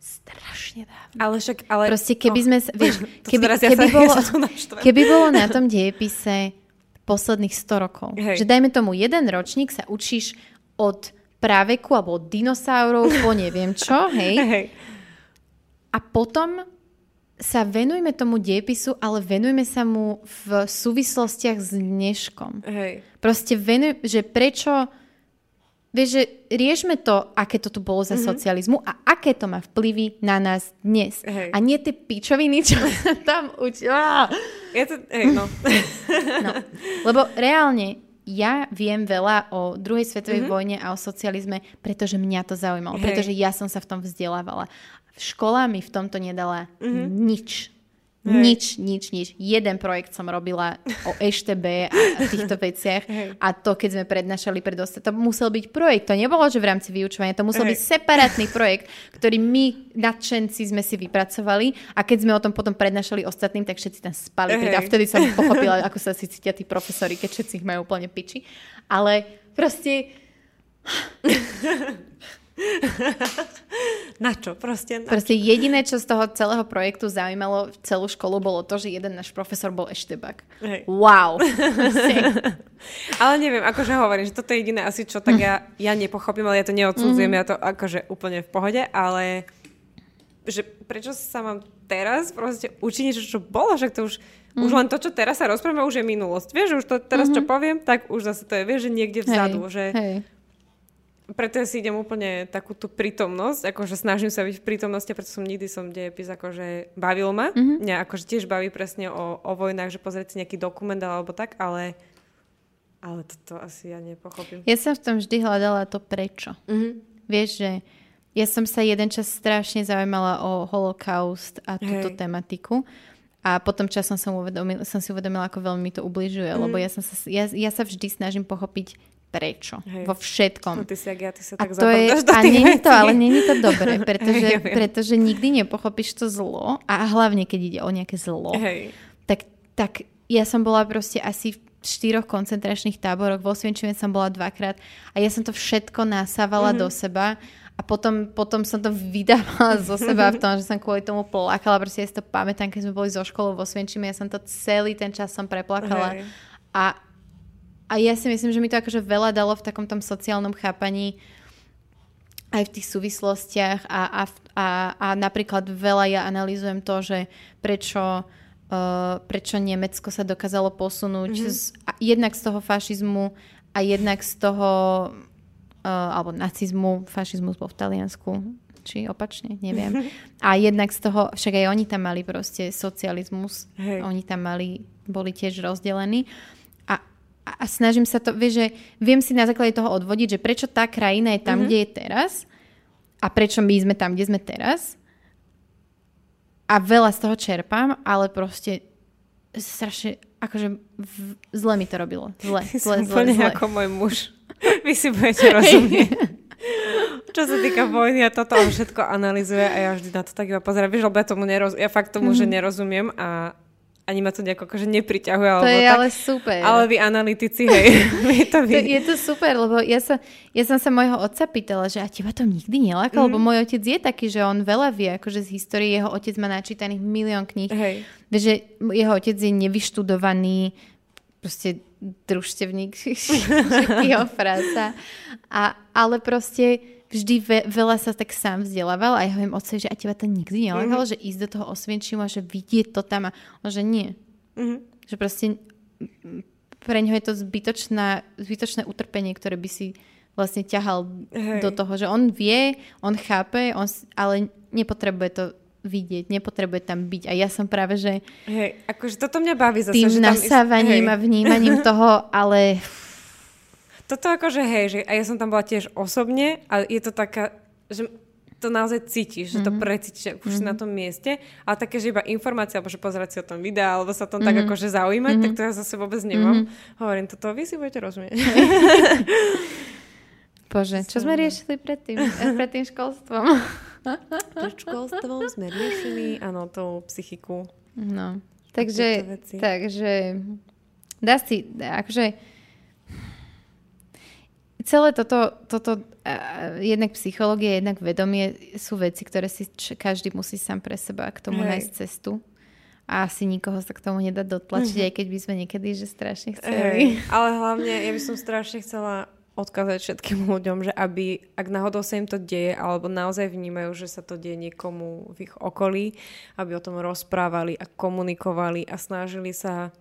strašne dávno.
Ale však, ale...
Proste keby no, sme, vieš, keby, keby, keby, ja bolo, keby bolo na tom dejepise posledných 100 rokov. Hej. Že dajme tomu, jeden ročník sa učíš od práveku alebo od dinosaurov po neviem čo, hej. hej. A potom sa venujme tomu diepisu, ale venujme sa mu v súvislostiach s dneškom. Hej. Proste venuj, že prečo Vieš, že riešme to, aké to tu bolo za mm-hmm. socializmu a aké to má vplyvy na nás dnes. Hej. A nie tie pičoviny, čo sa tam učila.
Je to, hej, no.
no. Lebo reálne, ja viem veľa o druhej svetovej mm-hmm. vojne a o socializme, pretože mňa to zaujímalo, hej. pretože ja som sa v tom vzdelávala. Škola mi v tomto nedala mm-hmm. nič. Hej. Nič, nič, nič. Jeden projekt som robila o EŠTB a týchto veciach Hej. a to, keď sme prednášali pred to musel byť projekt. To nebolo, že v rámci vyučovania, to musel Hej. byť separátny projekt, ktorý my, nadšenci, sme si vypracovali a keď sme o tom potom prednášali ostatným, tak všetci tam spali. Hej. A vtedy som pochopila, ako sa si cítia tí profesori, keď všetci ich majú úplne piči. Ale proste...
na čo? Proste,
na Proste čo? jediné, čo z toho celého projektu zaujímalo celú školu, bolo to, že jeden náš profesor bol eštebak. Hej. Wow.
ale neviem, akože hovorím, že toto je jediné asi, čo tak ja, ja nepochopím, ale ja to neodsudzujem, mm-hmm. ja to akože úplne v pohode, ale že prečo sa mám teraz proste učiť niečo, čo bolo, však to už, mm. už len to, čo teraz sa rozprávame, už je minulosť. Vieš, už to teraz, mm-hmm. čo poviem, tak už zase to je, vieš, že niekde vzadu, hej, že hej preto ja si idem úplne takú tú prítomnosť, akože snažím sa byť v prítomnosti, preto som nikdy som dejepis akože bavil ma. Mm-hmm. Mňa akože tiež baví presne o, o vojnách, že pozrieť si nejaký dokument alebo tak, ale ale toto asi ja nepochopím.
Ja som v tom vždy hľadala to prečo. Mm-hmm. Vieš, že ja som sa jeden čas strašne zaujímala o holokaust a túto Hej. tematiku. A potom časom som, uvedomil, som si uvedomila, ako veľmi mi to ubližuje, mm. lebo ja, som sa, ja, ja sa vždy snažím pochopiť prečo. Hej. Vo všetkom.
No, ty si, ja, ty sa tak a
to je, do a není to, ale není to dobré, pretože, ja pretože nikdy nepochopíš to zlo a hlavne, keď ide o nejaké zlo, Hej. Tak, tak ja som bola proste asi v štyroch koncentračných táboroch, vo Svienčime som bola dvakrát a ja som to všetko nasávala mm-hmm. do seba a potom, potom som to vydávala zo seba v tom, že som kvôli tomu plakala, proste ja si to pamätám, keď sme boli zo školou vo Svienčime, ja som to celý ten čas som preplakala Hej. a a ja si myslím, že mi to akože veľa dalo v takom tom sociálnom chápaní aj v tých súvislostiach a, a, a, a napríklad veľa ja analýzujem to, že prečo, uh, prečo Nemecko sa dokázalo posunúť mm-hmm. z, jednak z toho fašizmu a jednak z toho uh, alebo nacizmu, fašizmus bol v Taliansku, či opačne, neviem. A jednak z toho, však aj oni tam mali proste socializmus, Hej. oni tam mali, boli tiež rozdelení a snažím sa to, vieš, že viem si na základe toho odvodiť, že prečo tá krajina je tam, mm-hmm. kde je teraz a prečo my sme tam, kde sme teraz. A veľa z toho čerpám, ale proste strašne, akože v, zle mi to robilo. Zle, zle, zle,
zle, zle. ako môj muž. Vy si budete rozumieť. Čo sa týka vojny a toto on všetko analizuje a ja vždy na to tak iba pozerám. Vieš, lebo ja tomu neroz... ja fakt tomu, mm-hmm. že mhm. nerozumiem a ani ma to nejako akože nepriťahuje.
To je
tak.
ale super.
Ale vy analytici, hej, vy to vy.
To, je to super, lebo ja, sa, ja som sa môjho otca pýtala, že a teba to nikdy neláka, mm. lebo môj otec je taký, že on veľa vie akože z histórie, jeho otec má načítaných milión kníh.
Hej.
Že jeho otec je nevyštudovaný proste družstevník, jeho práca. A, ale proste vždy ve, veľa sa tak sám vzdelával a ja hovorím otcovi, že a teba to nikdy nelákalo, mm-hmm. že ísť do toho osvienčimu a že vidieť to tam a on, že nie. Mm-hmm. Že proste pre ňo je to zbytočná, zbytočné utrpenie, ktoré by si vlastne ťahal Hej. do toho, že on vie, on chápe, on, ale nepotrebuje to vidieť, nepotrebuje tam byť. A ja som práve, že...
Hej, akože toto mňa baví zase.
Tým
že
tam nasávaním a vnímaním toho, ale
toto akože hej, že a ja som tam bola tiež osobne a je to taká, že to naozaj cítiš, mm-hmm. že to mhm. precítiš, už mm-hmm. si na mhm. tom mieste, ale také, že iba informácia, alebo že pozerať si o tom videa, alebo sa tom mm-hmm. tak akože zaujímať, mm-hmm. tak to ja zase vôbec nemám. Mm-hmm. Hovorím, toto vy si budete rozumieť.
Bože, čo sme riešili predtým? Eh, pred tým školstvom?
Pred školstvom sme riešili, áno, tú psychiku.
No, takže, takže dá si, akože celé toto, toto uh, jednak psychológia, jednak vedomie sú veci, ktoré si č- každý musí sám pre seba k tomu Hej. nájsť cestu. A asi nikoho sa k tomu nedá dotlačiť, mm-hmm. aj keď by sme niekedy že strašne chceli.
Hej. Ale hlavne, ja by som strašne chcela odkázať všetkým ľuďom, že aby, ak náhodou sa im to deje, alebo naozaj vnímajú, že sa to deje niekomu v ich okolí, aby o tom rozprávali a komunikovali a snažili sa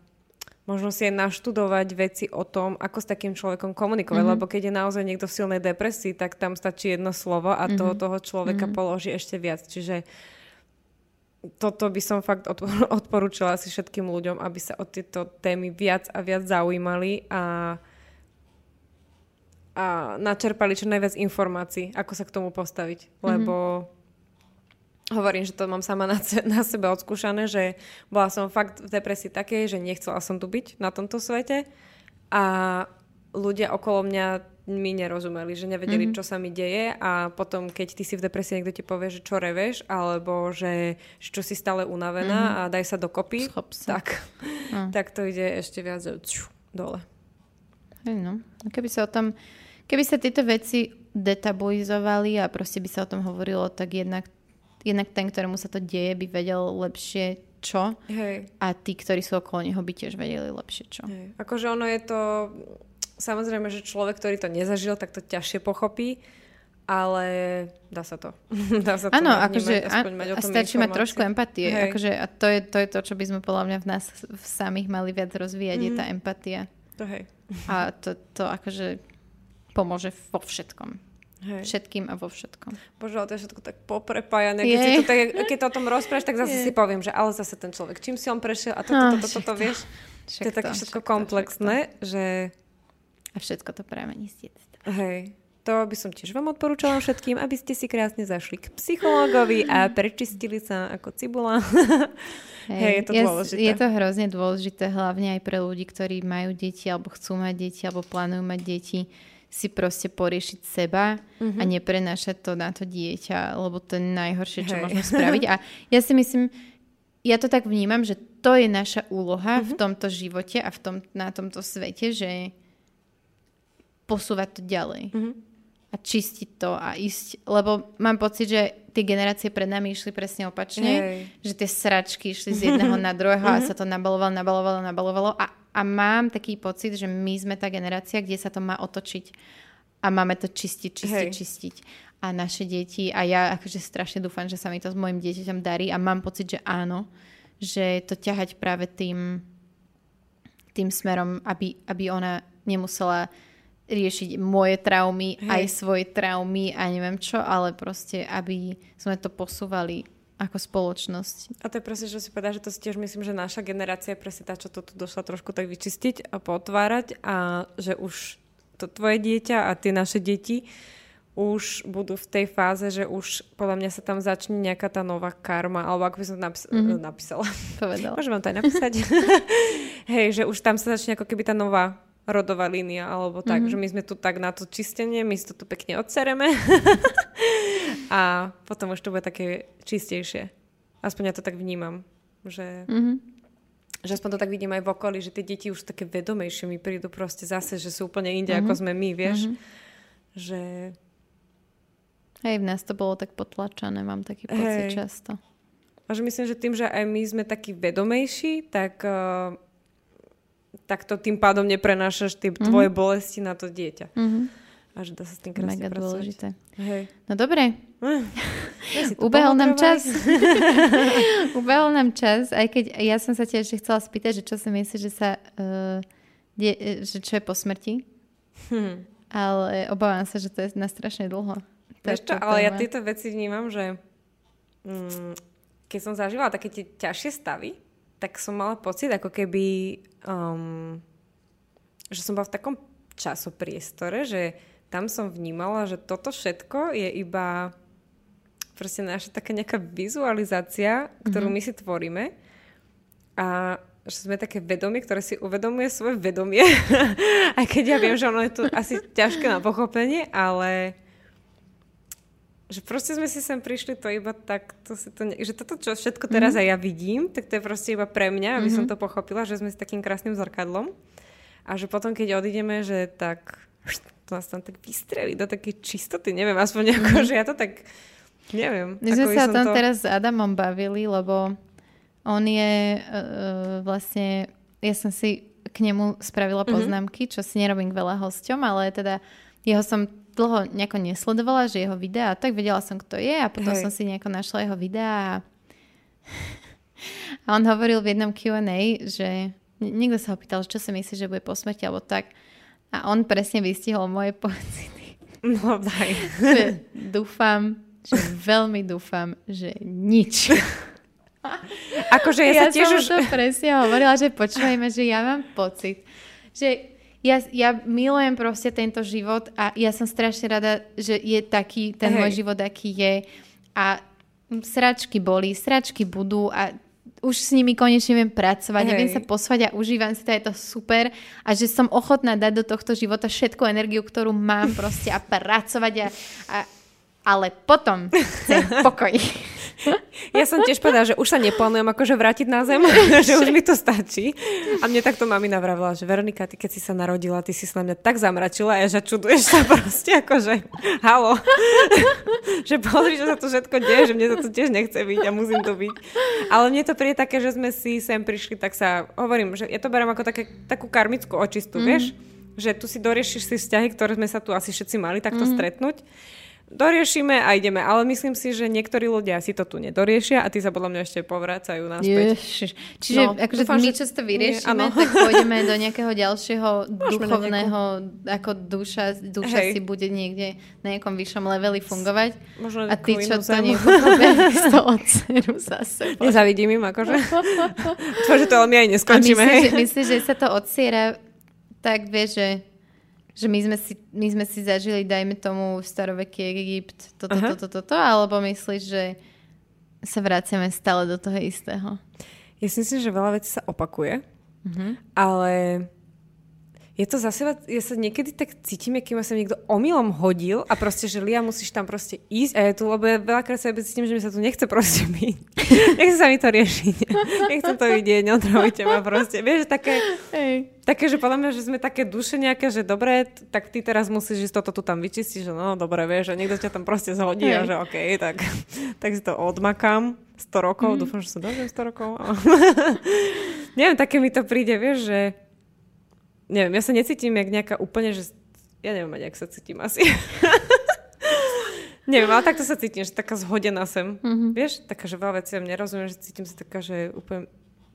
možno si aj naštudovať veci o tom, ako s takým človekom komunikovať, mm-hmm. lebo keď je naozaj niekto v silnej depresii, tak tam stačí jedno slovo a mm-hmm. toho, toho človeka mm-hmm. položí ešte viac. Čiže toto by som fakt odporúčala si všetkým ľuďom, aby sa o tieto témy viac a viac zaujímali a, a načerpali čo najviac informácií, ako sa k tomu postaviť. Lebo mm-hmm hovorím, že to mám sama na, na sebe odskúšané, že bola som fakt v depresii takej, že nechcela som tu byť na tomto svete a ľudia okolo mňa mi nerozumeli, že nevedeli, mm-hmm. čo sa mi deje a potom, keď ty si v depresii, niekto ti povie, že čo reveš, alebo že, čo si stále unavená mm-hmm. a daj sa dokopy, tak, mm. tak to ide ešte viac ču, dole.
No. Keby sa o tom, keby sa tieto veci detabuizovali a proste by sa o tom hovorilo, tak jednak jednak ten, ktorému sa to deje, by vedel lepšie čo Hej. a tí, ktorí sú okolo neho, by tiež vedeli lepšie čo.
Hej. Akože ono je to, samozrejme, že človek, ktorý to nezažil, tak to ťažšie pochopí, ale dá sa to. dá sa to
Áno, akože a, a stačí mať trošku empatie. Akože, a to je, to je to, čo by sme podľa mňa v nás v samých mali viac rozvíjať, mm-hmm. je tá mhm. empatia.
To hej.
A to, to akože pomôže vo všetkom. Hej. Všetkým a vo všetkom.
Bože, ale to je všetko tak poprepájané. Keď, to tak, keď to o tom rozprávaš, tak zase je. si poviem, že ale zase ten človek, čím si on prešiel a toto, toto, toto, vieš. to je také všetko komplexné, že...
A všetko to pramení z detstva.
Hej. To by som tiež vám odporúčala všetkým, aby ste si krásne zašli k psychológovi a prečistili sa ako cibula.
Hej, Hej, je to dôležité. Je to hrozne dôležité, hlavne aj pre ľudí, ktorí majú deti alebo chcú mať deti alebo plánujú mať deti si proste poriešiť seba mm-hmm. a mhm. neprenášať to na to dieťa, lebo to je najhoršie, čo Hej. môžeme spraviť. A ja si myslím, ja to tak vnímam, že to je naša úloha mm-hmm. v mhm. tomto živote a v tom, na tomto svete, že posúvať to ďalej. Mm-hmm. A čistiť to a ísť, lebo mám pocit, že tie generácie pred nami išli presne opačne, Hej. že tie sračky išli z jedného na druhého mm-hmm. a sa to nabalovalo, nabalovalo, nabalovalo a a mám taký pocit, že my sme tá generácia, kde sa to má otočiť a máme to čistiť, čistiť, Hej. čistiť. A naše deti, a ja akože strašne dúfam, že sa mi to s mojim dieťaťom darí a mám pocit, že áno, že to ťahať práve tým, tým smerom, aby, aby ona nemusela riešiť moje traumy, Hej. aj svoje traumy a neviem čo, ale proste, aby sme to posúvali ako spoločnosť.
A to je presne, že si povedal, že to si tiež myslím, že naša generácia je presne tá, čo to tu došla trošku tak vyčistiť a potvárať a že už to tvoje dieťa a tie naše deti už budú v tej fáze, že už podľa mňa sa tam začne nejaká tá nová karma, alebo ako by som napis- mm-hmm. napísala.
Povedala.
Môžem vám to aj napísať. Hej, že už tam sa začne ako keby tá nová rodová línia, alebo tak, mm-hmm. že my sme tu tak na to čistenie, my si to tu pekne odsereme a potom už to bude také čistejšie. Aspoň ja to tak vnímam, že... Mm-hmm. že aspoň to tak vidím aj v okolí, že tie deti už také vedomejšie mi prídu proste zase, že sú úplne inde, mm-hmm. ako sme my, vieš. Mm-hmm. Že...
Hej, v nás to bolo tak potlačané, mám taký pocit Hej. často.
A že myslím, že tým, že aj my sme takí vedomejší, tak, uh, tak to tým pádom neprenášaš tie mm-hmm. tvoje bolesti na to dieťa. Mm-hmm. A že dá sa s tým krásne Mega pracovať.
dôležité. Hej. No dobre. Ja Ubehol nám čas. Ubehol nám čas, aj keď ja som sa tiež chcela spýtať, že čo si myslíš, že sa uh, je, že čo je po smrti. Hmm. Ale obávam sa, že to je na strašne dlho.
Vieš čo, ale ja tieto veci vnímam, že mm, keď som zažila také tie ťažšie stavy, tak som mala pocit, ako keby, um, že som bola v takom časopriestore, že tam som vnímala, že toto všetko je iba proste naša taká nejaká vizualizácia, ktorú mm-hmm. my si tvoríme a že sme také vedomie, ktoré si uvedomuje svoje vedomie. Aj keď ja viem, že ono je tu asi ťažké na pochopenie, ale že proste sme si sem prišli to iba tak, to si to ne, že toto, čo všetko teraz mm-hmm. aj ja vidím, tak to je proste iba pre mňa, aby mm-hmm. som to pochopila, že sme s takým krásnym zrkadlom a že potom, keď odídeme, že tak to nás tam tak vystreli do takej čistoty, neviem, aspoň nejako, mm-hmm. že ja to tak, neviem.
My sme sa o tom to... teraz s Adamom bavili, lebo on je uh, vlastne, ja som si k nemu spravila mhm. poznámky, mm-hmm. čo si nerobím k veľa hosťom, ale teda jeho som dlho nejako nesledovala, že jeho videá, tak vedela som, kto je a potom Hej. som si nejako našla jeho videá a... a on hovoril v jednom Q&A, že niekto sa ho pýtal, čo si myslí, že bude po smrti alebo tak a on presne vystihol moje pocity.
No daj.
že dúfam, že veľmi dúfam, že nič.
akože ja, ja sa tiež
som
už...
to presne hovorila, že počúvajme, že ja mám pocit, že ja, ja milujem proste tento život a ja som strašne rada, že je taký ten Hej. môj život, aký je. A sračky boli, sračky budú a už s nimi konečne viem pracovať Hej. a viem sa posvať a užívam si to, je to super a že som ochotná dať do tohto života všetku energiu, ktorú mám proste a pracovať a, a ale potom chcem pokoj.
Ja som tiež povedala, že už sa neplánujem akože vrátiť na zem, že už mi to stačí. A mne takto mami navravila, že Veronika, ty keď si sa narodila, ty si sa na mňa tak zamračila a že čuduješ sa proste akože, halo. že pozri, že sa to všetko deje, že mne sa to tiež nechce byť a musím to byť. Ale mne to príde také, že sme si sem prišli, tak sa hovorím, že ja to beriem ako také, takú karmickú očistu, mm. vieš? Že tu si doriešiš si vzťahy, ktoré sme sa tu asi všetci mali takto mm. stretnúť doriešime a ideme. Ale myslím si, že niektorí ľudia si to tu nedoriešia a tí sa podľa mňa ešte povracajú naspäť.
Ježiš. Čiže no, akože dúfam, my, čo to vyriešime, nie, tak pôjdeme do nejakého ďalšieho duchovného, ako duša, duša Hej. si bude niekde na nejakom vyššom leveli fungovať. Možno a ty, čo to nepochopia, z toho dceru zase.
Nezavidím im, akože. to, že to ale my aj neskončíme.
Myslíš, že, myslí, že sa to odsiera tak, vieš, že že my sme si, my sme si zažili, dajme tomu, staroveký Egypt, toto, Aha. toto, toto, alebo myslíš, že sa vraciame stále do toho istého?
Ja si myslím, že veľa vecí sa opakuje, uh-huh. ale je to zase, ja sa niekedy tak cítim, akým ma sa niekto omylom hodil a proste, že Lia, musíš tam proste ísť a ja tu, lebo ja veľakrát sa cítim, že mi sa tu nechce proste byť. nechce sa mi to riešiť. Nechcem to vidieť, neotravujte ma proste. Vieš, také, Hej. také, že podľa mňa, že sme také duše nejaké, že dobre, tak ty teraz musíš ísť toto tu tam vyčistiť, že no, dobre, vieš, a niekto ťa tam proste zhodí Hej. a že OK, tak, tak si to odmakám 100 rokov, mm. dúfam, že sa dožijem 100 rokov. Neviem, také mi to príde, vieš, že neviem, ja sa necítim jak nejaká úplne, že ja neviem jak sa cítim asi. neviem, ale takto sa cítim, že taká zhodená sem. Mm-hmm. Vieš, taká, že veľa veciam nerozumiem, že cítim sa taká, že úplne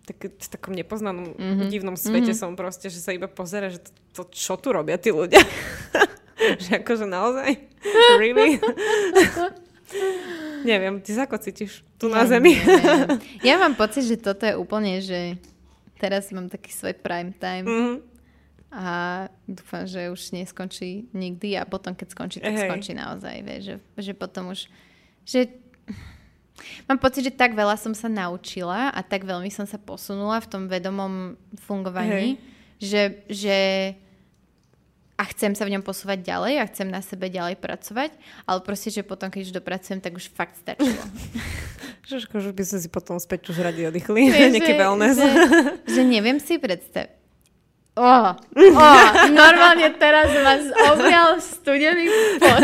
tak, v takom nepoznanom mm-hmm. divnom svete mm-hmm. som proste, že sa iba pozera, že to, to čo tu robia tí ľudia. že akože naozaj? really? Neviem, ty sa ako cítiš tu ja, na zemi?
ja mám pocit, že toto je úplne, že teraz mám taký svoj prime time. Mm-hmm a dúfam, že už neskončí nikdy a potom, keď skončí, tak hey. skončí naozaj. Vie, že, že potom už... Že... Mám pocit, že tak veľa som sa naučila a tak veľmi som sa posunula v tom vedomom fungovaní, že, že a chcem sa v ňom posúvať ďalej a chcem na sebe ďalej pracovať, ale proste, že potom, keď už dopracujem, tak už fakt stačilo.
Že, že by sme si potom späť už radi oddychli. Nejaký
že,
wellness.
Že, že neviem si predstaviť. Oh, oh, normálne teraz vás objal studený pot.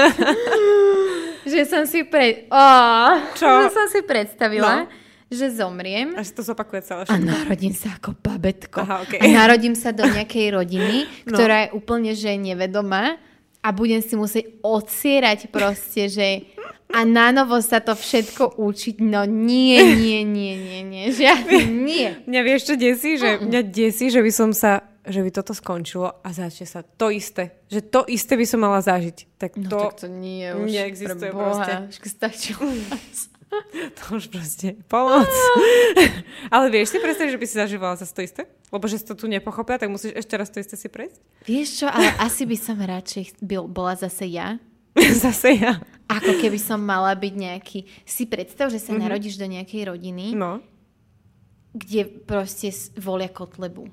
že som si pre... Oh,
Čo?
Že som si predstavila,
No.
že zomriem
Až to zopakuje celé
a
všetko.
narodím sa ako babetko.
Aha, okej.
A narodím sa do nejakej rodiny,
No.
ktorá je úplne že nevedomá a budem si musieť odsierať proste, že a na novo sa to všetko učiť. No nie, nie, nie, nie, nie. Žiadne nie.
Mňa vieš, čo desí? Že mňa desí, že by som sa že by toto skončilo a začne sa to isté. Že to isté by som mala zažiť. Tak
No
to,
tak to nie už.
neexistuje
pre Boha.
proste. To už proste pomoc. Ale vieš si predstaviť, že by si zažívala zase to isté? Lebo že si to tu nepochopila, tak musíš ešte raz to isté si prejsť?
Vieš čo, ale asi by som radšej byl, bola zase ja.
zase ja.
Ako keby som mala byť nejaký... Si predstav, že sa narodíš do nejakej rodiny,
No.
kde proste volia kotlebu.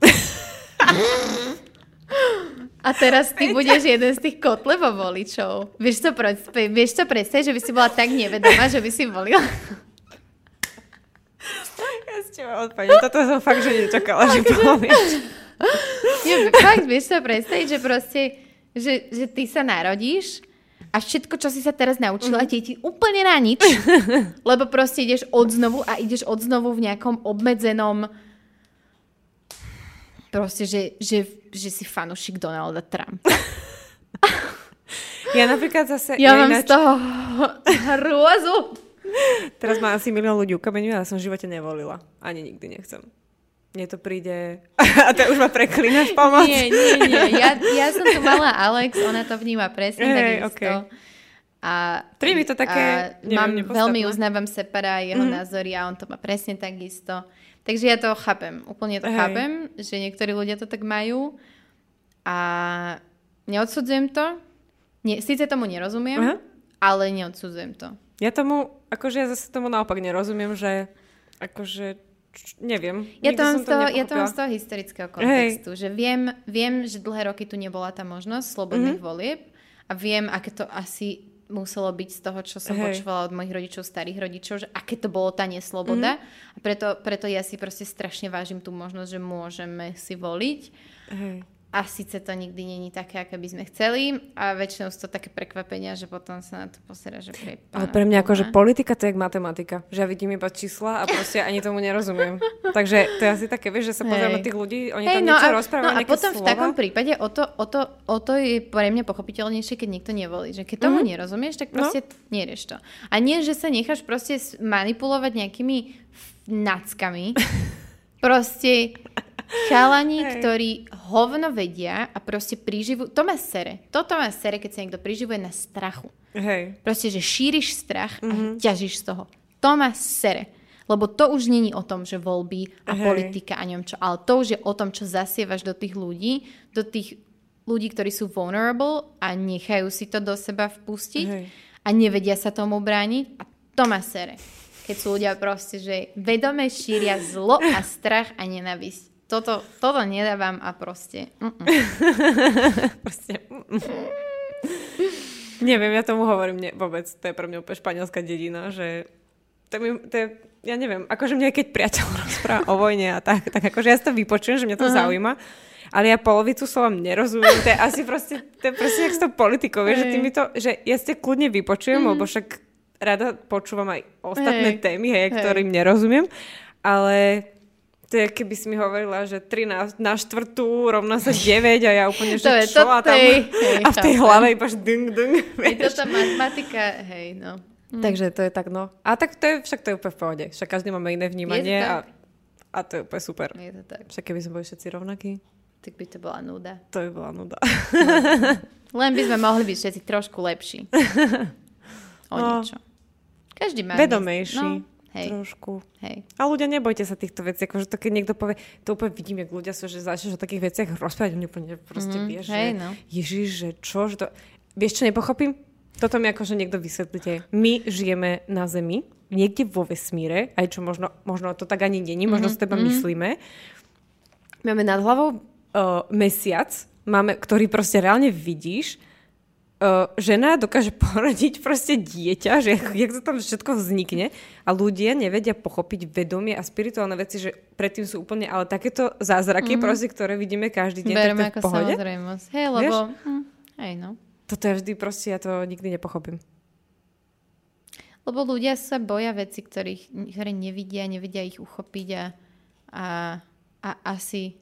A teraz ty budeš jeden z tých kotlebo voličov. Vieš to, predstaviť, vieš to predstaviť, že by si bola tak nevedomá, že by si volila?
Ja s teba odpadnem. Toto som fakt, že nečakala, že povieš.
Nie, fakt, vieš to predstaviť, že proste, že, že ty sa narodíš a všetko, čo si sa teraz naučila, ti je ti úplne na nič, lebo proste ideš od znovu a ideš od znovu v nejakom obmedzenom proste, že, že, že si fanušik Donalda Trumpa.
Ja napríklad zase...
Ja mám
ináč-
z toho hrôzu.
Teraz má asi milión ľudí ukameňujú, ale som v živote nevolila. Ani nikdy nechcem. Mne to príde... A to už ma preklínaš pomoc.
Nie, nie, nie. Ja, ja som tu mala Alex, ona to vníma presne
Hej,
takisto.
okej.
A,
Príde mi to také,
a
neviem,
mám, veľmi uznávam Separa, jeho mm-hmm. názory a on to má presne takisto. Takže ja to chápem, úplne to
Hej.
chápem, že niektorí ľudia to tak majú a neodsudzujem to. Nie, síce tomu nerozumiem,
Aha.
ale neodsudzujem to.
Ja tomu, akože ja zase tomu naopak nerozumiem, že akože, č- neviem.
Ja to, mám z toho, ja to mám z toho historického kontextu, že viem, viem, že dlhé roky tu nebola tá možnosť slobodných
Mhm.
mm-hmm. volieb a viem, aké to asi muselo byť z toho, čo som
Hej.
počúvala od mojich rodičov, starých rodičov, že aké to bolo tá nesloboda. Mm-hmm. A preto, preto ja si proste strašne vážim tú možnosť, že môžeme si voliť.
Hej.
A síce to nikdy není také, aké by sme chceli a väčšinou sú to také prekvapenia, že potom sa na to pozera, že pre
Ale pre mňa akože politika to je jak matematika. Že ja vidím iba čísla a proste ani tomu nerozumiem. Takže to je asi také, vieš, že sa na tých ľudí, oni
Hej,
tam
no
niečo
a,
rozprávajú,
no a potom v
slova.
takom prípade o to, o, to, o to je pre mňa pochopiteľnejšie, keď niekto nevolí. Že keď tomu
Mhm.
nerozumieš, tak
No.
proste nerieš to. A nie, že sa necháš proste manipulovať nejakými nackami. proste chalani,
Hej.
ktorí hovno vedia a proste príživu... To ma sere. Toto ma sere, keď sa niekto priživuje na strachu.
Hej.
Proste, že šíriš strach a
Mhm.
ťažíš z toho. To ma sere. Lebo to už není o tom, že voľby a
Hej.
politika a neviem čo, ale to už je o tom, čo zasievaš do tých ľudí, do tých ľudí, ktorí sú vulnerable a nechajú si to do seba vpustiť
Hej.
a nevedia sa tomu brániť a to ma sere. Keď sú ľudia proste, že vedome šíria zlo a strach a nenavisť. Toto, toto nedávam a proste...
Proste. mm, mm. Neviem, ja tomu hovorím nie, vôbec. To je pre mňa úplne španielská dedina, že to, mi, to je, ja neviem, akože mne keď priateľ rozpráva o vojne a tak, tak akože ja si to vypočujem, že mňa to uh-huh. zaujíma, ale ja polovicu slovám nerozumiem, to je asi proste, to je proste jak s tou politikou, vieš, že ty mi to, že ja si to kľudne vypočujem, lebo však rada počúvam aj ostatné
Hej.
témy, hej,
Hej.
ktorým nerozumiem, ale to je, keby si mi hovorila, že 3 na, na štvrtú rovná sa 9 a ja úplne, že
To je
čo?
to
a, tam,
tej- hej,
a v tej
chápem.
hlave iba dung, dung.
Je to tá matematika, hej, no.
Takže to je tak, no. A tak to je, však to je úplne v pohode. Však každý máme iné vnímanie a, a to je úplne super.
Je to tak.
Však keby sme boli všetci rovnakí,
Tak by to bola nuda.
to by bola nuda.
Len by sme mohli byť všetci trošku lepší. O
No.
niečo. Každý má...
Vedomejší.
No, hej,
Trošku.
hej.
A ľudia, nebojte sa týchto vecí. Akože to, keď niekto povie, to úplne vidím, jak ľudia sú, že začneš o takých veciach rozprávať, oni úplne proste
Mhm,
vieš,
hej,
že
no.
Ježiš, že čo, že to... Vieš, čo nepochopím? Toto mi akože niekto vysvetlite. My žijeme na Zemi, niekde vo vesmíre, aj čo možno, možno to tak ani není, možno
Mhm,
si teba myslíme. Máme nad hlavou uh, mesiac, máme, ktorý proste reálne vidíš uh, žena dokáže porodiť proste dieťa, že jak, to tam všetko vznikne a ľudia nevedia pochopiť vedomie a spirituálne veci, že predtým sú úplne, ale takéto zázraky mm-hmm. proste, ktoré vidíme každý deň,
Berme
tak to je v pohode.
samozrejmosť. Hej, lebo... Hm, hej, no.
Toto je vždy proste, ja to nikdy nepochopím.
Lebo ľudia sa boja veci, ktorých, ktoré nevidia, nevedia ich uchopiť a, a, a asi,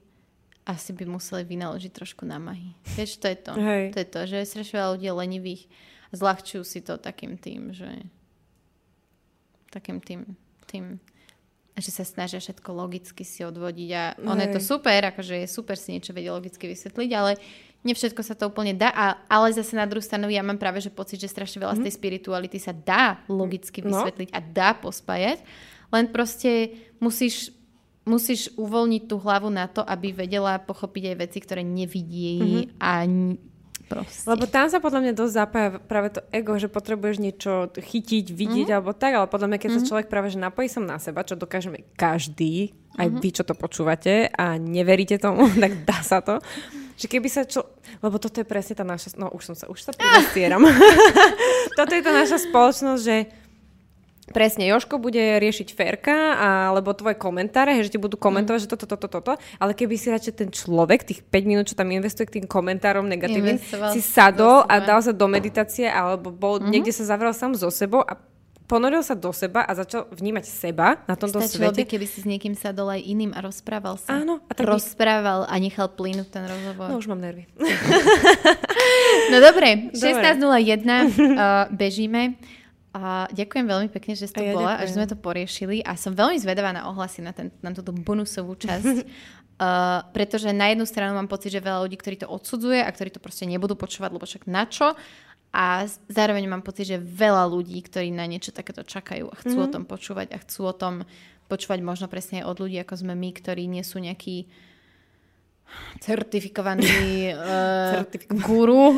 asi by museli vynaložiť trošku námahy. Vieš, to je to.
Hej.
To je to, že je strašne veľa ľudí lenivých a zľahčujú si to takým tým, že takým tým, tým že sa snažia všetko logicky si odvodiť a ono je to super, akože je super si niečo vedieť logicky vysvetliť, ale nie všetko sa to úplne dá, a, ale zase na druhú stranu ja mám práve že pocit, že strašne veľa z tej spirituality sa dá logicky
No.
vysvetliť a dá pospájať, len proste musíš musíš uvoľniť tú hlavu na to, aby vedela pochopiť aj veci, ktoré nevidí a n- proste.
Lebo tam sa podľa mňa dosť zapája práve to ego, že potrebuješ niečo chytiť, vidieť mm-hmm. alebo tak, ale podľa mňa, keď mm-hmm. sa človek práve že napojí som na seba, čo dokážeme každý, aj mm-hmm. vy, čo to počúvate a neveríte tomu, tak dá sa to. Že keby sa čo... Lebo toto je presne tá naša... No už som sa, už sa privestieram. toto je tá naša spoločnosť, že Presne, Joško bude riešiť Ferka alebo tvoje komentáre, že ti budú komentovať, mm. že toto, toto, toto, ale keby si radšej ten človek, tých 5 minút, čo tam investuje k tým komentárom negatívnym,
Investoval
si sadol
do
a dal sa do meditácie alebo bol mm-hmm. niekde sa zavrel sám so sebou a ponoril sa do seba a začal vnímať seba na tomto
Stačilo
svete.
by, keby si s niekým sadol aj iným a rozprával sa.
Áno, a tak by-
Rozprával a nechal plynúť ten rozhovor.
No už mám nervy.
No dobre,
Dobre.
16.01 uh, bežíme. A ďakujem veľmi pekne, že tu
A ja
bola a
ďakujem.
že sme to poriešili a som veľmi zvedavá na ohlasy na, ten, na túto bonusovú časť. Uh, pretože na jednu stranu mám pocit, že veľa ľudí, ktorí to odsudzuje a ktorí to proste nebudú počúvať, lebo však na čo. A zároveň mám pocit, že veľa ľudí, ktorí na niečo takéto čakajú a chcú mm-hmm. o tom počúvať a chcú o tom počúvať možno presne aj od ľudí, ako sme my, ktorí nie sú nejakí certifikovaní uh, guru,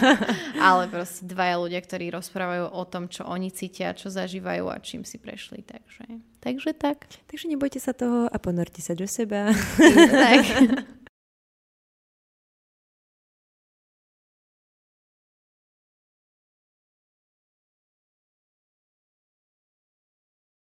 ale proste dvaja ľudia, ktorí rozprávajú o tom, čo oni cítia, čo zažívajú a čím si prešli. Takže, takže tak.
Takže nebojte sa toho a ponorte sa do seba.
tak.